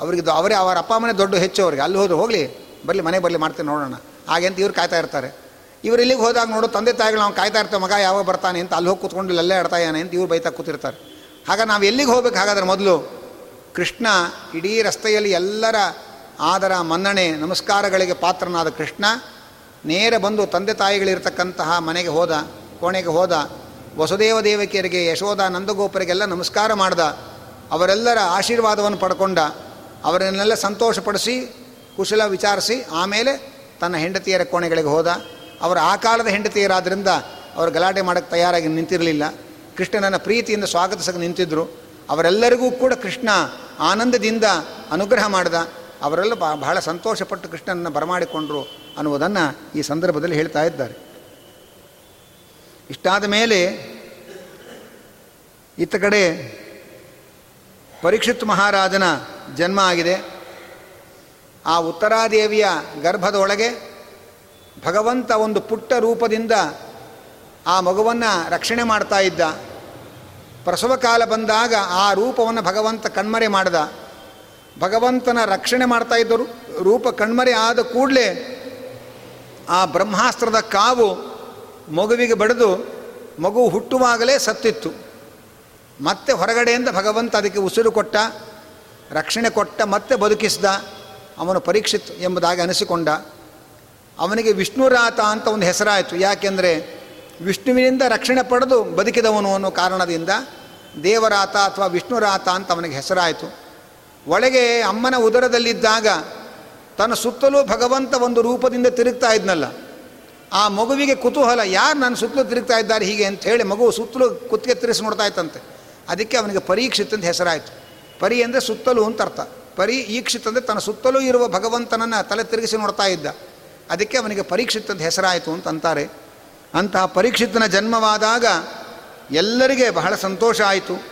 ಅವರಿಗೆ ಅವರೇ, ಅವರ ಅಪ್ಪ ಅಮ್ಮನೇ ದೊಡ್ಡ ಹೆಚ್ಚು ಅವರಿಗೆ. ಅಲ್ಲಿ ಹೋದ್ರು, ಹೋಗಲಿ, ಬರಲಿ, ಮನೆಗೆ ಬರಲಿ, ಮಾಡ್ತೀನಿ, ನೋಡೋಣ. ಹಾಗೆ ಅಂತ ಇವ್ರು ಕಾಯ್ತಾ ಇರ್ತಾರೆ. ಇವ್ರು ಇಲ್ಲಿಗೆ ಹೋದಾಗ ನೋಡು, ತಂದೆ ತಾಯಿಗಳು ನಾವು ಕಾಯ್ತಾ ಇರ್ತೇವೆ, ಮಗ ಯಾವಾಗ ಬರ್ತಾನೆ ಅಂತ ಅಲ್ಲಿ ಹೋಗಿ ಕೂತ್ಕೊಂಡು ಅಲ್ಲೇ ಅಂತ ಇವ್ರು ಬೈತಾ ಕೂತಿರ್ತಾರೆ. ಆಗ ನಾವು ಎಲ್ಲಿಗೆ ಹೋಗ್ಬೇಕು ಹಾಗಾದ್ರೆ ಮೊದಲು? ಕೃಷ್ಣ ಇಡೀ ರಸ್ತೆಯಲ್ಲಿ ಎಲ್ಲರ ಆದರ, ಮನ್ನಣೆ, ನಮಸ್ಕಾರಗಳಿಗೆ ಪಾತ್ರನಾದ ಕೃಷ್ಣ ನೇರ ಬಂದು ತಂದೆ ತಾಯಿಗಳಿರ್ತಕ್ಕಂತಹ ಮನೆಗೆ ಹೋದ, ಕೋಣೆಗೆ ಹೋದ, ವಸುದೇವ ದೇವಕಿಯರಿಗೆ ಯಶೋಧ ನಂದಗೋಪರಿಗೆಲ್ಲ ನಮಸ್ಕಾರ ಮಾಡ್ದ, ಅವರೆಲ್ಲರ ಆಶೀರ್ವಾದವನ್ನು ಪಡ್ಕೊಂಡ, ಅವರನ್ನೆಲ್ಲ ಸಂತೋಷಪಡಿಸಿ, ಕುಶಲ ವಿಚಾರಿಸಿ, ಆಮೇಲೆ ತನ್ನ ಹೆಂಡತಿಯರ ಕೋಣೆಗಳಿಗೆ ಹೋದ. ಅವರ ಆ ಕಾಲದ ಹೆಂಡತಿಯರಾದ್ದರಿಂದ ಅವರು ಗಲಾಟೆ ಮಾಡೋಕ್ಕೆ ತಯಾರಾಗಿ ನಿಂತಿರಲಿಲ್ಲ. ಕೃಷ್ಣನನ್ನು ಪ್ರೀತಿಯಿಂದ ಸ್ವಾಗತಿಸಕ್ಕೆ ನಿಂತಿದ್ದರು ಅವರೆಲ್ಲರಿಗೂ ಕೂಡ ಕೃಷ್ಣ ಆನಂದದಿಂದ ಅನುಗ್ರಹ ಮಾಡಿದ. ಅವರೆಲ್ಲ ಬಹಳ ಸಂತೋಷಪಟ್ಟು ಕೃಷ್ಣನನ್ನು ಬರಮಾಡಿಕೊಂಡರು ಅನ್ನುವುದನ್ನು ಈ ಸಂದರ್ಭದಲ್ಲಿ ಹೇಳ್ತಾ ಇದ್ದಾರೆ. ಇಷ್ಟಾದ ಮೇಲೆ ಇತ್ತ ಕಡೆ ಪರೀಕ್ಷಿತ್ ಮಹಾರಾಜನ ಜನ್ಮ ಆಗಿದೆ. ಆ ಉತ್ತರಾದೇವಿಯ ಗರ್ಭದೊಳಗೆ ಭಗವಂತ ಒಂದು ಪುಟ್ಟ ರೂಪದಿಂದ ಆ ಮಗುವನ್ನು ರಕ್ಷಣೆ ಮಾಡ್ತಾ ಇದ್ದ. ಪ್ರಸವ ಕಾಲ ಬಂದಾಗ ಆ ರೂಪವನ್ನು ಭಗವಂತ ಕಣ್ಮರೆ ಮಾಡಿದ. ಭಗವಂತನ ರಕ್ಷಣೆ ಮಾಡ್ತಾ ಇದ್ದರು ರೂಪ ಕಣ್ಮರೆ ಆದ ಕೂಡಲೇ ಆ ಬ್ರಹ್ಮಾಸ್ತ್ರದ ಕಾವು ಮಗುವಿಗೆ ಬಡಿದು ಮಗು ಹುಟ್ಟುವಾಗಲೇ ಸತ್ತಿತ್ತು. ಮತ್ತೆ ಹೊರಗಡೆಯಿಂದ ಭಗವಂತ ಅದಕ್ಕೆ ಉಸಿರು ಕೊಟ್ಟ, ರಕ್ಷಣೆ ಕೊಟ್ಟ, ಮತ್ತೆ ಬದುಕಿಸಿದ. ಅವನು ಪರೀಕ್ಷಿತ್ ಎಂಬುದಾಗಿ ಅನಿಸಿಕೊಂಡ. ಅವನಿಗೆ ವಿಷ್ಣುರಾತ ಅಂತ ಒಂದು ಹೆಸರಾಯಿತು. ಯಾಕೆಂದರೆ ವಿಷ್ಣುವಿನಿಂದ ರಕ್ಷಣೆ ಪಡೆದು ಬದುಕಿದವನು ಅನ್ನೋ ಕಾರಣದಿಂದ ದೇವರಾತ ಅಥವಾ ವಿಷ್ಣುರಾತ ಅಂತ ಅವನಿಗೆ ಹೆಸರಾಯಿತು. ಒಳಗೆ ಅಮ್ಮನ ಉದರದಲ್ಲಿದ್ದಾಗ ತನ್ನ ಸುತ್ತಲೂ ಭಗವಂತ ಒಂದು ರೂಪದಿಂದ ತಿರುಗ್ತಾ ಇದ್ನಲ್ಲ. ಆ ಮಗುವಿಗೆ ಕುತೂಹಲ, ಯಾರು ನನ್ನ ಸುತ್ತಲೂ ತಿರುಗ್ತಾ ಇದ್ದಾರೆ ಹೀಗೆ? ಅಂತ ಹೇಳಿ ಮಗು ಸುತ್ತಲೂ ಕುತ್ತಿಗೆ ತಿರುಗಿಸಿ ನೋಡ್ತಾ ಇತ್ತಂತೆ. ಅದಕ್ಕೆ ಅವನಿಗೆ ಪರೀಕ್ಷಿತ್ ಅಂತ ಹೆಸರಾಯಿತು. ಪರಿ ಅಂದರೆ ಸುತ್ತಲೂ ಅಂತ ಅರ್ಥ. ಪರಿ ಈಕ್ಷಿತ್ ಅಂದರೆ ತನ್ನ ಸುತ್ತಲೂ ಇರುವ ಭಗವಂತನನ್ನು ತಲೆ ತಿರುಗಿಸಿ ನೋಡ್ತಾ ಇದ್ದ. ಅದಕ್ಕೆ ಅವನಿಗೆ ಪರೀಕ್ಷಿತ್ ಅಂತ ಹೆಸರಾಯಿತು ಅಂತ ಅಂತಾರೆ. ಅಂತಹ ಪರೀಕ್ಷಿತನ ಜನ್ಮವಾದಾಗ ಎಲ್ಲರಿಗೆ ಬಹಳ ಸಂತೋಷ ಆಯಿತು.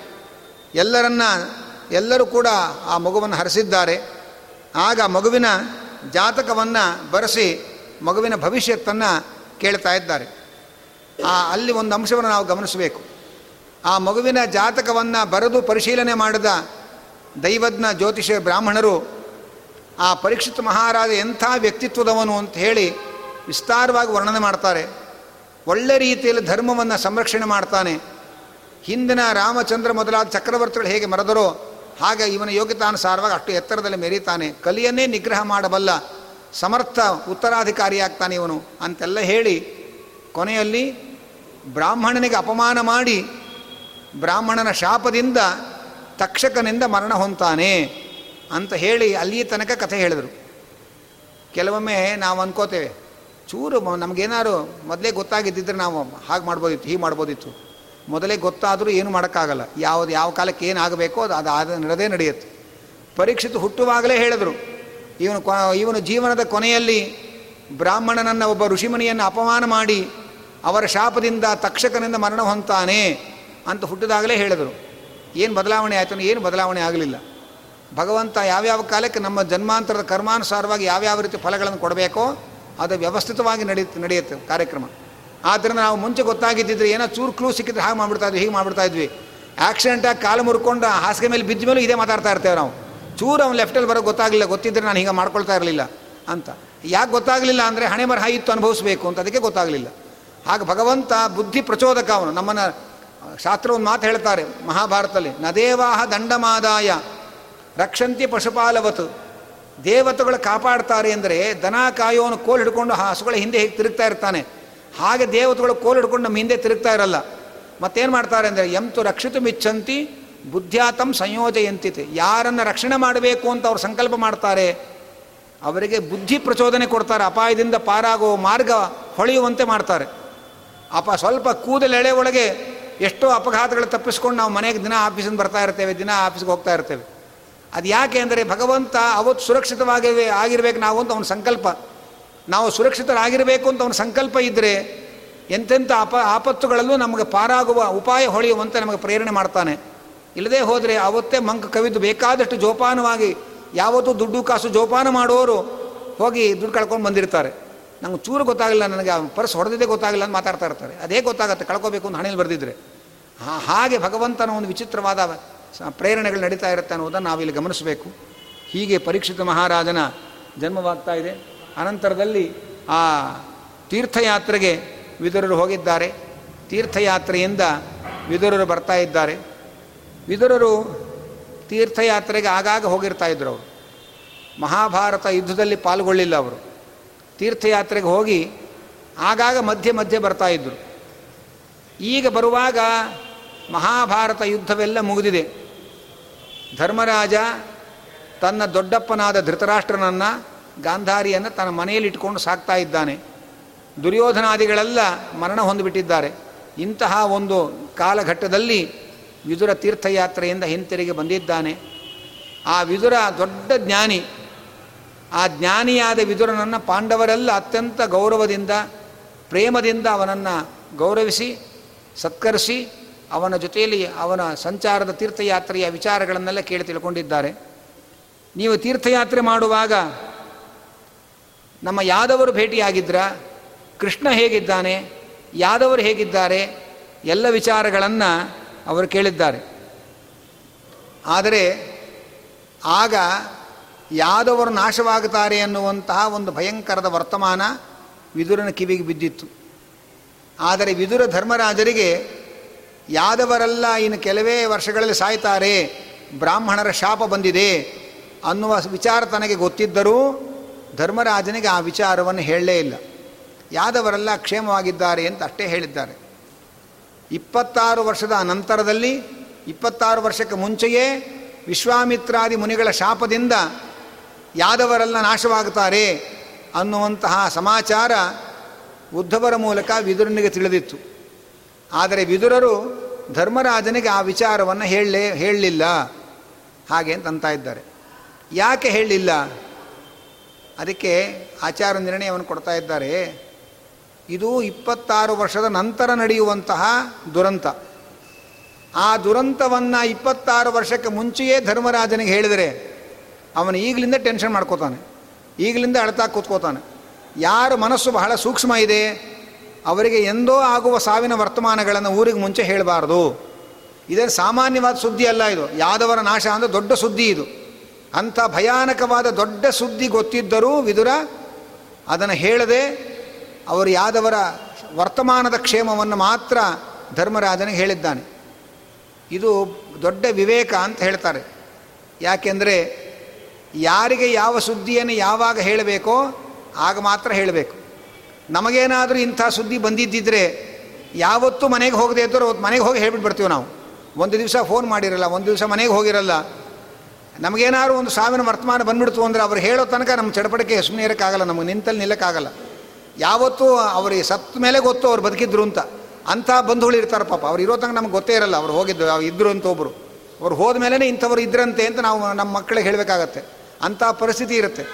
ಎಲ್ಲರನ್ನ, ಎಲ್ಲರೂ ಕೂಡ ಆ ಮಗುವನ್ನು ಹರಿಸಿದ್ದಾರೆ. ಆಗ ಮಗುವಿನ ಜಾತಕವನ್ನು ಬರೆಸಿ ಮಗುವಿನ ಭವಿಷ್ಯತ್ತನ್ನು ಕೇಳ್ತಾ ಇದ್ದಾರೆ. ಆ, ಅಲ್ಲಿ ಒಂದು ಅಂಶವನ್ನು ನಾವು ಗಮನಿಸಬೇಕು. ಆ ಮಗುವಿನ ಜಾತಕವನ್ನು ಬರೆದು ಪರಿಶೀಲನೆ ಮಾಡಿದ ದೈವಜ್ಞ ಜ್ಯೋತಿಷ ಬ್ರಾಹ್ಮಣರು ಆ ಪರೀಕ್ಷಿತ ಮಹಾರಾಜ ಎಂಥ ವ್ಯಕ್ತಿತ್ವದವನು ಅಂತ ಹೇಳಿ ವಿಸ್ತಾರವಾಗಿ ವರ್ಣನೆ ಮಾಡ್ತಾರೆ. ಒಳ್ಳೆ ರೀತಿಯಲ್ಲಿ ಧರ್ಮವನ್ನು ಸಂರಕ್ಷಣೆ ಮಾಡ್ತಾನೆ. ಹಿಂದಿನ ರಾಮಚಂದ್ರ ಮೊದಲಾದ ಚಕ್ರವರ್ತಿಗಳು ಹೇಗೆ ಮರೆದರೋ ಹಾಗೆ ಇವನ ಯೋಗ್ಯತಾನುಸಾರವಾಗಿ ಅಷ್ಟು ಎತ್ತರದಲ್ಲಿ ಮೆರೀತಾನೆ. ಕಲಿಯನ್ನೇ ನಿಗ್ರಹ ಮಾಡಬಲ್ಲ ಸಮರ್ಥ ಉತ್ತರಾಧಿಕಾರಿಯಾಗ್ತಾನೆ ಇವನು ಅಂತೆಲ್ಲ ಹೇಳಿ ಕೊನೆಯಲ್ಲಿ ಬ್ರಾಹ್ಮಣನಿಗೆ ಅಪಮಾನ ಮಾಡಿ ಬ್ರಾಹ್ಮಣನ ಶಾಪದಿಂದ ತಕ್ಷಕನಿಂದ ಮರಣ ಹೊಂತಾನೆ ಅಂತ ಹೇಳಿ ಅಲ್ಲಿ ತನಕ ಕಥೆ ಹೇಳಿದರು. ಕೆಲವೊಮ್ಮೆ ನಾವು ಅನ್ಕೋತೇವೆ, ಚೂರು ನಮಗೇನಾದ್ರು ಮೊದಲೇ ಗೊತ್ತಾಗಿದ್ದಿದ್ರೆ ನಾವು ಹಾಗೆ ಮಾಡ್ಬೋದಿತ್ತು, ಹೀಗೆ ಮಾಡ್ಬೋದಿತ್ತು. ಮೊದಲೇ ಗೊತ್ತಾದರೂ ಏನು ಮಾಡೋಕ್ಕಾಗಲ್ಲ. ಯಾವುದು, ಯಾವ ಕಾಲಕ್ಕೆ ಏನಾಗಬೇಕೋ ಅದು ಅದು ಆದ ನಡೆದೇ ನಡೆಯುತ್ತೆ. ಪರೀಕ್ಷಿತ ಹುಟ್ಟುವಾಗಲೇ ಹೇಳಿದರು, ಇವನು ಕೊ, ಇವನು ಜೀವನದ ಕೊನೆಯಲ್ಲಿ ಬ್ರಾಹ್ಮಣನನ್ನು ಒಬ್ಬ ಋಷಿಮುನಿಯನ್ನು ಅಪಮಾನ ಮಾಡಿ ಅವರ ಶಾಪದಿಂದ ತಕ್ಷಕನಿಂದ ಮರಣ ಹೊಂತಾನೆ ಅಂತ ಹುಟ್ಟಿದಾಗಲೇ ಹೇಳಿದರು. ಏನು ಬದಲಾವಣೆ ಆಯಿತು ಏನು ಬದಲಾವಣೆ ಆಗಲಿಲ್ಲ. ಭಗವಂತ ಯಾವ್ಯಾವ ಕಾಲಕ್ಕೆ ನಮ್ಮ ಜನ್ಮಾಂತರದ ಕರ್ಮಾನುಸಾರವಾಗಿ ಯಾವ್ಯಾವ ರೀತಿ ಫಲಗಳನ್ನು ಕೊಡಬೇಕೋ ಅದು ವ್ಯವಸ್ಥಿತವಾಗಿ ನಡೆಯುತ್ತೆ ನಡೆಯುತ್ತೆ ಕಾರ್ಯಕ್ರಮ. ಆದ್ದರಿಂದ ನಾವು ಮುಂಚೆ ಗೊತ್ತಾಗಿದ್ದಿದ್ರೆ ಏನೋ ಚೂರು ಕ್ಲೂ ಸಿಕ್ಕಿದ್ರೆ ಹಾಗೆ ಮಾಡ್ಬಿಡ್ತಾ ಇದ್ವಿ, ಹೀಗೆ ಮಾಡ್ಬಿಡ್ತಾ ಇದ್ವಿ. ಆಕ್ಸಿಡೆಂಟಾಗಿ ಕಾಲು ಮುರ್ಕೊಂಡು ಹಾಸಿಗೆ ಮೇಲೆ ಬಿದ್ದ ಮೇಲೂ ಇದೇ ಮಾತಾಡ್ತಾ ಇರ್ತೇವೆ ನಾವು. ಚೂರು ಅವ್ನು ಲೆಫ್ಟಲ್ಲಿ ಬರೋ ಗೊತ್ತಾಗಲಿಲ್ಲ ಗೊತ್ತಿದ್ದರೆ ನಾನು ಹೀಗೆ ಮಾಡ್ಕೊಳ್ತಾ ಇರಲಿಲ್ಲ ಅಂತ. ಯಾಕೆ ಗೊತ್ತಾಗಲಿಲ್ಲ ಅಂದರೆ ಹಣೆ ಮರ ಇತ್ತು ಅನುಭವಿಸಬೇಕು ಅಂತ ಅದಕ್ಕೆ ಗೊತ್ತಾಗಲಿಲ್ಲ. ಹಾಗೆ ಭಗವಂತ ಬುದ್ಧಿ ಪ್ರಚೋದಕ ಅವನು, ನಮ್ಮನ್ನು ಶಾಸ್ತ್ರ ಒಂದು ಮಾತು ಹೇಳ್ತಾರೆ ಮಹಾಭಾರತದಲ್ಲಿ, ನದೇವಾಹ ದಂಡಮಾದಾಯ, ರಕ್ಷಂತಿ ಪಶುಪಾಲವತು. ದೇವತೆಗಳು ಕಾಪಾಡ್ತಾರೆ ಅಂದರೆ ದನ ಕಾಯೋನು ಕೋಲ್ ಹಿಡ್ಕೊಂಡು ಹಸುಗಳ ಹಿಂದೆ ಹೇಗೆ ತಿರುಗ್ತಾ ಇರ್ತಾನೆ. ಹಾಗೆ ದೇವತೆಗಳು ಕೋಲ್ ಹಿಡ್ಕೊಂಡು ನಮ್ಮ ಹಿಂದೆ ತಿರುಗ್ತಾ ಇರಲ್ಲ. ಮತ್ತೇನು ಮಾಡ್ತಾರೆ ಅಂದರೆ ಎಂತು ರಕ್ಷಿತು ಮಿಚ್ಚಂತಿ, ಬುದ್ಧ್ಯಾತಂ ಸಂಯೋಜಯಂತಿತೆ. ಯಾರನ್ನು ರಕ್ಷಣೆ ಮಾಡಬೇಕು ಅಂತ ಅವ್ರು ಸಂಕಲ್ಪ ಮಾಡ್ತಾರೆ, ಅವರಿಗೆ ಬುದ್ಧಿ ಪ್ರಚೋದನೆ ಕೊಡ್ತಾರೆ, ಅಪಾಯದಿಂದ ಪಾರಾಗೋ ಮಾರ್ಗ ಹೊಳೆಯುವಂತೆ ಮಾಡ್ತಾರೆ. ಅಪ ಸ್ವಲ್ಪ ಕೂದಲೆಳೆ ಒಳಗೆ ಎಷ್ಟೋ ಅಪಘಾತಗಳು ತಪ್ಪಿಸ್ಕೊಂಡು ನಾವು ಮನೆಗೆ ದಿನ ಆಫೀಸಿಂದ ಬರ್ತಾ ಇರ್ತೇವೆ, ದಿನ ಆಫೀಸ್ಗೆ ಹೋಗ್ತಾ ಇರ್ತೇವೆ. ಅದು ಯಾಕೆ ಅಂದರೆ ಭಗವಂತ ಅವತ್ತು ಸುರಕ್ಷಿತವಾಗಿ ಆಗಿರ್ಬೇಕು ನಾವು ಅಂತ ಅವನ ಸಂಕಲ್ಪ. ನಾವು ಸುರಕ್ಷಿತರಾಗಿರಬೇಕು ಅಂತ ಅವನ ಸಂಕಲ್ಪ ಇದ್ದರೆ ಎಂತೆಂಥ ಅಪ, ಆಪತ್ತುಗಳಲ್ಲೂ ನಮಗೆ ಪಾರಾಗುವ ಉಪಾಯ ಹೊಳೆಯುವಂತೆ ನಮಗೆ ಪ್ರೇರಣೆ ಮಾಡ್ತಾನೆ. ಇಲ್ಲದೆ ಹೋದರೆ ಅವತ್ತೇ ಮಂಕ ಕವಿದು ಬೇಕಾದಷ್ಟು ಜೋಪಾನವಾಗಿ, ಯಾವತ್ತೂ ದುಡ್ಡು ಕಾಸು ಜೋಪಾನ ಮಾಡುವವರು ಹೋಗಿ ದುಡ್ಡು ಕಳ್ಕೊಂಡು ಬಂದಿರ್ತಾರೆ. ನಂಗೆ ಚೂರು ಗೊತ್ತಾಗಿಲ್ಲ ನನಗೆ, ಪರ್ಸ್ ಹೊಡೆದಿದ್ದೇ ಗೊತ್ತಾಗಿಲ್ಲ ಅಂತ ಮಾತಾಡ್ತಾ ಇರ್ತಾರೆ. ಅದೇ ಗೊತ್ತಾಗುತ್ತೆ, ಕಳ್ಕೋಬೇಕು ಅಂತ ಹಣೆಯಲ್ಲಿ ಬರೆದಿದ್ರೆ. ಹಾಗೆ ಭಗವಂತನ ಒಂದು ವಿಚಿತ್ರವಾದ ಪ್ರೇರಣೆಗಳು ನಡೀತಾ ಇರುತ್ತೆ ಅನ್ನೋದನ್ನು ನಾವಿಲ್ಲಿ ಗಮನಿಸಬೇಕು. ಹೀಗೆ ಪರೀಕ್ಷಿತ ಮಹಾರಾಜನ ಜನ್ಮವಾಗ್ತಾ ಇದೆ. ಅನಂತರದಲ್ಲಿ ಆ ತೀರ್ಥಯಾತ್ರೆಗೆ ವಿದುರರು ಹೋಗಿದ್ದಾರೆ. ತೀರ್ಥಯಾತ್ರೆಯಿಂದ ವಿದುರರು ಬರ್ತಾ ಇದ್ದಾರೆ. ವಿದುರರು ತೀರ್ಥಯಾತ್ರೆಗೆ ಆಗಾಗ ಹೋಗಿರ್ತಾ ಇದ್ರು ಅವರು. ಮಹಾಭಾರತ ಯುದ್ಧದಲ್ಲಿ ಪಾಲ್ಗೊಳ್ಳಿಲ್ಲ ಅವರು. ತೀರ್ಥಯಾತ್ರೆಗೆ ಹೋಗಿ ಆಗಾಗ ಮಧ್ಯೆ ಮಧ್ಯೆ ಬರ್ತಾಯಿದ್ರು ಈಗ ಬರುವಾಗ ಮಹಾಭಾರತ ಯುದ್ಧವೆಲ್ಲ ಮುಗಿದಿದೆ. ಧರ್ಮರಾಜ ತನ್ನ ದೊಡ್ಡಪ್ಪನಾದ ಧೃತರಾಷ್ಟ್ರನನ್ನು, ಗಾಂಧಾರಿಯನ್ನು ತನ್ನ ಮನೆಯಲ್ಲಿ ಇಟ್ಕೊಂಡು ಸಾಕ್ತಾ ಇದ್ದಾನೆ. ದುರ್ಯೋಧನಾದಿಗಳೆಲ್ಲ ಮರಣ ಹೊಂದಿಬಿಟ್ಟಿದ್ದಾರೆ. ಇಂತಹ ಒಂದು ಕಾಲಘಟ್ಟದಲ್ಲಿ ವಿದುರ ತೀರ್ಥಯಾತ್ರೆಯಿಂದ ಹಿಂತಿರುಗಿ ಬಂದಿದ್ದಾನೆ. ಆ ವಿದುರ ದೊಡ್ಡ ಜ್ಞಾನಿ, ಆ ಜ್ಞಾನಿಯಾದ ವಿದುರನನ್ನು ಪಾಂಡವರೆಲ್ಲ ಅತ್ಯಂತ ಗೌರವದಿಂದ, ಪ್ರೇಮದಿಂದ ಅವನನ್ನು ಗೌರವಿಸಿ, ಸತ್ಕರಿಸಿ ಅವನ ಜೊತೆಯಲ್ಲಿ ಅವನ ಸಂಚಾರದ ತೀರ್ಥಯಾತ್ರೆಯ ವಿಚಾರಗಳನ್ನೆಲ್ಲ ಕೇಳಿ ತಿಳ್ಕೊಂಡಿದ್ದಾರೆ. ನೀವು ತೀರ್ಥಯಾತ್ರೆ ಮಾಡುವಾಗ ನಮ್ಮ ಯಾದವರು ಭೇಟಿಯಾಗಿದ್ರ, ಕೃಷ್ಣ ಹೇಗಿದ್ದಾನೆ, ಯಾದವರು ಹೇಗಿದ್ದಾರೆ, ಎಲ್ಲ ವಿಚಾರಗಳನ್ನು ಅವರು ಕೇಳಿದ್ದಾರೆ. ಆದರೆ ಆಗ ಯಾದವರು ನಾಶವಾಗುತ್ತಾರೆ ಅನ್ನುವಂತಹ ಒಂದು ಭಯಂಕರದ ವರ್ತಮಾನ ವಿದುರನ ಕಿವಿಗೆ ಬಿದ್ದಿತ್ತು. ಆದರೆ ವಿದುರ ಧರ್ಮರಾಜರಿಗೆ ಯಾದವರೆಲ್ಲ ಇನ್ನು ಕೆಲವೇ ವರ್ಷಗಳಲ್ಲಿ ಸಾಯ್ತಾರೆ, ಬ್ರಾಹ್ಮಣರ ಶಾಪ ಬಂದಿದೆ ಅನ್ನುವ ವಿಚಾರ ತನಗೆ ಗೊತ್ತಿದ್ದರೂ ಧರ್ಮರಾಜನಿಗೆ ಆ ವಿಚಾರವನ್ನು ಹೇಳಲೇ ಇಲ್ಲ. ಯಾದವರೆಲ್ಲ ಕ್ಷೇಮವಾಗಿದ್ದಾರೆ ಅಂತ ಅಷ್ಟೇ ಹೇಳಿದ್ದಾರೆ. ಇಪ್ಪತ್ತಾರು ವರ್ಷದ ನಂತರದಲ್ಲಿ ಇಪ್ಪತ್ತಾರು ವರ್ಷಕ್ಕೆ ಮುಂಚೆಯೇ ವಿಶ್ವಾಮಿತ್ರಾದಿ ಮುನಿಗಳ ಶಾಪದಿಂದ ಯಾದವರೆಲ್ಲ ನಾಶವಾಗುತ್ತಾರೆ ಅನ್ನುವಂತಹ ಸಮಾಚಾರ ಉದ್ಧವರ ಮೂಲಕ ವಿದುರನಿಗೆ ತಿಳಿದಿತ್ತು. ಆದರೆ ವಿದುರರು ಧರ್ಮರಾಜನಿಗೆ ಆ ವಿಚಾರವನ್ನು ಹೇಳಲೇ, ಹೇಳಲಿಲ್ಲ. ಹಾಗೆ ಅಂತ ಇದ್ದಾರೆ. ಯಾಕೆ ಹೇಳಲಿಲ್ಲ? ಅದಕ್ಕೆ ಆಚಾರ ನಿರ್ಣಯವನ್ನು ಕೊಡ್ತಾ ಇದ್ದಾರೆ. ಇದು ಇಪ್ಪತ್ತಾರು ವರ್ಷದ ನಂತರ ನಡೆಯುವಂತಹ ದುರಂತ. ಆ ದುರಂತವನ್ನು ಇಪ್ಪತ್ತಾರು ವರ್ಷಕ್ಕೆ ಮುಂಚೆಯೇ ಧರ್ಮರಾಜನಿಗೆ ಹೇಳಿದರೆ ಅವನು ಈಗಲಿಂದ ಟೆನ್ಷನ್ ಮಾಡ್ಕೋತಾನೆ. ಈಗಲಿಂದ ಅಳ್ತಾ ಕೂತ್ಕೋತಾನೆ. ಯಾರ ಮನಸ್ಸು ಬಹಳ ಸೂಕ್ಷ್ಮ ಇದೆ? ಅವರಿಗೆ ಎಂದೋ ಆಗುವ ಸಾವಿನ ವರ್ತಮಾನಗಳನ್ನು ಊರಿಗೆ ಮುಂಚೆ ಹೇಳಬಾರ್ದು. ಇದೇನು ಸಾಮಾನ್ಯವಾದ ಸುದ್ದಿ ಅಲ್ಲ ಇದು. ಯಾದವರ ನಾಶ ಅಂದರೆ ದೊಡ್ಡ ಸುದ್ದಿ ಇದು. ಅಂಥ ಭಯಾನಕವಾದ ದೊಡ್ಡ ಸುದ್ದಿ ಗೊತ್ತಿದ್ದರೂ ವಿದುರ, ಅದನ್ನು ಹೇಳದೆ ಅವರು ಯಾದವರ ವರ್ತಮಾನದ ಕ್ಷೇಮವನ್ನು ಮಾತ್ರ ಧರ್ಮರಾಜನಿಗೆ ಹೇಳಿದ್ದಾನೆ. ಇದು ದೊಡ್ಡ ವಿವೇಕ ಅಂತ ಹೇಳ್ತಾರೆ. ಯಾಕೆಂದರೆ ಯಾರಿಗೆ ಯಾವ ಸುದ್ದಿಯನ್ನು ಯಾವಾಗ ಹೇಳಬೇಕೋ ಆಗ ಮಾತ್ರ ಹೇಳಬೇಕು. ನಮಗೇನಾದರೂ ಇಂಥ ಸುದ್ದಿ ಬಂದಿದ್ದಿದ್ರೆ ಯಾವತ್ತೂ ಮನೆಗೆ ಹೋಗದೆ ಇದ್ದರೂ ಅವತ್ತು ಮನೆಗೆ ಹೋಗಿ ಹೇಳ್ಬಿಟ್ಟು ಬರ್ತೀವಿ ನಾವು. ಒಂದು ದಿವಸ ಫೋನ್ ಮಾಡಿರಲ್ಲ, ಒಂದು ದಿವಸ ಮನೆಗೆ ಹೋಗಿರಲ್ಲ. ನಮಗೇನಾದ್ರು ಒಂದು ಸಾವಿನ ವರ್ತಮಾನ ಬಂದ್ಬಿಡ್ತು ಅಂದರೆ ಅವ್ರು ಹೇಳೋ ತನಕ ನಮ್ಮ ಚಡಪಡಿಕೆ ಸುಮ್ಮನೆ ಇರೋಕ್ಕಾಗಲ್ಲ, ನಮಗೆ ನಿಂತಲ್ಲಿ ನಿಲ್ಲಕ್ಕಾಗಲ್ಲ. ಯಾವತ್ತೂ ಅವ್ರಿಗೆ ಸತ್ತ ಮೇಲೆ ಗೊತ್ತು ಅವ್ರು ಬದುಕಿದ್ರು ಅಂತ. ಅಂಥ ಬಂಧುಗಳು ಇರ್ತಾರೆ ಪಾಪ, ಅವ್ರು ಇರೋ ತನಕ ನಮ್ಗೆ ಗೊತ್ತೇ ಇರಲ್ಲ, ಅವ್ರು ಹೋಗಿದ್ದು, ಅವ್ರು ಇದ್ರು ಅಂತ ಒಬ್ಬರು ಅವ್ರು ಹೋದ ಮೇಲೆ ಇಂಥವ್ರು ಇದ್ರಂತೆ ಅಂತ ನಾವು ನಮ್ಮ ಮಕ್ಕಳಿಗೆ ಹೇಳಬೇಕಾಗತ್ತೆ. ಅಂಥ ಪರಿಸ್ಥಿತಿ ಇರುತ್ತೆ.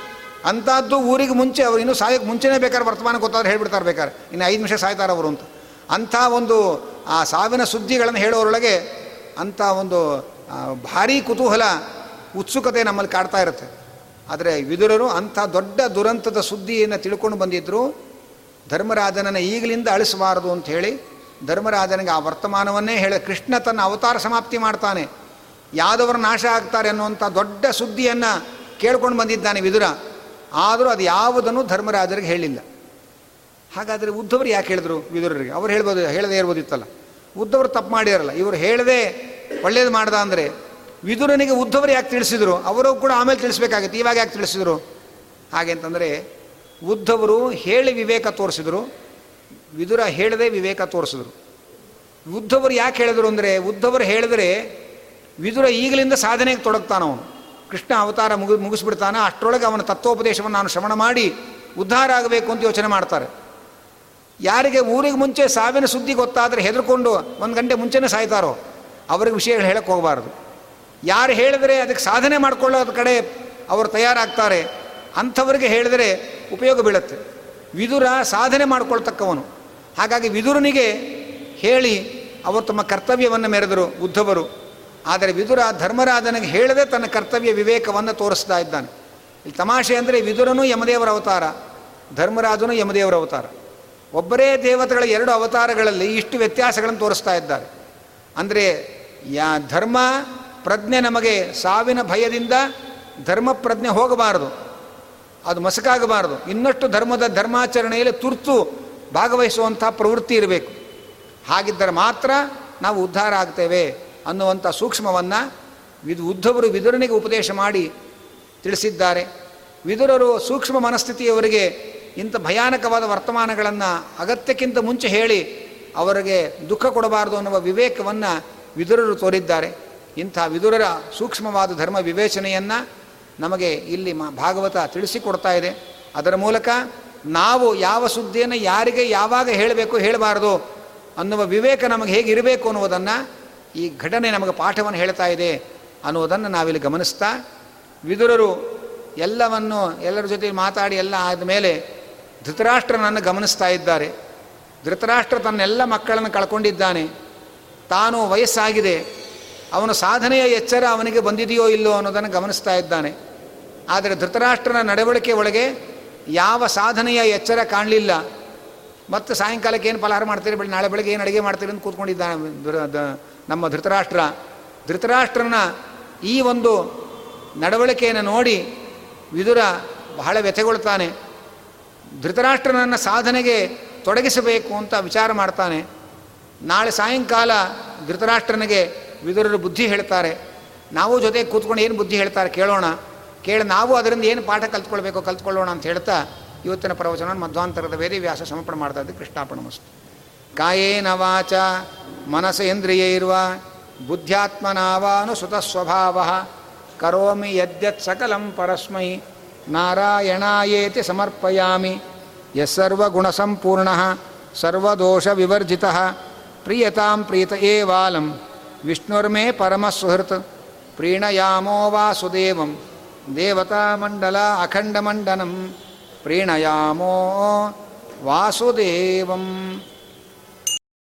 ಅಂಥದ್ದು ಊರಿಗೆ ಮುಂಚೆ ಅವರು ಇನ್ನೂ ಸಾಯಕ್ಕೆ ಮುಂಚೆನೇ ಬೇಕಾದ್ರೆ ವರ್ತಮಾನ ಗೊತ್ತಾದ್ರೆ ಹೇಳಿಬಿಡ್ತಾರೆ ಬೇಕಾದ್ರೆ. ಇನ್ನು ಐದು ನಿಮಿಷ ಸಾಯ್ತಾರೆ ಅವರು ಅಂತ. ಅಂಥ ಒಂದು, ಆ ಸಾವಿನ ಸುದ್ದಿಗಳನ್ನು ಹೇಳೋರೊಳಗೆ ಅಂಥ ಒಂದು ಭಾರೀ ಕುತೂಹಲ, ಉತ್ಸುಕತೆ ನಮ್ಮಲ್ಲಿ ಕಾಡ್ತಾ ಇರುತ್ತೆ. ಆದರೆ ವಿದುರರು ಅಂಥ ದೊಡ್ಡ ದುರಂತದ ಸುದ್ದಿಯನ್ನು ತಿಳ್ಕೊಂಡು ಬಂದಿದ್ದರು ಧರ್ಮರಾಜನನ್ನು ಈಗಲಿಂದ ಅಳಿಸಬಾರದು ಅಂತ ಹೇಳಿ, ಧರ್ಮರಾಜನಿಗೆ ಆ ವರ್ತಮಾನವನ್ನೇ ಹೇಳಿ, ಕೃಷ್ಣ ತನ್ನ ಅವತಾರ ಸಮಾಪ್ತಿ ಮಾಡ್ತಾನೆ. ಯಾದವರು ನಾಶ ಆಗ್ತಾರೆ ಅನ್ನುವಂಥ ದೊಡ್ಡ ಸುದ್ದಿಯನ್ನು ಕೇಳ್ಕೊಂಡು ಬಂದಿದ್ದಾನೆ ವಿದುರ. ಆದರೂ ಅದು ಯಾವುದನ್ನು ಧರ್ಮರಾಜರಿಗೆ ಹೇಳಿಲ್ಲ. ಹಾಗಾದರೆ ಉದ್ಧವರು ಯಾಕೆ ಹೇಳಿದ್ರು ವಿದುರರಿಗೆ? ಅವ್ರು ಹೇಳ್ಬೋದು, ಹೇಳದೇ ಇರ್ಬೋದಿತ್ತಲ್ಲ. ಉದ್ಧವರು ತಪ್ಪು ಮಾಡಿರಲ್ಲ ಇವರು ಹೇಳದೆ ಒಳ್ಳೇದು ಮಾಡ್ದ ಅಂದರೆ ವಿದುರನಿಗೆ ಉದ್ಧವರು ಯಾಕೆ ತಿಳಿಸಿದ್ರು? ಅವರು ಕೂಡ ಆಮೇಲೆ ತಿಳಿಸ್ಬೇಕಾಗಿತ್ತು. ಇವಾಗ ಯಾಕೆ ತಿಳಿಸಿದ್ರು? ಹಾಗೆ ಅಂತಂದರೆ ಉದ್ಧವರು ಹೇಳಿ ವಿವೇಕ ತೋರಿಸಿದ್ರು, ವಿದುರ ಹೇಳದೆ ವಿವೇಕ ತೋರಿಸಿದ್ರು. ಉದ್ಧವರು ಯಾಕೆ ಹೇಳಿದ್ರು ಅಂದರೆ ಉದ್ಧವರು ಹೇಳಿದ್ರೆ ವಿದುರ ಈಗಲಿಂದ ಸಾಧನೆಗೆ ತೊಡಗ್ತಾನವನು. ಕೃಷ್ಣ ಅವತಾರ ಮುಗಿ, ಮುಗಿಸ್ಬಿಡ್ತಾನೆ? ಅಷ್ಟರೊಳಗೆ ಅವನ ತತ್ವೋಪದೇಶವನ್ನು ನಾನು ಶ್ರವಣ ಮಾಡಿ ಉದ್ಧಾರ ಆಗಬೇಕು ಅಂತ ಯೋಚನೆ ಮಾಡ್ತಾರೆ. ಯಾರಿಗೆ ಊರಿಗೆ ಮುಂಚೆ ಸಾವಿನ ಸುದ್ದಿ ಗೊತ್ತಾದರೆ ಹೆದರ್ಕೊಂಡು ಒಂದು ಗಂಟೆ ಮುಂಚೆನೇ ಸಾಯ್ತಾರೋ, ಅವ್ರಿಗೆ ವಿಷಯ ಹೇಳಕ್ಕೆ ಹೋಗಬಾರ್ದು. ಯಾರು ಹೇಳಿದ್ರೆ ಅದಕ್ಕೆ ಸಾಧನೆ ಮಾಡ್ಕೊಳ್ಳೋದ್ರ ಕಡೆ ಅವರು ತಯಾರಾಗ್ತಾರೆ. ಅಂಥವ್ರಿಗೆ ಹೇಳಿದರೆ ಉಪಯೋಗ ಬೀಳುತ್ತೆ. ವಿದುರ ಸಾಧನೆ ಮಾಡ್ಕೊಳ್ತಕ್ಕವನು. ಹಾಗಾಗಿ ವಿದುರನಿಗೆ ಹೇಳಿ ಅವರು ತಮ್ಮ ಕರ್ತವ್ಯವನ್ನು ಮೆರೆದರು ಉದ್ಧವರು ಆದರೆ ವಿದುರ ಧರ್ಮರಾಜನಿಗೆ ಹೇಳದೆ ತನ್ನ ಕರ್ತವ್ಯ ವಿವೇಕವನ್ನು ತೋರಿಸ್ತಾ ಇದ್ದಾನೆ. ಇಲ್ಲಿ ತಮಾಷೆ ಅಂದರೆ ವಿದುರನು ಯಮದೇವರ ಅವತಾರ, ಧರ್ಮರಾಜನು ಯಮದೇವರ ಅವತಾರ. ಒಬ್ಬರೇ ದೇವತೆಗಳ ಎರಡು ಅವತಾರಗಳಲ್ಲಿ ಇಷ್ಟು ವ್ಯತ್ಯಾಸಗಳನ್ನು ತೋರಿಸ್ತಾ ಇದ್ದಾರೆ. ಅಂದರೆ ಯಾ ಧರ್ಮ ಪ್ರಜ್ಞೆ ನಮಗೆ ಸಾವಿನ ಭಯದಿಂದ ಧರ್ಮ ಪ್ರಜ್ಞೆ ಹೋಗಬಾರದು, ಅದು ಮಸಕಾಗಬಾರದು. ಇನ್ನಷ್ಟು ಧರ್ಮದ ಧರ್ಮಾಚರಣೆಯಲ್ಲಿ ತುರ್ತು ಭಾಗವಹಿಸುವಂಥ ಪ್ರವೃತ್ತಿ ಇರಬೇಕು. ಹಾಗಿದ್ದರೆ ಮಾತ್ರ ನಾವು ಉದ್ಧಾರ ಆಗ್ತೇವೆ. ಅನ್ನುವಂಥ ಸೂಕ್ಷ್ಮವನ್ನು ವಿದ್ ಉದ್ಧವರು ವಿದುರನಿಗೆ ಉಪದೇಶ ಮಾಡಿ ತಿಳಿಸಿದ್ದಾರೆ. ವಿದುರರು ಸೂಕ್ಷ್ಮ ಮನಸ್ಥಿತಿಯವರಿಗೆ ಇಂಥ ಭಯಾನಕವಾದ ವರ್ತಮಾನಗಳನ್ನು ಅಗತ್ಯಕ್ಕಿಂತ ಮುಂಚೆ ಹೇಳಿ ಅವರಿಗೆ ದುಃಖ ಕೊಡಬಾರದು ಅನ್ನುವ ವಿವೇಕವನ್ನು ವಿದುರರು ತೋರಿದ್ದಾರೆ. ಇಂಥ ವಿದುರರ ಸೂಕ್ಷ್ಮವಾದ ಧರ್ಮ ವಿವೇಚನೆಯನ್ನು ನಮಗೆ ಇಲ್ಲಿ ಮ, ಭಾಗವತ ತಿಳಿಸಿಕೊಡ್ತಾ ಇದೆ. ಅದರ ಮೂಲಕ ನಾವು ಯಾವ ಸುದ್ದಿಯನ್ನು ಯಾರಿಗೆ ಯಾವಾಗ ಹೇಳಬೇಕು ಹೇಳಬಾರದು ಅನ್ನುವ ವಿವೇಕ ನಮಗೆ ಹೇಗೆ ಇರಬೇಕು ಅನ್ನುವುದನ್ನು ಈ ಘಟನೆ ನಮಗೆ ಪಾಠವನ್ನು ಹೇಳ್ತಾ ಇದೆ ಅನ್ನೋದನ್ನು ನಾವಿಲ್ಲಿ ಗಮನಿಸ್ತಾ, ವಿದುರರು ಎಲ್ಲವನ್ನು, ಎಲ್ಲರ ಜೊತೆ ಮಾತಾಡಿ ಎಲ್ಲ ಆದಮೇಲೆ ಧೃತರಾಷ್ಟ್ರನನ್ನು ಗಮನಿಸ್ತಾ ಇದ್ದಾರೆ. ಧೃತರಾಷ್ಟ್ರ ತನ್ನೆಲ್ಲ ಮಕ್ಕಳನ್ನು ಕಳ್ಕೊಂಡಿದ್ದಾನೆ. ತಾನು ವಯಸ್ಸಾಗಿದೆ. ಅವನ ಸಾಧನೆಯ ಎಚ್ಚರ ಅವನಿಗೆ ಬಂದಿದೆಯೋ ಇಲ್ಲೋ ಅನ್ನೋದನ್ನು ಗಮನಿಸ್ತಾ ಇದ್ದಾನೆ. ಆದರೆ ಧೃತರಾಷ್ಟ್ರನ ನಡವಳಿಕೆ ಒಳಗೆ ಯಾವ ಸಾಧನೆಯ ಎಚ್ಚರ ಕಾಣಲಿಲ್ಲ. ಮತ್ತು ಸಾಯಂಕಾಲಕ್ಕೆ ಏನು ಫಲಹಾರ ಮಾಡ್ತೀರಿ ಬೆಳಿ ನಾಳೆ ಬೆಳಗ್ಗೆ ಏನು ಅಡುಗೆ ಮಾಡ್ತೀರಿ ಅಂತ ಕೂತ್ಕೊಂಡಿದ್ದಾನೆ ನಮ್ಮ ಧೃತರಾಷ್ಟ್ರ. ಧೃತರಾಷ್ಟ್ರನ ಈ ಒಂದು ನಡವಳಿಕೆಯನ್ನು ನೋಡಿ ವಿದುರ ಬಹಳ ವ್ಯಥೆಗೊಳ್ತಾನೆ ಧೃತರಾಷ್ಟ್ರನನ್ನು ಸಾಧನೆಗೆ ತೊಡಗಿಸಬೇಕು ಅಂತ ವಿಚಾರ ಮಾಡ್ತಾನೆ. ನಾಳೆ ಸಾಯಂಕಾಲ ಧೃತರಾಷ್ಟ್ರನಿಗೆ ವಿದುರರು ಬುದ್ಧಿ ಹೇಳ್ತಾರೆ. ನಾವು ಜೊತೆ ಕೂತ್ಕೊಂಡು ಏನು ಬುದ್ಧಿ ಹೇಳ್ತಾರೆ ಕೇಳೋಣ. ಕೇಳಿ ನಾವು ಅದರಿಂದ ಏನು ಪಾಠ ಕಲ್ತ್ಕೊಳ್ಬೇಕು ಕಲ್ತ್ಕೊಳ್ಳೋಣ ಅಂತ ಹೇಳ್ತಾ ಇವತ್ತಿನ ಪ್ರವಚನ ಮಧ್ವಾಂತರದ ವೇದಿ ವ್ಯಾಸ ಸಮರ್ಪಣೆ ಮಾಡ್ತಾ ಇದ್ದು ಕೃಷ್ಣಾಪಣ ಮಸ್ತು कायेन वाच मनसिन्द्रियैर्वा बुद्ध्यात्मना वानुसृतस्वभावः करोमि यद्यत् सकलं परस्मै नारायणायेति समर्पयामि। यः सर्वगुणसम्पूर्णः सर्वदोषविवर्जितः प्रीयतां प्रीत एवालं विष्णुर्मे परमसुहृत् प्रीणयामो वासुदेवं देवतामण्डला अखण्डमण्डनं प्रीणयामो वासुदेवम्।